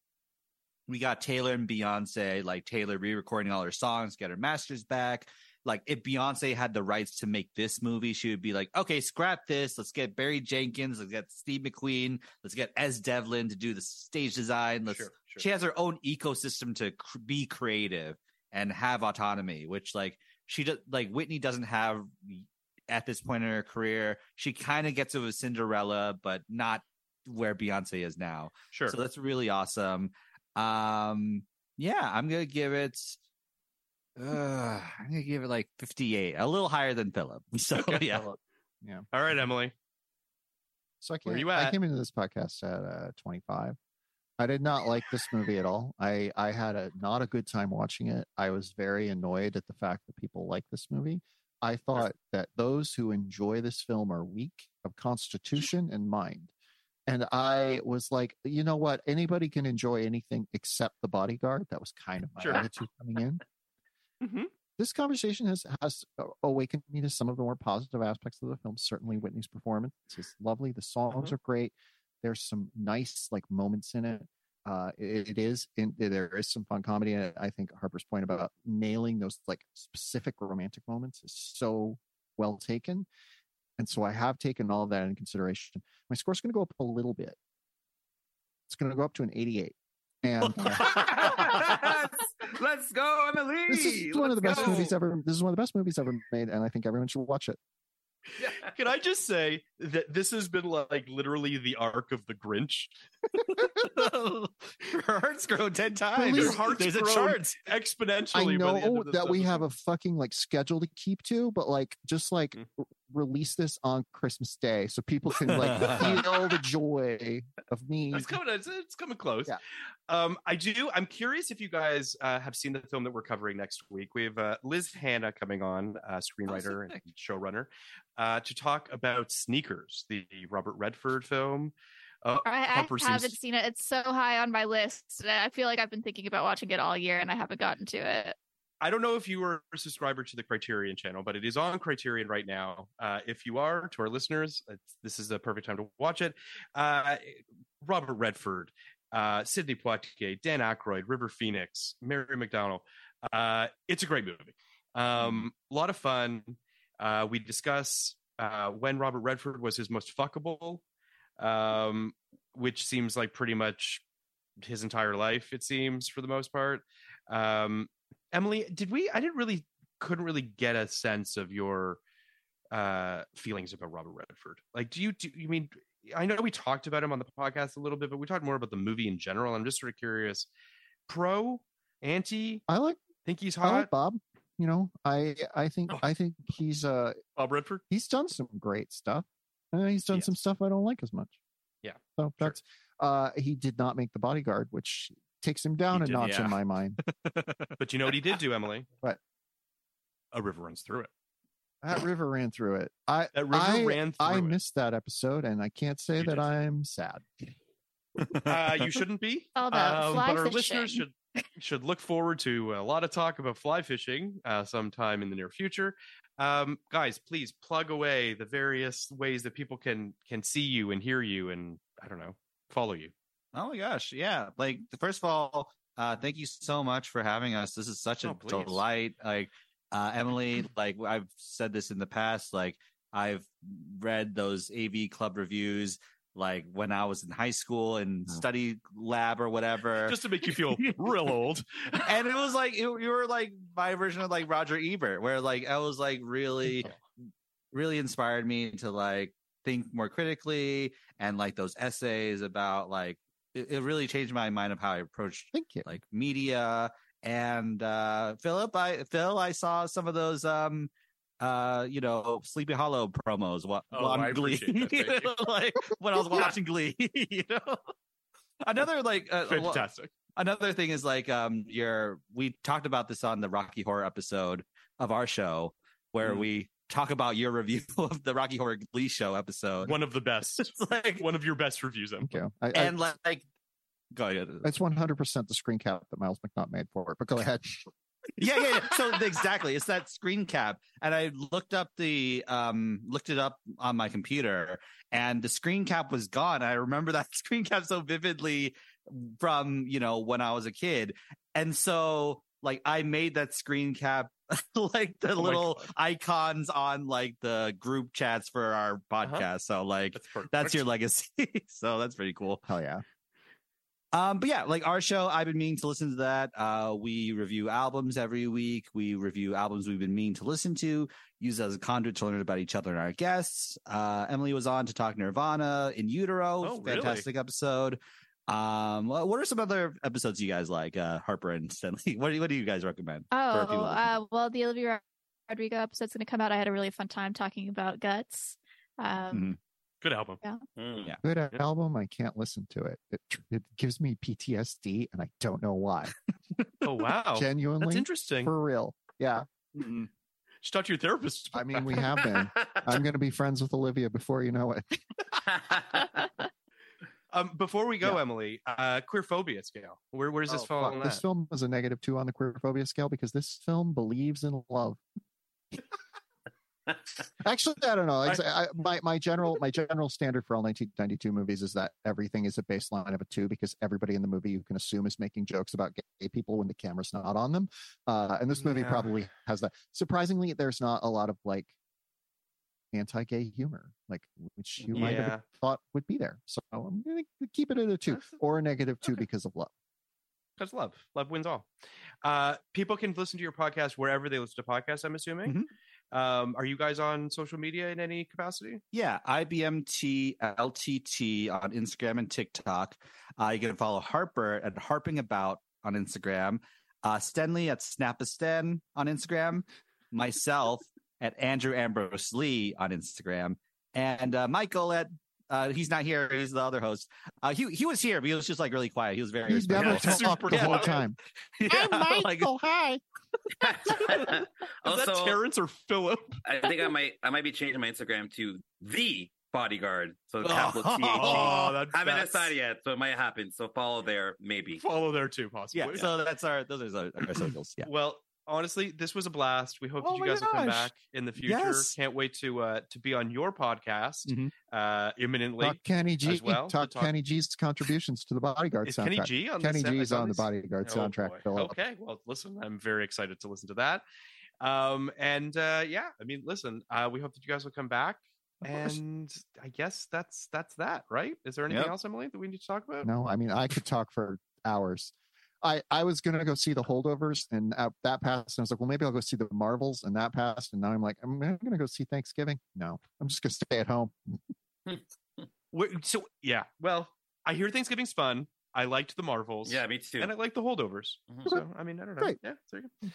we got Taylor and Beyonce, like Taylor re-recording all her songs, get her masters back. Like if Beyonce had the rights to make this movie, she would be like, okay, scrap this. Let's get Barry Jenkins. Let's get Steve McQueen. Let's get Es Devlin to do the stage design. Let's. Sure, sure. She has her own ecosystem to cr- be creative and have autonomy, which like she does. Like Whitney doesn't have at this point in her career. She kind of gets it with Cinderella, but not where Beyonce is now. Sure. So that's really awesome. Um, yeah, I'm gonna give it. Uh, I'm gonna give it like 58, a little higher than Philip. So Okay. yeah, Yeah. All right, Emily. So I Where came, you I came into this podcast at uh, 25. I did not like this movie at all. I I had a not a good time watching it. I was very annoyed at the fact that people like this movie. I thought that those who enjoy this film are weak of constitution and mind. And I was like, you know what? Anybody can enjoy anything except the bodyguard. That was kind of my Sure. attitude coming in. Mhm. This conversation has has awakened me to some of the more positive aspects of the film. Certainly, Whitney's performance is lovely. The songs Mhm. are great. There's some nice like moments in it. Uh, it, it is in there is some fun comedy. And I think Harper's point about nailing those like specific romantic moments is so well taken. And so I have taken all of that into consideration. My score's going to go up a little bit. It's going to go up to an 88. And uh, Let's go, Emily. this is one of the best go. movies ever. This is one of the best movies ever made, and I think everyone should watch it. Can I just say that this has been like literally the arc of the Grinch? her heart's grown ten times. Your heart's There's a grown chart. exponentially. I by the end know of this that we have a fucking like schedule to keep to, but like just like Mm. R- release this on Christmas Day so people can like feel the joy of me. It's coming. It's, it's coming close. Yeah. Um, I do. I'm curious if you guys uh, have seen the film that we're covering next week. We have uh, Liz Hannah coming on, uh, screenwriter and showrunner, uh, to talk about Sneakers, the Robert Redford film. Uh, I, I haven't seems- seen it. It's so high on my list. I feel like I've been thinking about watching it all year and I haven't gotten to it. I don't know if you are a subscriber to the Criterion channel, but it is on Criterion right now. Uh, if you are, to our listeners, this is the perfect time to watch it. Uh, Robert Redford, uh, Sidney Poitier, Dan Aykroyd, River Phoenix, Mary McDonnell. Uh, it's a great movie. Um, a lot of fun. Uh, we discuss uh, when Robert Redford was his most fuckable, um, which seems like pretty much his entire life. It seems for the most part. Um, Emily, did we? I didn't really, couldn't really get a sense of your uh feelings about Robert Redford. Like, do you? Do you mean? I know we talked about him on the podcast a little bit, but we talked more about the movie in general. I'm just sort of curious. Pro, anti, I like think he's I hot. like Bob. You know, I I think Oh. I think he's uh Bob Redford. he's done some great stuff. Uh, he's done some stuff I don't like as much. Yeah, So that's uh he did not make the bodyguard, which takes him down He a did, notch yeah. in my mind. But you know what he did do, Emily? What? A river runs through it. That river ran through it. I That river I, ran I through it. missed that episode, and I can't say You that did. I'm sad. Uh, you shouldn't be. All about Um, fly but our fishing. listeners should should look forward to a lot of talk about fly fishing uh, sometime in the near future. Um, guys, please plug away the various ways that people can can see you and hear you and I don't know follow you. Oh my gosh, yeah. Like first of all, uh, thank you so much for having us. This is such a Oh, please. delight. Like uh, Emily, like I've said this in the past. Like I've read those AV Club reviews. Like when I was in high school and study lab or whatever, Just to make you feel real old. and it was like it, you were like my version of like Roger Ebert, where like I was like really, really inspired me to like think more critically and like those essays about like it, it really changed my mind of how I approached Thank you. like media and uh Philip I Phil I saw some of those um uh you know Sleepy Hollow promos what Oh, on I Glee that. Like when I was watching Glee you know another like uh, well, Fantastic. another thing is like um your we talked about this on the Rocky Horror episode of our show where Mm. we talk about your review of the Rocky Horror Glee show episode One of the best. it's like one of your best reviews. Em. Thank you. I, and I, like go ahead it's 100 percent the screen cap that Myles McNutt made for it. But go ahead. yeah, yeah, yeah. So exactly, it's that screen cap, and I looked up the um looked it up on my computer, and the screen cap was gone. I remember that screen cap so vividly from you know when I was a kid, and so like I made that screen cap like the Oh little icons on like the group chats for our podcast. So like That's that's your legacy. so that's pretty cool. Hell yeah. Um, but yeah, like our show, I've been meaning to listen to that. Uh, we review albums every week. We review albums we've been meaning to listen to, use as a conduit to learn about each other and our guests. Uh, Emily was on to talk Nirvana in utero. Oh, really? Fantastic episode. Um, what what are some other episodes you guys like? Uh, Harper and Stenley. What do, what do you guys recommend? Oh, people to listen to? uh, well, the Olivia Rodrigo episode's going to come out. I had a really fun time talking about guts. Um, Mhm. Good album. Mm. Yeah. Good album. I can't listen to it. It it gives me PTSD, and I don't know why. Oh wow, Genuinely, that's interesting. for real. Yeah. Mhm. Just talk to your therapist. I mean, we have been. I'm going to be friends with Olivia before you know it. Um, before we go, Yeah. Emily, uh, queer phobia scale. Where where does this Oh, fall fuck. This film was a negative two on the queerphobia scale because this film believes in love. Actually, I don't know. Ex- I, my my general my general standard for all 1992 movies is that everything is a baseline of a two because everybody in the movie you can assume is making jokes about gay people when the camera's not on them. Uh, and this movie Yeah. probably has that. Surprisingly, there's not a lot of like anti-gay humor, like which you might have thought would be there. So I'm going to keep it at a two That's- or a negative two okay. because of love. Because love, love wins all. Uh, people can listen to your podcast wherever they listen to podcasts. I'm assuming. Mhm. Um, are you guys on social media in any capacity? Yeah, IBMT LTT on Instagram and TikTok. Uh, you can follow Harper at Harping About on Instagram, uh, Stenley at Snapistan on Instagram, myself at Andrew Ambrose Lee on Instagram, and uh, Michael at uh, he's not here. He's the other host. Uh, he he was here, but he was just like really quiet. He was very He's never respectful. talked the whole quiet. time. Yeah, like- hi. Is that Terrence or Philip? I think I might I might be changing my Instagram to the bodyguard. So capital T H E. Oh, that, Haven't decided yet, so it might happen. So follow there, maybe. Follow there too, possibly. yeah. So that's our those are our, our socials. Yeah. Well, honestly, this was a blast. We hope Oh that you guys will come back in the future. Yes. Can't wait to uh to be on your podcast Mhm. uh imminently. Talk Kenny G. as well talk, talk- Kenny G's contributions to the Bodyguard Is soundtrack. Kenny G on Kenny the G's on the Bodyguard? Bodyguard Oh, soundtrack. Okay, well, listen, I'm very excited to listen to that. Um, and uh, yeah, I mean, listen, uh, we hope that you guys will come back. And I guess that's that's that, right? Is there anything Yep. else, Emily, that we need to talk about? No, I mean I could talk for hours. I I was gonna go see the holdovers, and uh, that passed. And I was like, well, maybe I'll go see the Marvels, and that passed. And now I'm like, I'm gonna go see Thanksgiving. No, I'm just gonna stay at home. So yeah, well, I hear Thanksgiving's fun. I liked the Marvels. Yeah, me too. and I liked the holdovers. Mhm. So I mean, I don't know. Great. Yeah, there you go.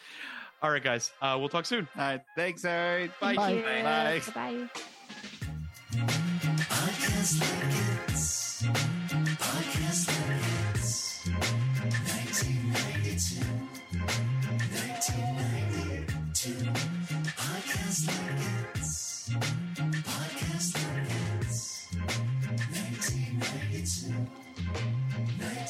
All right, guys. Uh, we'll talk soon. All right. Thanks, Eric. Bye. Thank Bye. you. Bye. Bye.